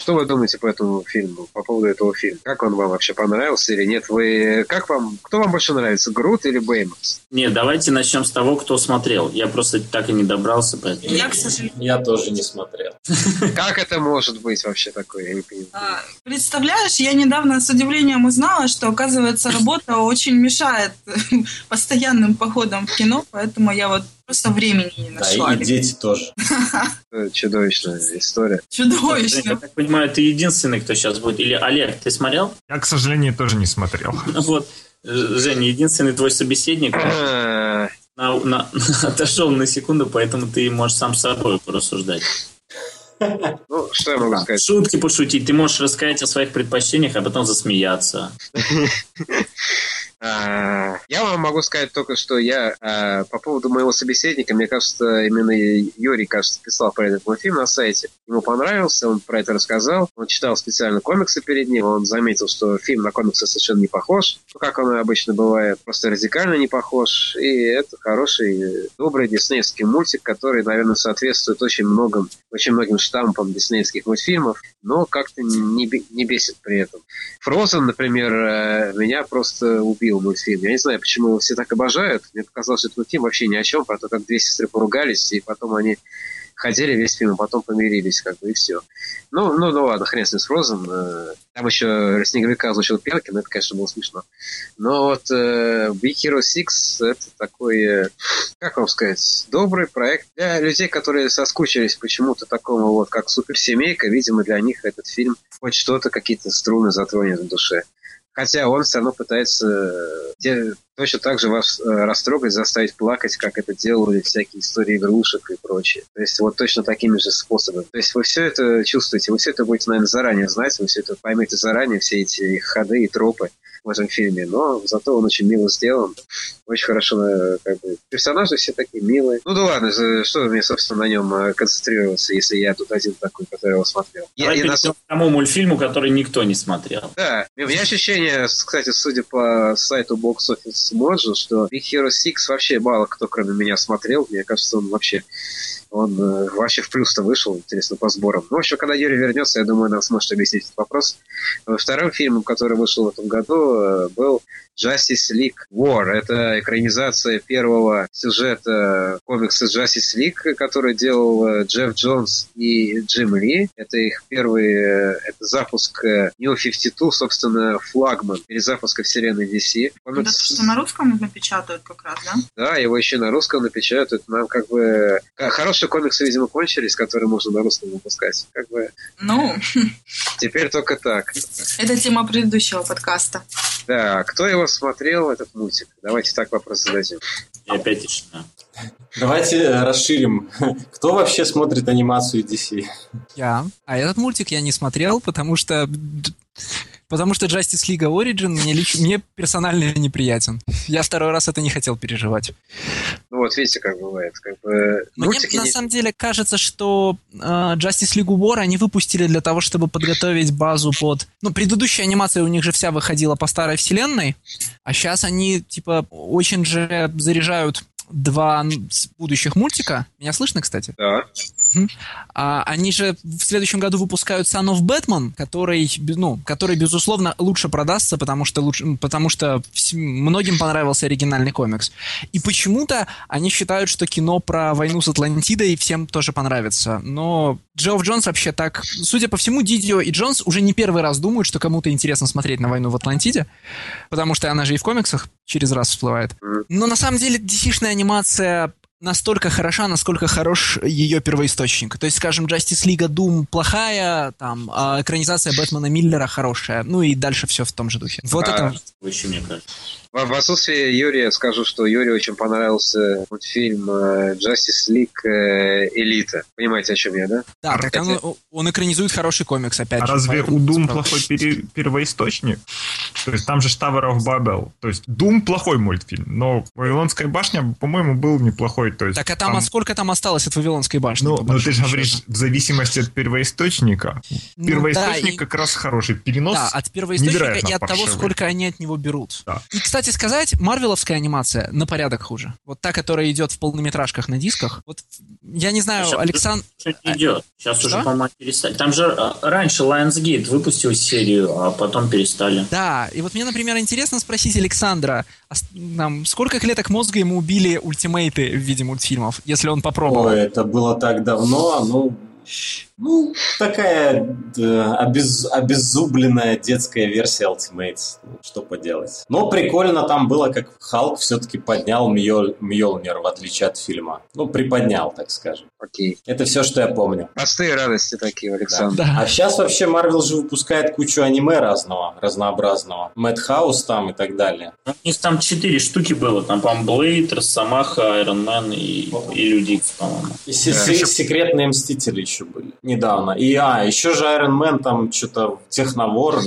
Что вы думаете по этому фильму, по поводу этого фильма? Как он вам вообще понравился или нет? Вы как вам, кто вам больше нравится, Грут или Бэймакс? Нет, давайте начнем с того, кто смотрел. Я просто так и не добрался, поэтому... Я, к сожалению, Я тоже не смотрел. Как это может быть вообще такое? Я не понимаю. а, представляешь, я недавно с удивлением узнала, что, оказывается, работа очень мешает постоянным походам в кино, поэтому я вот просто времени не Да, нашла. и, и дети тоже. Чудовищная история. Жень, Я так понимаю, ты единственный, кто сейчас будет. Или Олег, ты смотрел? Я, к сожалению, тоже не смотрел. Вот, Женя, единственный твой собеседник А, на- на- отошел на секунду, поэтому ты можешь сам с собой порассуждать. Ну, что я могу сказать? Шутки пошутить, ты можешь рассказать о своих предпочтениях, а потом засмеяться. А, Я вам могу сказать только, что я а, по поводу моего собеседника, мне кажется, именно Юрий, кажется, писал про этот мультфильм на сайте. Ему понравился, он про это рассказал. Он читал специально комиксы перед ним, он заметил, что фильм на комиксы совершенно не похож, ну, как он обычно бывает, просто радикально не похож. И это хороший, добрый диснеевский мультик, который, наверное, соответствует очень многим, очень многим штампам диснеевских мультфильмов, но как-то не, не бесит при этом. Фрозен, например, э, меня просто убил мультфильм. Я не знаю, почему его все так обожают. Мне показалось, что этот мультфильм вообще ни о чем, про то, как две сестры поругались, и потом они ходили весь фильм, а потом помирились, как бы, и все. Ну, ну, ну ладно, хрен с ним с Фрозен. Э, Там еще Снеговика озвучил Пелкин, это, конечно, было смешно. Но вот э, Big Hero 6 это такой, э, как вам сказать, добрый проект для людей, которые соскучились почему-то такому вот, как суперсемейка. Видимо, для них этот фильм хоть что-то, какие-то струны затронет в душе. Хотя он все равно пытается э, точно так же вас э, растрогать, заставить плакать, как это делали всякие истории игрушек и прочее. То есть вот точно такими же способами. То есть вы все это чувствуете, вы все это будете, наверное, заранее знать, вы все это поймете заранее, все эти ходы и тропы в этом фильме. Но зато он очень мило сделан, очень хорошо, э, как бы, персонажи все такие милые. Ну да ладно, что мне, собственно, на нем э, концентрироваться, если я тут один такой, который его смотрел. Я- Давай я на перейдем к тому мультфильму, который никто не смотрел. да, у меня ощущение, кстати, судя по сайту Box Office Mojo, что Big Hero 6 вообще мало кто, кроме меня, смотрел. Мне кажется, он вообще Он э, вообще в плюс-то вышел, интересно, по сборам. Ну, в общем, когда Юрий вернется, я думаю, нам сможет объяснить этот вопрос. Вторым фильмом, который вышел в этом году, э, был Justice League War. Это экранизация первого сюжета комикса Justice League, который делал э, Джефф Джонс и Джим Ли. Это их первый э, это запуск э, New 52, собственно, флагман перезапуска вселенной DC. Комикс... Это что на русском напечатают как раз, да? Да, его еще на русском напечатают. Нам как бы... Хорошие комиксы, видимо, кончились, которые можно на русском выпускать. Как бы... Ну... Теперь только так. Это тема предыдущего подкаста. Да, кто его смотрел, этот мультик? Давайте так вопрос зададим. И опять тишина. Давайте расширим. Кто вообще смотрит анимацию DC? Я. А этот мультик я не смотрел, потому что Потому что Justice League Origin мне, лич... мне персонально неприятен. Я второй раз это не хотел переживать. Ну вот, видите, как бывает. Как бы... Мне на не... самом деле кажется, что э, Justice League War они выпустили для того, чтобы подготовить базу под... Ну, предыдущая анимация у них же вся выходила по старой вселенной, а сейчас они, типа, очень же заряжают два будущих мультика. Меня слышно, кстати? Да. А, они же в следующем году выпускают Son of Batman, который, ну, который безусловно, лучше продастся, потому что, лучше, потому что многим понравился оригинальный комикс. И почему-то они считают, что кино про войну с Атлантидой всем тоже понравится. Но Джофф Джонс вообще так... Судя по всему, Дидио и Джонс уже не первый раз думают, что кому-то интересно смотреть на войну в Атлантиде, потому что она же и в комиксах через раз всплывает. Но на самом деле DC-шная анимация настолько хороша, насколько хорош ее первоисточник. То есть, скажем, Justice League Doom плохая, там, а экранизация Бэтмена Миллера хорошая, ну и дальше все в том же духе. Вот а, это... Очень, мне кажется. В отсутствие Юрия скажу, что Юрию очень понравился мультфильм э, Justice League э, Элита. Понимаете, о чем я, да? Да, так он, он экранизует хороший комикс, опять а же. разве у Doom плохой пере, первоисточник? То есть там же Tower of Babel. То есть Doom плохой мультфильм, но Вавилонская башня, по-моему, был неплохой. То есть, так а там, там... А сколько там осталось от Вавилонской башни? Ну, ну ты же говоришь, в зависимости от первоисточника. Ну, Первоисточник да, и... как раз хороший. Перенос Да, от первоисточника и от того, сколько они от него берут. Да. И, кстати, кстати сказать, марвеловская анимация на порядок хуже. Вот та, которая идет в полнометражках на дисках. Вот я не знаю, Сейчас Александр... Не идет. Сейчас Что? уже, по-моему, перестали. Там же а, раньше Lionsgate выпустил серию, а потом перестали. Да, и вот мне, например, интересно спросить Александра, а там, сколько клеток мозга ему убили ультимейты в виде мультфильмов, если он попробовал? Ой, это было так давно, ну, ну, такая да, обез, обеззубленная детская версия Ultimates. Ну, что поделать. Но прикольно там было, как Халк все-таки поднял Мьёл, Мьёлнир, в отличие от фильма. Ну, приподнял, так скажем. Окей. Это все, что я помню. Простые радости такие, Александр. Да. Да. А сейчас вообще Марвел же выпускает кучу аниме разного, разнообразного. Madhouse там и так далее. У них там четыре штуки было. Там, по-моему, Blade, Росомаха, Iron Man и, и Люди по-моему. И да. секретные Мстители еще были недавно. И, а, еще же Iron Man там что-то Technovore.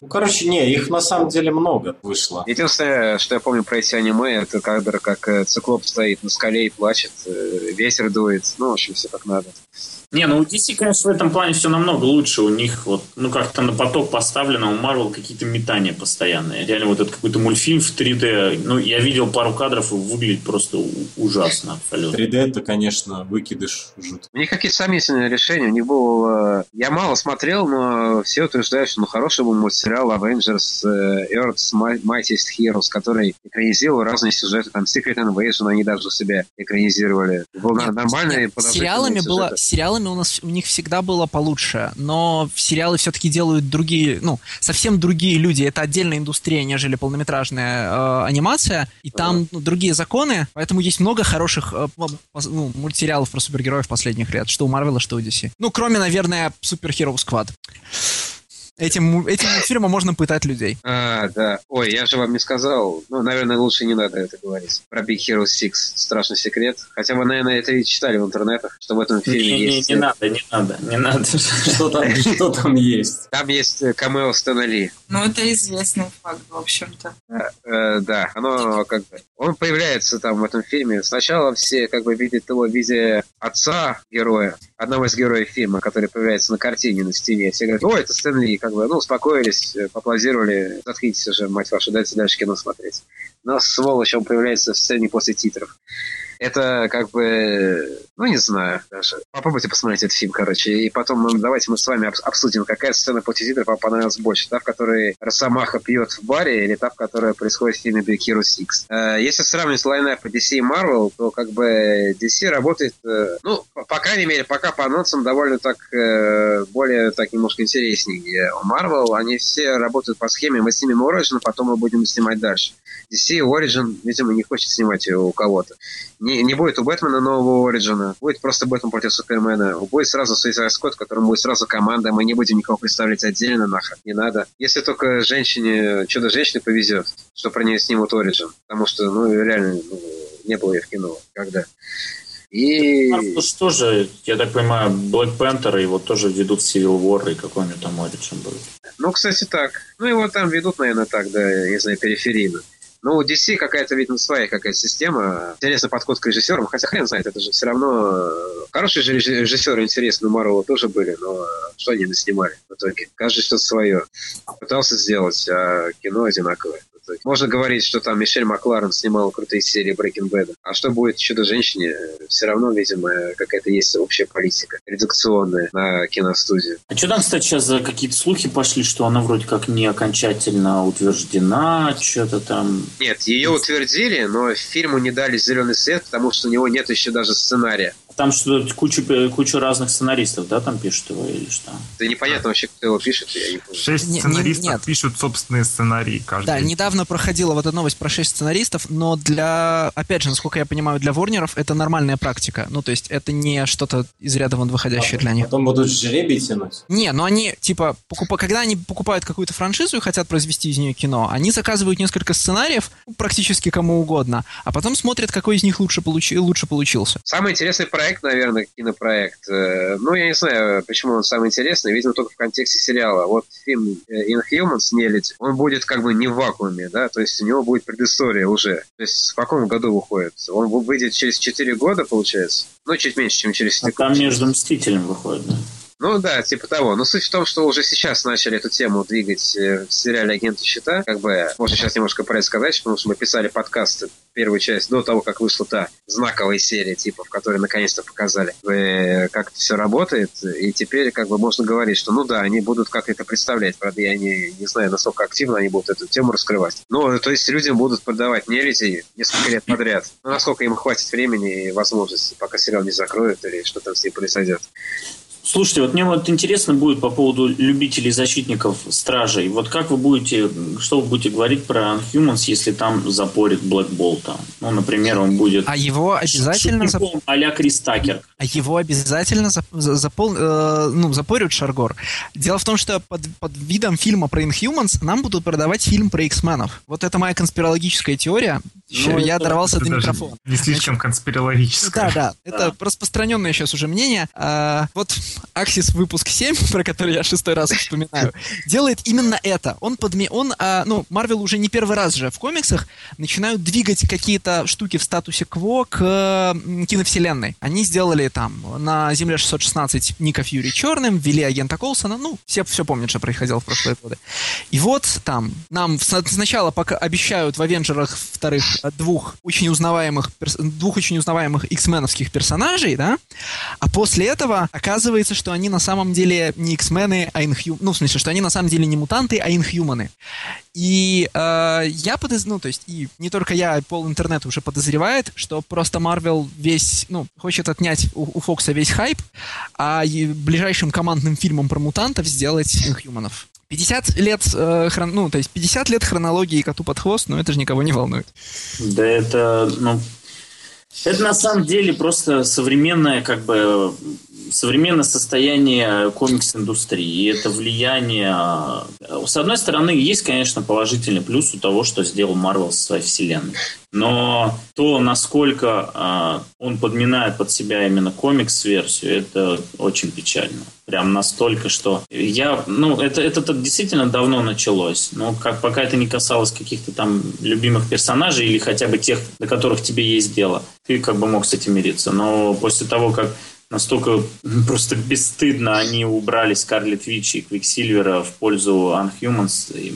Ну, короче, не, их на самом деле много вышло. Единственное, что я помню про эти аниме, это кадр, как э, циклоп стоит на скале и плачет, э, ветер дует. Ну, в общем, все как надо. Не, ну у DC, конечно, в этом плане все намного лучше. У них вот, ну как-то на поток поставлено, у Marvel какие-то метания постоянные. Реально вот этот какой-то мультфильм в 3D. Ну, я видел пару кадров, и выглядит просто ужасно абсолютно. 3D это, конечно, выкидыш жут. У них какие-то сомнительные решения. У них было... Я мало смотрел, но все утверждают, что ну, хороший был мультсериал Avengers э, Earth's Mightiest Heroes, который экранизировал разные сюжеты. Там Secret Invasion они даже себя экранизировали. Был нет, нормальный сериалами было, сериалами сериалами у нас у них всегда было получше, но сериалы все-таки делают другие, ну, совсем другие люди. Это отдельная индустрия, нежели полнометражная э, анимация, и там ну, другие законы, поэтому есть много хороших э, ну, мультсериалов про супергероев последних лет, что у Марвела, что у DC. Ну, кроме, наверное, Супер Hero Squad. Этим, этим мультфильмом можно пытать людей. А, да. Ой, я же вам не сказал. Ну, наверное, лучше не надо это говорить. Про Big Hero 6. Страшный секрет. Хотя вы, наверное, это и читали в интернетах, что в этом фильме не, есть... Не, не надо, не надо, не надо. Что там, что там есть? Там есть э, камео Стэна Ли. Ну, это известный факт, в общем-то. Э, да, оно как бы... Он появляется там в этом фильме. Сначала все как бы видят его в виде отца героя, одного из героев фильма, который появляется на картине на стене. Все говорят, о, это Стэн Ли, как бы, ну, успокоились, э, поаплодировали, заткнитесь уже, мать вашу, дайте дальше кино смотреть. Но сволочь, он появляется в сцене после титров. Это как бы, ну не знаю даже. Попробуйте посмотреть этот фильм, короче. И потом ну, давайте мы с вами обсудим, какая сцена после титров вам понравилась больше. Та, в которой Росомаха пьет в баре, или та, в которой происходит в фильме Hero 6. Э, если сравнивать лайнап DC и Marvel, то как бы DC работает, э, ну, по крайней мере, пока по анонсам довольно так, э, более так немножко интереснее. У Marvel они все работают по схеме, мы снимем Origin, потом мы будем снимать дальше. DC Origin, видимо, не хочет снимать ее у кого-то. Не, не будет у Бэтмена нового Ориджина, будет просто Бэтмен против Супермена, будет сразу Скотт, в котором будет сразу команда, мы не будем никого представлять отдельно нахрен, не надо. Если только женщине, чудо-женщине повезет, что про нее снимут Ориджин, потому что, ну, реально, ну, не было ее в кино когда. И... Ну что же, я так понимаю, Black Panther его тоже ведут в Civil War, и какой у него там Origin был. Ну, кстати, так. Ну, его там ведут, наверное, так, да, не знаю, периферийно. Ну, у DC какая-то, видно, своя какая-то система. Интересный подход к режиссерам, хотя хрен знает, это же все равно... Э, хорошие же режиссеры интересные у Марвела тоже были, но что они наснимали в итоге? Каждый что-то свое. Пытался сделать, а кино одинаковое. Можно говорить, что там Мишель Макларен снимал крутые серии Breaking Bad. А что будет Чудо-женщине? Все равно, видимо, какая-то есть общая политика редакционная на киностудию. А что там, кстати, сейчас за какие-то слухи пошли, что она вроде как не окончательно утверждена, что-то там... Нет, ее утвердили, но фильму не дали зеленый свет, потому что у него нет еще даже сценария. Там что кучу, кучу разных сценаристов, да, там пишут его или что? Да непонятно вообще, кто его пишет, я не помню. Шесть сценаристов не, нет. пишут собственные сценарии каждый. Да, недавно проходила вот эта новость про шесть сценаристов, но для, опять же, насколько я понимаю, для Ворнеров это нормальная практика. Ну, то есть это не что-то из ряда вон выходящее а, для них. Потом будут жребий тянуть? Не, но они, типа, покуп... когда они покупают какую-то франшизу и хотят произвести из нее кино, они заказывают несколько сценариев, ну, практически кому угодно, а потом смотрят, какой из них лучше, получ... лучше получился. Самый интересный проект проект, наверное, кинопроект. Э, ну, я не знаю, почему он самый интересный, видимо, только в контексте сериала. Вот фильм э, Inhumans, Нелюдь, он будет как бы не в вакууме, да, то есть у него будет предыстория уже. То есть в каком году выходит? Он выйдет через 4 года, получается? Ну, чуть меньше, чем через 4 а там между Мстителем выходит, да? Ну да, типа того. Но суть в том, что уже сейчас начали эту тему двигать э, в сериале «Агенты щита». Как бы, можно сейчас немножко про это сказать, потому что мы писали подкаст, первую часть, до того, как вышла та знаковая серия, типа, в которой наконец-то показали, э, как это все работает. И теперь, как бы, можно говорить, что, ну да, они будут как это представлять. Правда, я не, не знаю, насколько активно они будут эту тему раскрывать. Ну, то есть людям будут продавать нелюдей несколько лет подряд. Ну, насколько им хватит времени и возможности, пока сериал не закроют или что там с ним произойдет. Слушайте, вот мне вот интересно будет по поводу любителей защитников стражей. Вот как вы будете, что вы будете говорить про Unhumans, если там запорит Black Bolt? Ну, например, он будет... А его обязательно... Зап... а-ля Кристакер. А его обязательно зап... запол... э, ну, запорят Шаргор. Дело в том, что под, под видом фильма про Inhumans нам будут продавать фильм про X-менов. Вот это моя конспирологическая теория. Еще ну, я это, дорвался до микрофона. Не слишком Значит, конспирологическая. Да, да. Это да. распространенное сейчас уже мнение. А, вот Axis выпуск 7, про который я шестой раз вспоминаю, делает именно это. Он, подме... он а, ну, Марвел уже не первый раз же в комиксах начинают двигать какие-то штуки в статусе кво к киновселенной. Они сделали там на Земле 616 Ника Фьюри черным, ввели агента Колсона, ну, все все помнят, что происходило в прошлые годы. И вот там нам сначала пока обещают в Авенджерах вторых двух очень узнаваемых двух очень узнаваемых X-меновских персонажей, да, а после этого оказывается, что они на самом деле не X-мены, а Inhum... Ну, в смысле, что они на самом деле не мутанты, а инхьюманы. И э, я подоз... ну, то есть, и не только я, пол интернета уже подозревает, что просто Марвел весь, ну, хочет отнять у, у Фокса весь хайп, а ближайшим командным фильмом про мутантов сделать инхьюманов. 50 лет, э, хрон... ну, то есть 50 лет хронологии коту под хвост, но это же никого не волнует. Да это, ну, это на самом деле просто современная как бы современное состояние комикс-индустрии, и это влияние... С одной стороны, есть, конечно, положительный плюс у того, что сделал Марвел со своей вселенной. Но то, насколько э, он подминает под себя именно комикс-версию, это очень печально. Прям настолько, что я... Ну, это, это, это действительно давно началось. Но как, пока это не касалось каких-то там любимых персонажей или хотя бы тех, до которых тебе есть дело, ты как бы мог с этим мириться. Но после того, как настолько просто бесстыдно они убрали Скарлет Вич и Квиксильвера в пользу Unhumans. И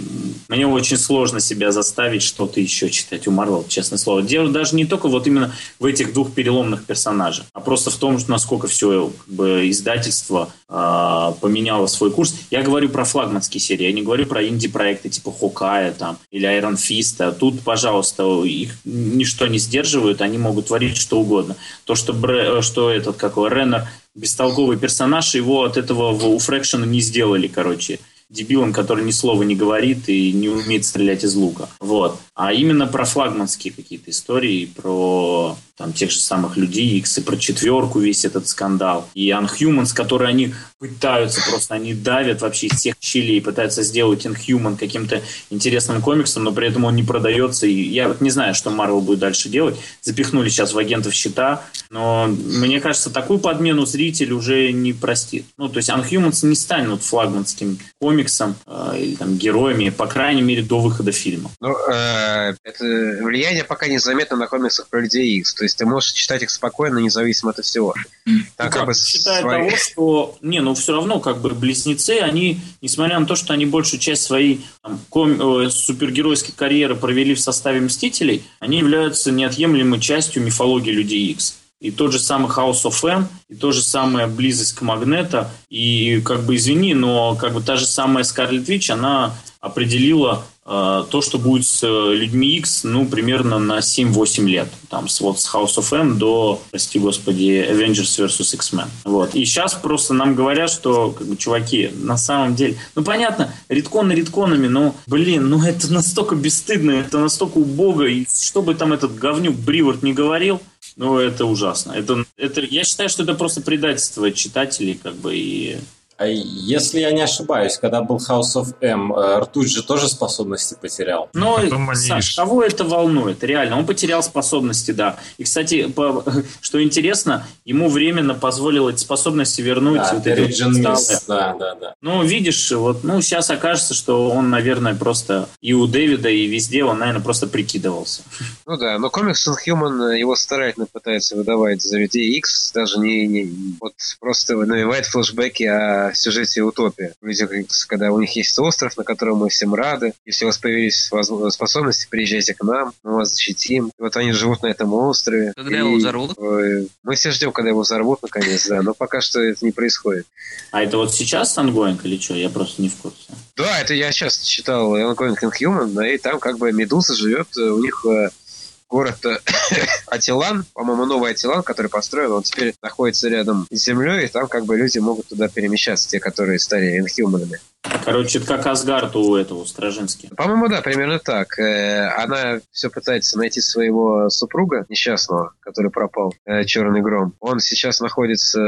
мне очень сложно себя заставить что-то еще читать у Марвел, честное слово. Дело даже не только вот именно в этих двух переломных персонажах, а просто в том, насколько все как бы, издательство э, поменяло свой курс. Я говорю про флагманские серии, я не говорю про инди-проекты типа Хокая там, или Iron Fist. Тут, пожалуйста, их ничто не сдерживает, они могут творить что угодно. То, что, Бре, что этот, какой Реннер, бестолковый персонаж, его от этого у Фрэкшена не сделали, короче дебилом, который ни слова не говорит и не умеет стрелять из лука. Вот. А именно про флагманские какие-то истории, про там, тех же самых Людей Икс, и про четверку весь этот скандал. И Unhumans, которые они пытаются, просто они давят вообще из всех щелей, пытаются сделать Inhuman каким-то интересным комиксом, но при этом он не продается. И я вот не знаю, что Марвел будет дальше делать. Запихнули сейчас в агентов счета, но мне кажется, такую подмену зритель уже не простит. Ну, то есть Unhumans не станут флагманским комиксом э, или там героями, по крайней мере, до выхода фильма. Ну, э, это влияние пока не заметно на комиксах про Людей Икс. То есть ты можешь читать их спокойно, независимо от всего. Так, ну, как бы считая свои... того, что... Не, ну все равно как бы близнецы, они, несмотря на то, что они большую часть своей там, ком... э, супергеройской карьеры провели в составе Мстителей, они являются неотъемлемой частью мифологии Людей Икс и тот же самый House of M, и то же самая близость к Магнета, и как бы извини, но как бы та же самая Скарлет Вич, она определила то, что будет с э, людьми X, ну, примерно на 7-8 лет. Там, с, вот, с House of M до, прости господи, Avengers vs. X-Men. Вот. И сейчас просто нам говорят, что, как бы, чуваки, на самом деле... Ну, понятно, редконы редконами, но, блин, ну, это настолько бесстыдно, это настолько убого, и что бы там этот говнюк Бривард не говорил, ну, это ужасно. Это, это, я считаю, что это просто предательство читателей, как бы, и а если я не ошибаюсь, когда был House of M, э, Ртуть же тоже способности потерял. Но, они... Саш, кого это волнует? Реально, он потерял способности, да. И, кстати, по, что интересно, ему временно позволило эти способности вернуть. Да, вот эти вот да, да, да. Ну, видишь, вот, ну, сейчас окажется, что он, наверное, просто и у Дэвида, и везде он, наверное, просто прикидывался. Ну да, но комикс Unhuman его старательно пытается выдавать за людей X, даже не, не вот просто навевает флешбеки о сюжете «Утопия». Люди, когда у них есть остров, на котором мы всем рады, если у вас появились способности, приезжайте к нам, мы вас защитим. И вот они живут на этом острове. Когда и, его взорвут? Мы все ждем, когда его взорвут, наконец, да, но пока что это не происходит. А это вот сейчас Ongoing или что? Я просто не в курсе. Да, это я сейчас читал Inhuman, да, и там как бы Медуза живет, у них э, город э, Атилан, по-моему, новый Атилан, который построил, он теперь находится рядом с землей, и там как бы люди могут туда перемещаться, те, которые стали инхьюманами. Короче, это как Асгард у этого, у Стражински. По-моему, да, примерно так. Э, она все пытается найти своего супруга несчастного, который пропал, э, Черный Гром. Он сейчас находится...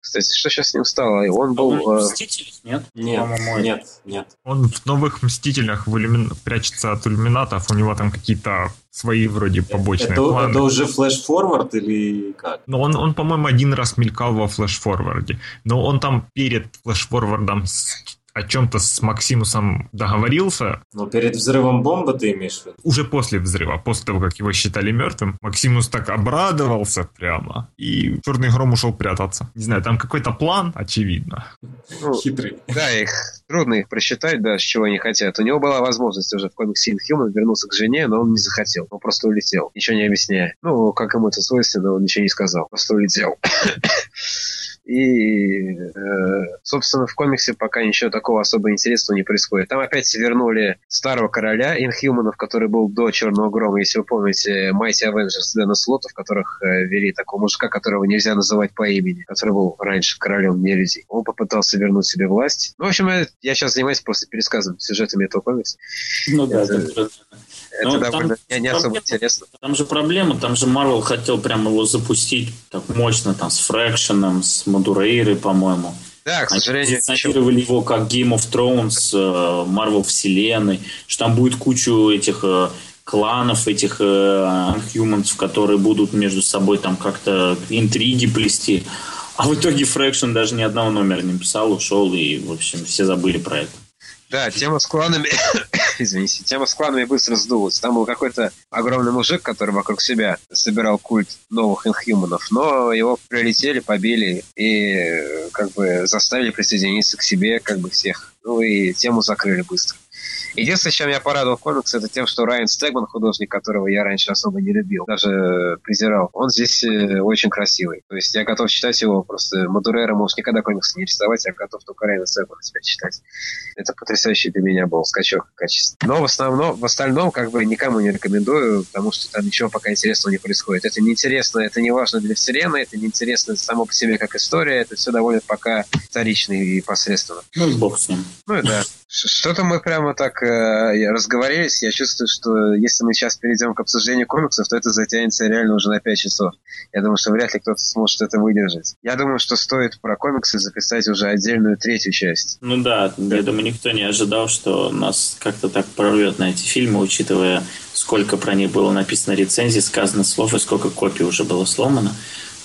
Кстати, что сейчас с ним стало? Он был... Он Мститель, нет? Нет, нет, нет. Он в новых Мстителях в иллюмин... прячется от иллюминатов, у него там какие-то свои вроде побочные это, планы. Это уже флеш-форвард или как? Но он, он, по-моему, один раз мелькал во флеш-форварде. Но он там перед флеш-форвардом о чем-то с Максимусом договорился. Но перед взрывом бомбы ты имеешь в виду? Уже после взрыва, после того, как его считали мертвым, Максимус так обрадовался прямо, и Черный Гром ушел прятаться. Не знаю, там какой-то план, очевидно. Ну, Хитрый. Да, их трудно их просчитать, да, с чего они хотят. У него была возможность уже в комиксе Inhuman вернуться к жене, но он не захотел. Он просто улетел, ничего не объясняя. Ну, как ему это свойственно, он ничего не сказал. Просто улетел. И, э, собственно, в комиксе пока ничего такого особо интересного не происходит. Там опять вернули старого короля Инхьюманов, который был до Черного Грома, если вы помните, Mighty Avengers Дэна Слота, в которых э, вели такого мужика, которого нельзя называть по имени, который был раньше королем нелюдей. Он попытался вернуть себе власть. Ну, в общем, я сейчас занимаюсь просто пересказом сюжетами этого комикса. Ну да, это, это, это ну, довольно там, не особо интересно. Там же проблема, там же Марвел хотел прямо его запустить так мощно, там, с Фрэкшеном, с Мадурейрой, по-моему. Да, к сожалению. Они позиционировали его как Game of Thrones, Marvel э, вселенной, что там будет кучу этих э, кланов, этих Unhumans, э, которые будут между собой там как-то интриги плести. А в итоге Фрэкшн даже ни одного номера не писал, ушел, и, в общем, все забыли про это. Да, тема с кланами извините, тема с кланами быстро сдулась. Там был какой-то огромный мужик, который вокруг себя собирал культ новых инхьюманов, но его прилетели, побили и как бы заставили присоединиться к себе как бы всех. Ну и тему закрыли быстро. Единственное, чем я порадовал комикс, это тем, что Райан Стегман, художник, которого я раньше особо не любил, даже презирал, он здесь э, очень красивый. То есть я готов читать его, просто Мадурера может никогда комиксы не рисовать, я готов только Райана Стегмана теперь читать. Это потрясающий для меня был скачок качества. Но в основном, в остальном, как бы никому не рекомендую, потому что там ничего пока интересного не происходит. Это неинтересно, это не важно для вселенной, это неинтересно само по себе как история, это все довольно пока вторично и посредственно. Ну, бог с ним. Ну да. Что-то мы прямо так э, разговорились. Я чувствую, что если мы сейчас перейдем к обсуждению комиксов, то это затянется реально уже на 5 часов. Я думаю, что вряд ли кто-то сможет это выдержать. Я думаю, что стоит про комиксы записать уже отдельную третью часть. Ну да, я думаю, никто не ожидал, что нас как-то так прорвет на эти фильмы, учитывая, сколько про них было написано рецензий, сказано слов и сколько копий уже было сломано.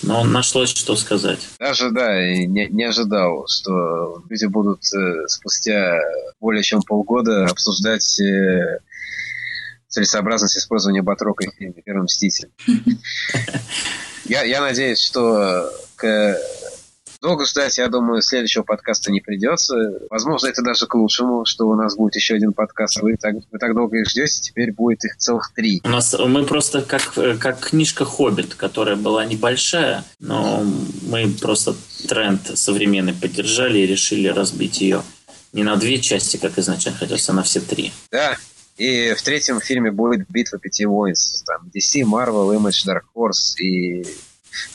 Но нашлось, что сказать. Даже, да, и не, не ожидал, что люди будут э, спустя более чем полгода обсуждать э, целесообразность использования Батрока в фильме «Первый мститель». Я, я надеюсь, что к Долго ждать, я думаю, следующего подкаста не придется. Возможно, это даже к лучшему, что у нас будет еще один подкаст. Вы так, вы так долго их ждете, теперь будет их целых три. У нас мы просто как, как книжка «Хоббит», которая была небольшая, но мы просто тренд современный поддержали и решили разбить ее не на две части, как изначально хотелось, а на все три. Да, и в третьем фильме будет битва пяти воинств. Там DC, Marvel, Image, Dark Horse и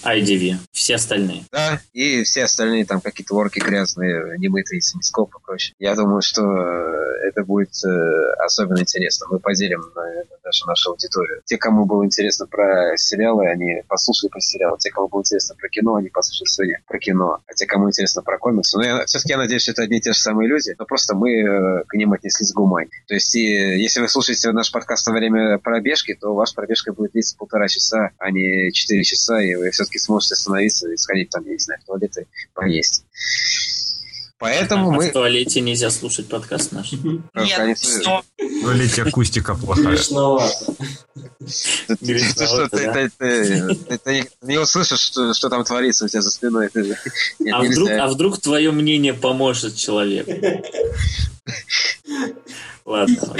IDV, все остальные. Да, и все остальные там какие-то ворки грязные, немытые, семископ и прочее. Я думаю, что э, это будет э, особенно интересно. Мы поделим, наверное, даже нашу аудиторию. Те, кому было интересно про сериалы, они послушали про сериалы. Те, кому было интересно про кино, они послушали сегодня про кино. А те, кому интересно про комиксы, ну, я, все-таки я надеюсь, что это одни и те же самые люди, но просто мы э, к ним отнеслись гумань. То есть, и, если вы слушаете наш подкаст во время пробежки, то ваша пробежка будет длиться полтора часа, а не четыре часа, и вы все-таки сможете остановиться и сходить там, я не знаю, в туалет и поесть. Поэтому а мы... в туалете нельзя слушать подкаст наш. Нет, что? В туалете акустика плохая. Грешновато. Ты что, ты ты не услышишь, что там творится у тебя за спиной. А вдруг, а вдруг твое мнение поможет человеку? Ладно.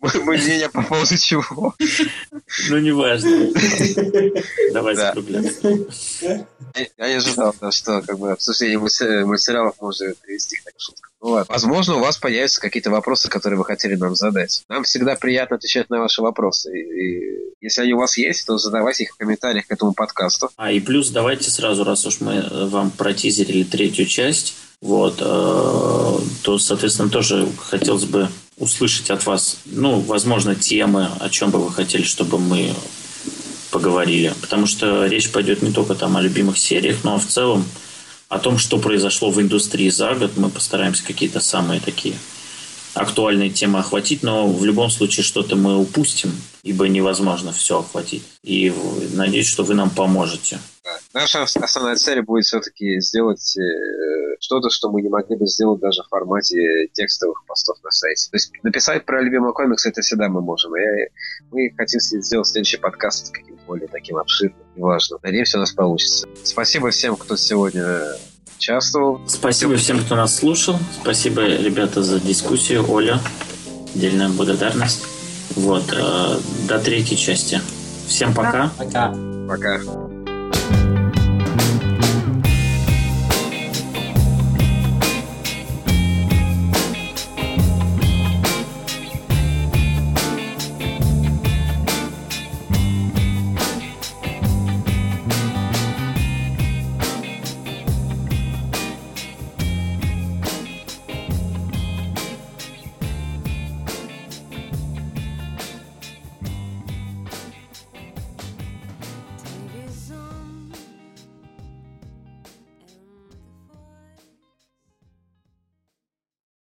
Мнение по поводу чего? Ну, неважно. Давай закругляться. Я не ожидал, что как бы обсуждение мультсериалов может привести к шутке. Ну ладно. Возможно, у вас появятся какие-то вопросы, которые вы хотели нам задать. Нам всегда приятно отвечать на ваши вопросы. И если они у вас есть, то задавайте их в комментариях к этому подкасту. А, и плюс давайте сразу, раз уж мы вам протизерили третью часть, вот, э, то, соответственно, тоже хотелось бы услышать от вас, ну, возможно, темы, о чем бы вы хотели, чтобы мы поговорили. Потому что речь пойдет не только там о любимых сериях, но в целом о том, что произошло в индустрии за год. Мы постараемся какие-то самые такие актуальные темы охватить, но в любом случае что-то мы упустим, ибо невозможно все охватить. И надеюсь, что вы нам поможете. Наша основная цель будет все-таки сделать э, что-то, что мы не могли бы сделать даже в формате текстовых постов на сайте. То есть написать про любимый комикс это всегда мы можем. И мы хотим сделать следующий подкаст каким-то более таким обширным важным. Надеемся, у нас получится. Спасибо всем, кто сегодня участвовал. Спасибо всем, кто нас слушал. Спасибо, ребята, за дискуссию. Оля, отдельная благодарность. Вот, э, до третьей части. Всем пока. Пока. Пока.